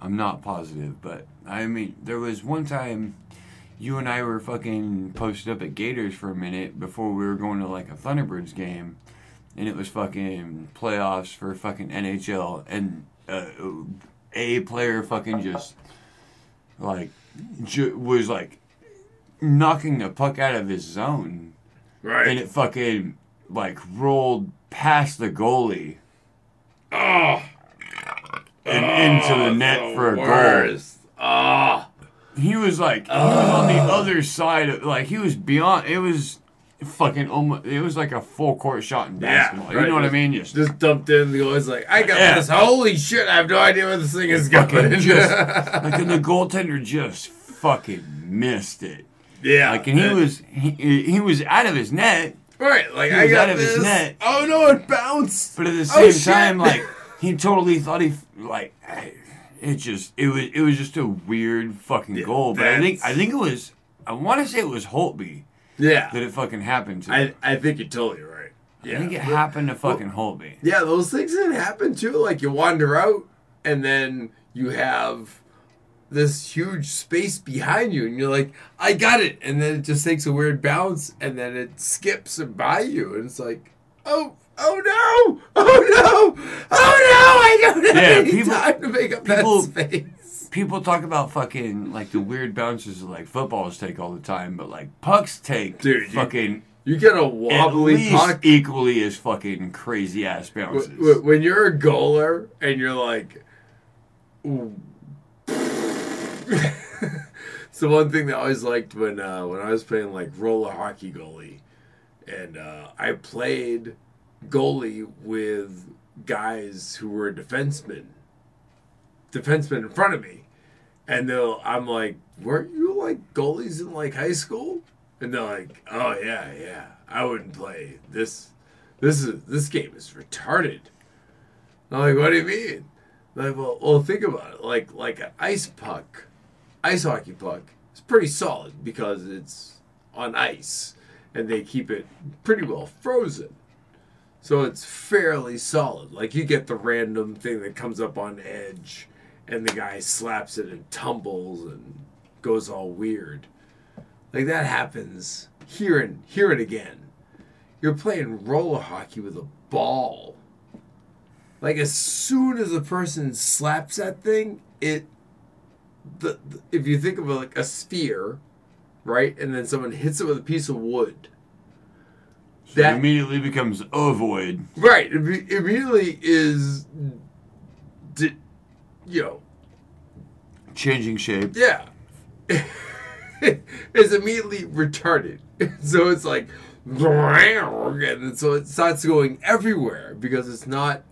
A: I'm not positive. But I mean, there was one time you and I were fucking posted up at Gators for a minute before we were going to like a Thunderbirds game, and it was fucking playoffs for fucking NHL, and uh, a player fucking just like ju- was like knocking the puck out of his zone,
B: Right.
A: and it fucking like rolled past the goalie.
B: Oh,
A: and into the
B: Oh,
A: net
B: the
A: for a goal.
B: Oh,
A: He was like he was on the other side of like he was beyond. It was fucking almost. It was like a full court shot in
B: yeah.
A: basketball.
B: right.
A: You know what I mean? Just
B: just dumped in. The guy's like, "I got
A: Yeah.
B: this. Holy shit! I have no idea where this thing is going."
A: just like and the goaltender just fucking missed it.
B: yeah.
A: Like and he was he, he was out of his net,
B: right. Like
A: he
B: I
A: was
B: got
A: out of his net.
B: Oh no! It bounced.
A: but at the
B: Oh,
A: same
B: shit.
A: time, like he totally thought he like it just it was it was just a weird fucking
B: Yeah,
A: goal. But I think I think it was I want to say it was Holtby
B: Yeah.
A: that it fucking happened to.
B: I I think you're totally right. Yeah.
A: I think it happened to fucking Holtby.
B: Yeah, those things can happen too. Like you wander out, and then you have this huge space behind you, and you're like, "I got it," and then it just takes a weird bounce, and then it skips by you, and it's like, "Oh, oh no, oh no, oh no! I don't have
A: Yeah,
B: any
A: people-
B: time to make up
A: people-
B: that space."
A: People talk about fucking like the weird bounces that like footballs take all the time, but like pucks take
B: Dude, you-
A: fucking
B: You get a wobbly puck.
A: equally as fucking crazy ass bounces.
B: Wh- wh- When you're a goaler and you're like, it's the one thing that I always liked when uh, when I was playing like roller hockey goalie, and uh, I played goalie with guys who were defensemen, defensemen in front of me, and they'll I'm like, weren't you like goalies in like high school? And they're like, oh yeah, yeah, I wouldn't play this. This is this game is retarded. I'm like, what do you mean? Like, well, well, think about it. Like, like an ice puck, ice hockey puck, is pretty solid because it's on ice, and they keep it pretty well frozen. So it's fairly solid. Like you get the random thing that comes up on edge, and the guy slaps it and tumbles and goes all weird. Like that happens here and here and again. You're playing roller hockey with a ball. Like as soon as a person slaps that thing, it the, the if you think of it like a sphere, right, and then someone hits it with a piece of wood.
A: So it immediately becomes ovoid.
B: Right. It be- immediately is, di- you know,
A: Changing shape.
B: yeah. it's immediately retarded. So it's like, and so it starts going everywhere because it's not,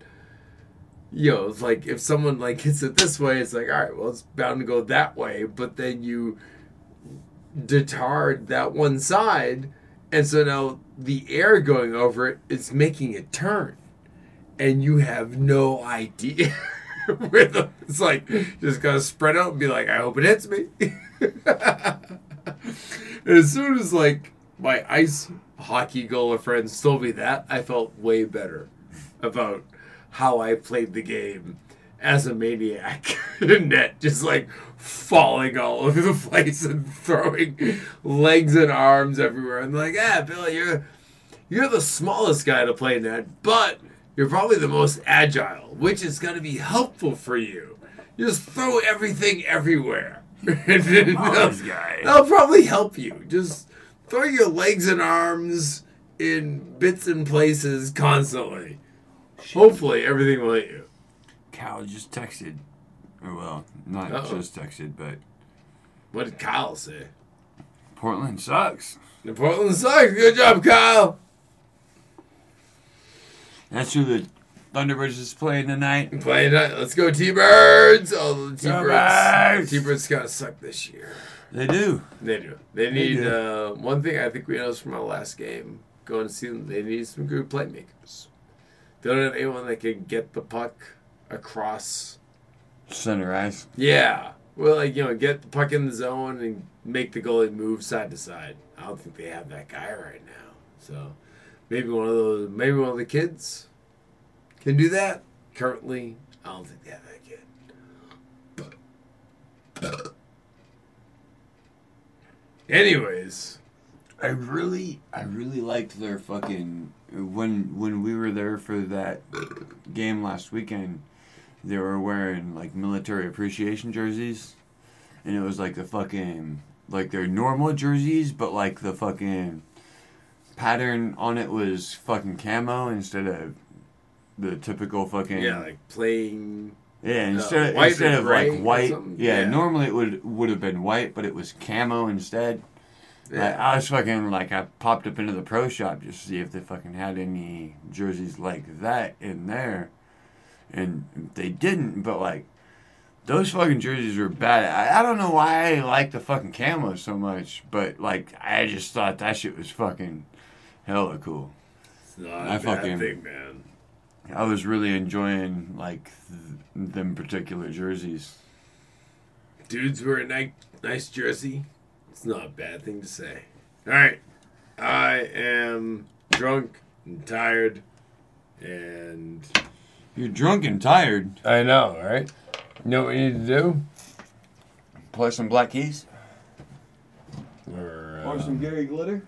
B: you know, it's like if someone like hits it this way, it's like, all right, well, it's bound to go that way. But then you detard that one side, and so now the air going over it is making it turn, and you have no idea. where the, it's like just gonna spread out and be like, I hope it hits me. As soon as like my ice hockey goaler friends told me that, I felt way better about how I played the game as a maniac in net, just like falling all over the place and throwing legs and arms everywhere. And like, ah, Billy, you're you're the smallest guy to play net, but you're probably the most agile, which is going to be helpful for you. You just throw everything everywhere.
A: Guy.
B: That'll probably help you. Just throw your legs and arms in bits and places constantly. Hopefully, everything will hit you.
A: Cal just texted. Or well, not
B: Uh-oh.
A: just texted, but
B: What did Kyle say?
A: Portland sucks.
B: The Portland sucks. Good job, Kyle.
A: That's who the Thunderbirds is playing tonight.
B: Playing that. Let's go, T-Birds. Oh, the T-Birds.
A: Birds.
B: T-Birds gotta suck this year.
A: They do.
B: They do. They need
A: do.
B: uh, one thing. I think we noticed from our last game. Going to see them. They need some good playmakers. They don't have anyone that can get the puck across.
A: Center ice.
B: Yeah. Well, like you know, get the puck in the zone and make the goalie move side to side. I don't think they have that guy right now. So maybe one of those. Maybe one of the kids can do that. Currently, I don't think they have that kid. Anyways,
A: I really, I really liked their fucking when when we were there for that game last weekend. They were wearing like military appreciation jerseys, and it was like the fucking like their normal jerseys, but like the fucking pattern on it was fucking camo instead of the typical fucking
B: yeah, like playing.
A: yeah,
B: Uh,
A: instead,
B: white
A: instead of like white, yeah,
B: Yeah.
A: normally it would would have been white, but it was camo instead. Like, I was fucking like I popped up into the pro shop just to see if they fucking had any jerseys like that in there, and they didn't. But like those fucking jerseys were bad. I, I don't know why I like the fucking camo so much, but like I just thought that shit was fucking hella cool.
B: It's not
A: I
B: a bad
A: fucking-
B: thing, man.
A: I was really enjoying like th- them particular jerseys.
B: Dudes wear a nice, nice jersey. It's not a bad thing to say. All right, I am drunk and tired, and
A: You're drunk and tired.
B: I know, right? You know what we need to do?
A: Play some Black Keys.
B: Or,
A: Or
B: uh,
A: some Gary Glitter.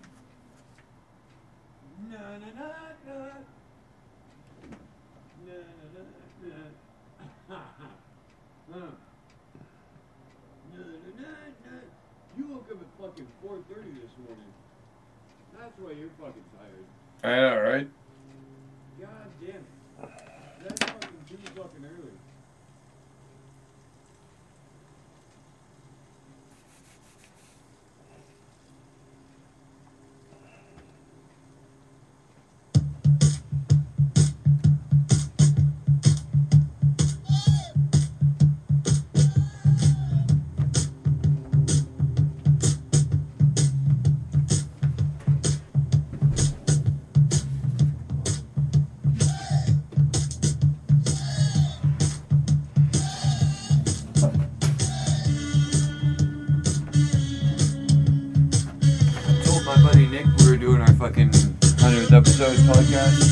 A: You woke up at fucking 4.30 this morning. That's why you're fucking tired.
B: I know, right?
A: Podcast.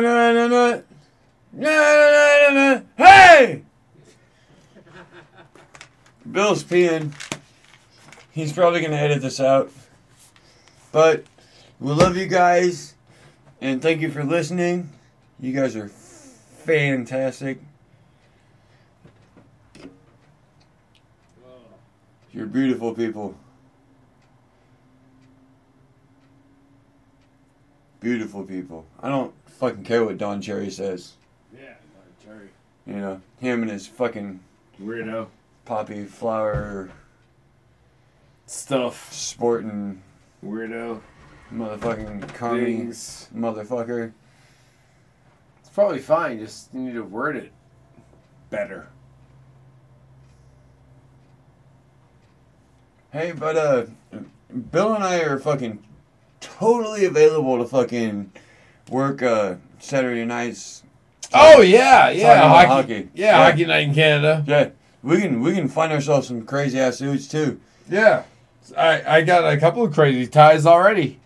A: No, no, no, no. No, no, no, no. Hey! Bill's peeing. He's probably going to edit this out. But we love you guys. And thank you for listening. You guys are fantastic. You're beautiful people. Beautiful people. I don't fucking care what Don Cherry says.
B: Yeah, Jerry.
A: You know, him and his fucking
B: Weirdo.
A: poppy flower
B: Stuff.
A: sporting
B: Weirdo.
A: motherfucking commie
B: Things.
A: motherfucker.
B: It's probably fine. Just you need to word it better.
A: Hey, but uh, Bill and I are fucking totally available to fucking work uh Saturday nights.
B: Oh yeah, yeah, hockey,
A: hockey.
B: Yeah,
A: Yeah.
B: hockey night in Canada.
A: Yeah, we can we can find ourselves some crazy ass suits too.
B: Yeah, I I got a couple of crazy ties already.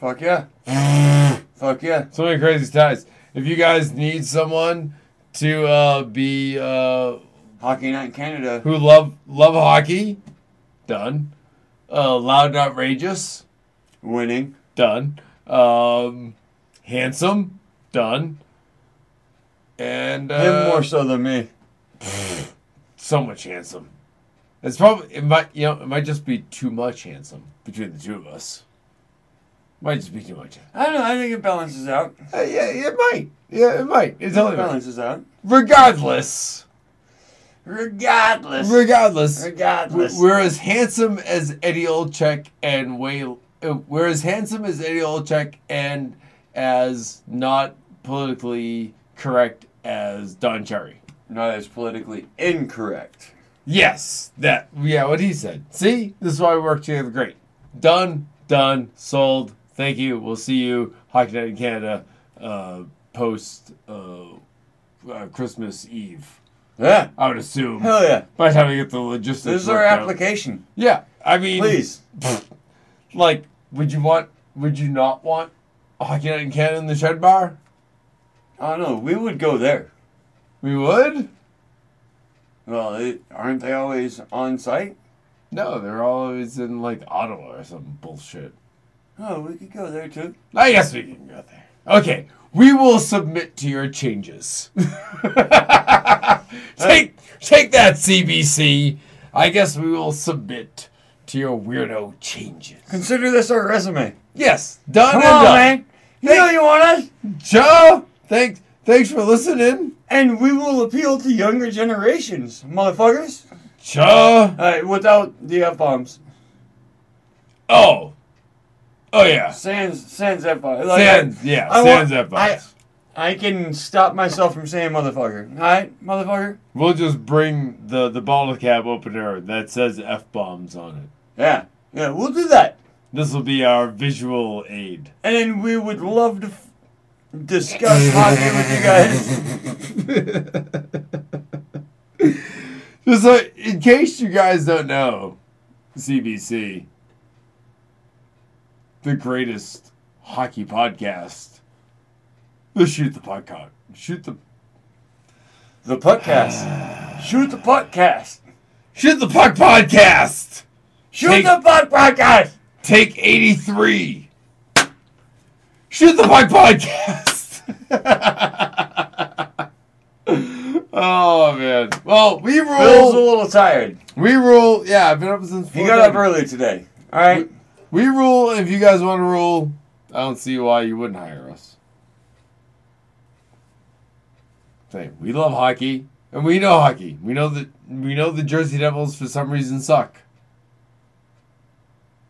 A: Fuck yeah. Fuck yeah.
B: So many crazy ties. If you guys need someone to uh, be uh,
A: Hockey night in Canada.
B: who love love hockey, done. Uh, loud and outrageous,
A: Winning.
B: done. Um, handsome, done. And uh,
A: Him more so than me.
B: so much handsome. It's probably it might you know it might just be too much handsome between the two of us. Might just be too much.
A: I don't know. I think it balances out.
B: Uh, yeah, it might. Yeah, it might. It
A: It
B: might.
A: balances out.
B: Regardless,
A: Regardless.
B: regardless,
A: Regardless.
B: we're as handsome as Eddie Olczyk and way. uh, We're as handsome as Eddie Olczyk and as not politically correct as Don Cherry.
A: Not as politically incorrect.
B: Yes, that yeah, what he said. See, this is why we work together. Great, done, done, sold. Thank you. We'll see you Hockey Night in Canada uh, post uh, uh, Christmas Eve.
A: Yeah.
B: I would assume.
A: Hell yeah.
B: By the time we get the logistics.
A: This is our
B: worked out.
A: application.
B: Yeah, I mean,
A: Please.
B: Like, would you want? Would you not want Oh, Hockey Night in Canada in the Shed Bar?
A: I don't know. We would go there.
B: We would.
A: Well, it, aren't they always on site?
B: No, they're always in like Ottawa or some bullshit.
A: Oh, we could go there too.
B: I guess we can go there. Okay, we will submit to your changes. take take that, CBC. I guess we will submit to your weirdo changes.
A: Consider this our resume.
B: Yes, done
A: Come
B: and
A: on,
B: done.
A: man. You know you want us,
B: Joe, thanks thanks for listening.
A: and we will appeal to younger generations, motherfuckers.
B: Joe.
A: All right, without the f bombs.
B: Oh. Oh yeah.
A: Sans sans f bombs. Like,
B: Sans,
A: I-
B: yeah,
A: I
B: sans
A: want-
B: F-bombs.
A: I, I can stop myself from saying motherfucker. All right, motherfucker.
B: We'll just bring the the bottle cap opener that says f bombs on it.
A: Yeah, yeah, we'll do that.
B: This will be our visual aid.
A: And we would love to f- discuss hockey with you guys.
B: Just so, in case you guys don't know, CBC, the greatest hockey podcast, the Shoot the Podcast. Shoot the
A: The podcast. Shoot the podcast.
B: Shoot the Puck Podcast.
A: Shoot
B: Take-
A: the puck podcast.
B: Take 83. Shoot the Puck Podcast. oh, man. Well, we rule.
A: Bill's a little tired.
B: We rule. Yeah, I've been up since
A: He got up early today. All right.
B: We rule. If you guys want to rule, I don't see why you wouldn't hire us. Say, we love hockey, and we know hockey. We know that we know the Jersey Devils for some reason suck.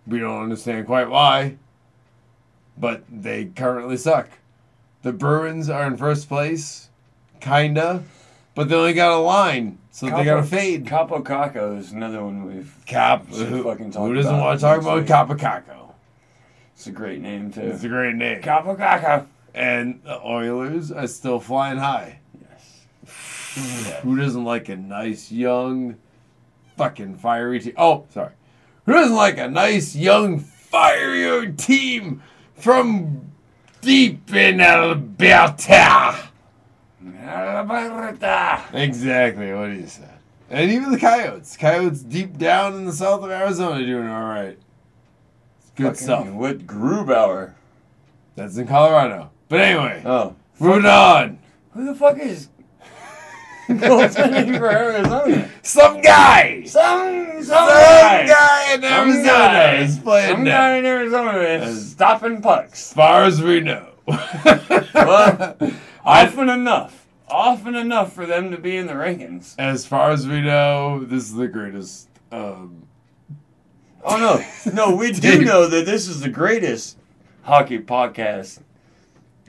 B: We don't understand quite why, but they currently suck. The Bruins are in first place, kinda, but they only got a line, so they got to fade.
A: Kaapo Kakko is another one we've
B: Cap. Who,
A: fucking talk
B: who doesn't
A: about
B: want to talk about
A: week.
B: Kaapo Kakko?
A: It's a great name too.
B: It's a great name.
A: Kaapo Kakko.
B: And the Oilers are still flying high.
A: Yes.
B: Who doesn't like a nice young, fucking fiery team? Oh, sorry. Who doesn't like a nice young fiery team from deep in Alberta?
A: Alberta.
B: Exactly what he said. And even the Coyotes. Coyotes deep down in the south of Arizona doing all right. Good
A: Fucking
B: stuff.
A: With Grubauer.
B: That's in Colorado. But anyway,
A: Oh.
B: moving on.
A: Who the fuck is goaltending for Arizona?
B: Some guy.
A: Some some,
B: Some
A: guy.
B: guy in
A: Some
B: Arizona
A: guy.
B: is playing
A: Some
B: net.
A: guy in Arizona is stopping pucks.
B: As far as we know.
A: Well, often enough. Often enough for them to be in the rankings.
B: as far as we know, this is the greatest. Um,
A: Oh no, no, we do know that this is the greatest hockey podcast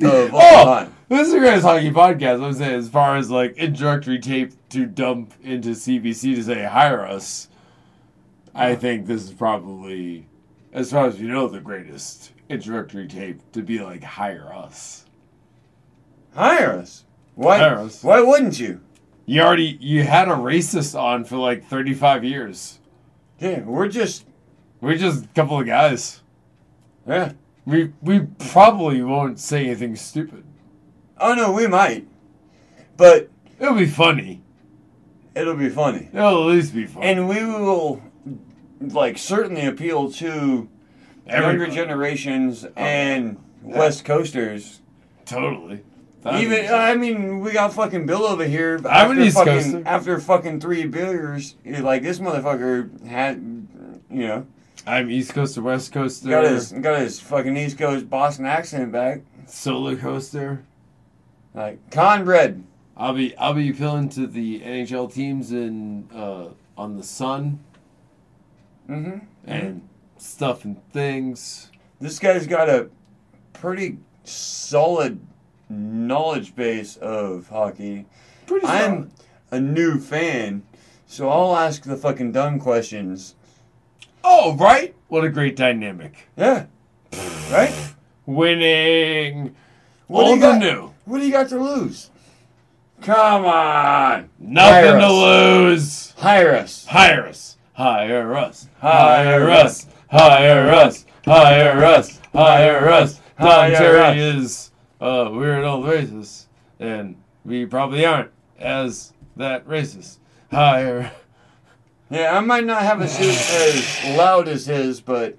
A: of all
B: oh,
A: time.
B: this is the greatest hockey podcast. I'm saying, as far as like introductory tape to dump into CBC to say hire us, I think this is probably, as far as you know, the greatest introductory tape to be like hire us.
A: Hire us. Why?
B: Hire us.
A: Why wouldn't you?
B: You already you had a racist on for like 35 years.
A: Yeah, we're just
B: We're just a couple of guys.
A: yeah.
B: We we probably won't say anything stupid.
A: Oh no, we might, but
B: It'll be funny.
A: it'll be funny,
B: It'll at least be funny.
A: and we will like certainly appeal to younger
B: Everybody.
A: generations oh, and West Coasters.
B: totally.
A: Even I mean, we got fucking Bill over here.
B: I'm an East
A: fucking,
B: Coaster.
A: After fucking three beers, like this motherfucker had, you know,
B: I'm East Coaster, West Coast.
A: got his got his fucking East Coast Boston accent back.
B: solar coaster.
A: Like Conrad.
B: I'll be I'll be appealing to the NHL teams in uh, on the Sun
A: Mm-hmm.
B: and stuff and things.
A: This guy's got a pretty solid knowledge base of hockey.
B: Pretty
A: I'm a new fan, so I'll ask the fucking dumb questions.
B: Oh, right? What a great dynamic.
A: Yeah. Right?
B: Winning.
A: What do
B: Old
A: you got?
B: new.
A: What do you got to lose? Come on.
B: Nothing
A: Hire
B: to
A: us.
B: lose.
A: Hire us.
B: Hire us. Hire us.
A: Hire
B: us. Hire us. Hire us. Hire us.
A: Hire
B: Terry
A: us.
B: is a weird old racist, and we probably aren't as that racist. Hire.
A: Yeah, I might not have a suit as loud as his, but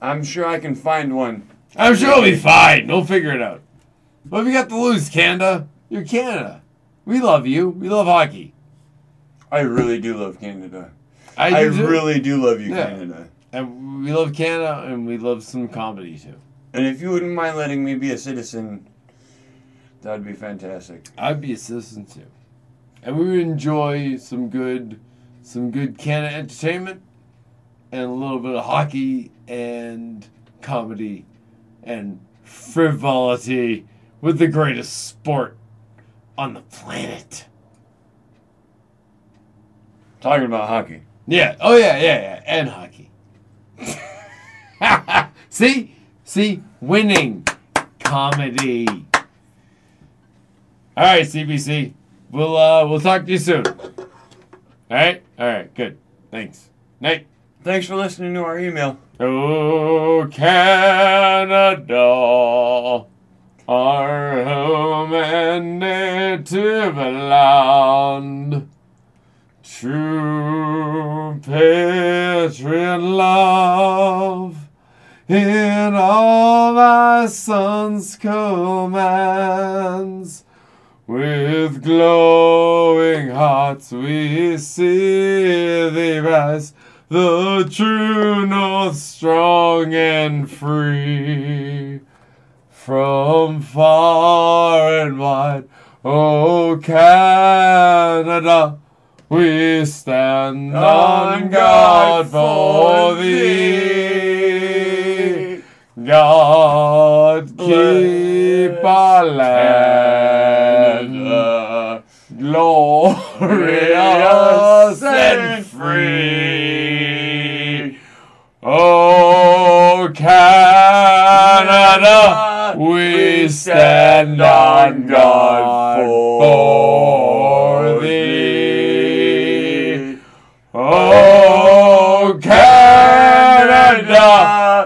A: I'm sure I can find one.
B: I'm sure it'll be fine. We'll figure it out. What have you got to lose, Canada? You're Canada. We love you. We love hockey.
A: I really do love Canada.
B: I,
A: I,
B: do
A: really do love you,
B: Yeah.
A: Canada.
B: And we love Canada, and we love some comedy too.
A: And if you wouldn't mind letting me be a citizen, that'd be fantastic.
B: I'd be a citizen too. And we would enjoy some good some good Canada entertainment and a little bit of hockey and comedy and frivolity with the greatest sport on the planet.
A: Talking about hockey.
B: Yeah. Oh yeah, yeah, yeah. And hockey. See? See? Winning. Comedy. All right, CBC. We'll uh we'll talk to you soon. All right? All right, good. Thanks. Night.
A: Thanks for listening to our email.
B: Oh, Canada, our home and native land. True patriot love in all thy son's commands. With glowing hearts we see thee rise, the true north strong and free. From far and wide, O Canada, we stand on guard for thee. God keep our land glorious and free. Oh, Canada, we stand on guard for thee. Oh, oh, Canada,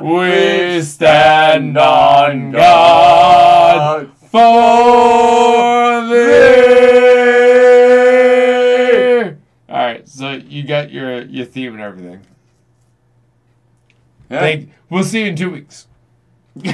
B: we stand on guard for thee. All right, so you got your your theme and everything.
A: Yeah.
B: Thank. We'll see you in two weeks.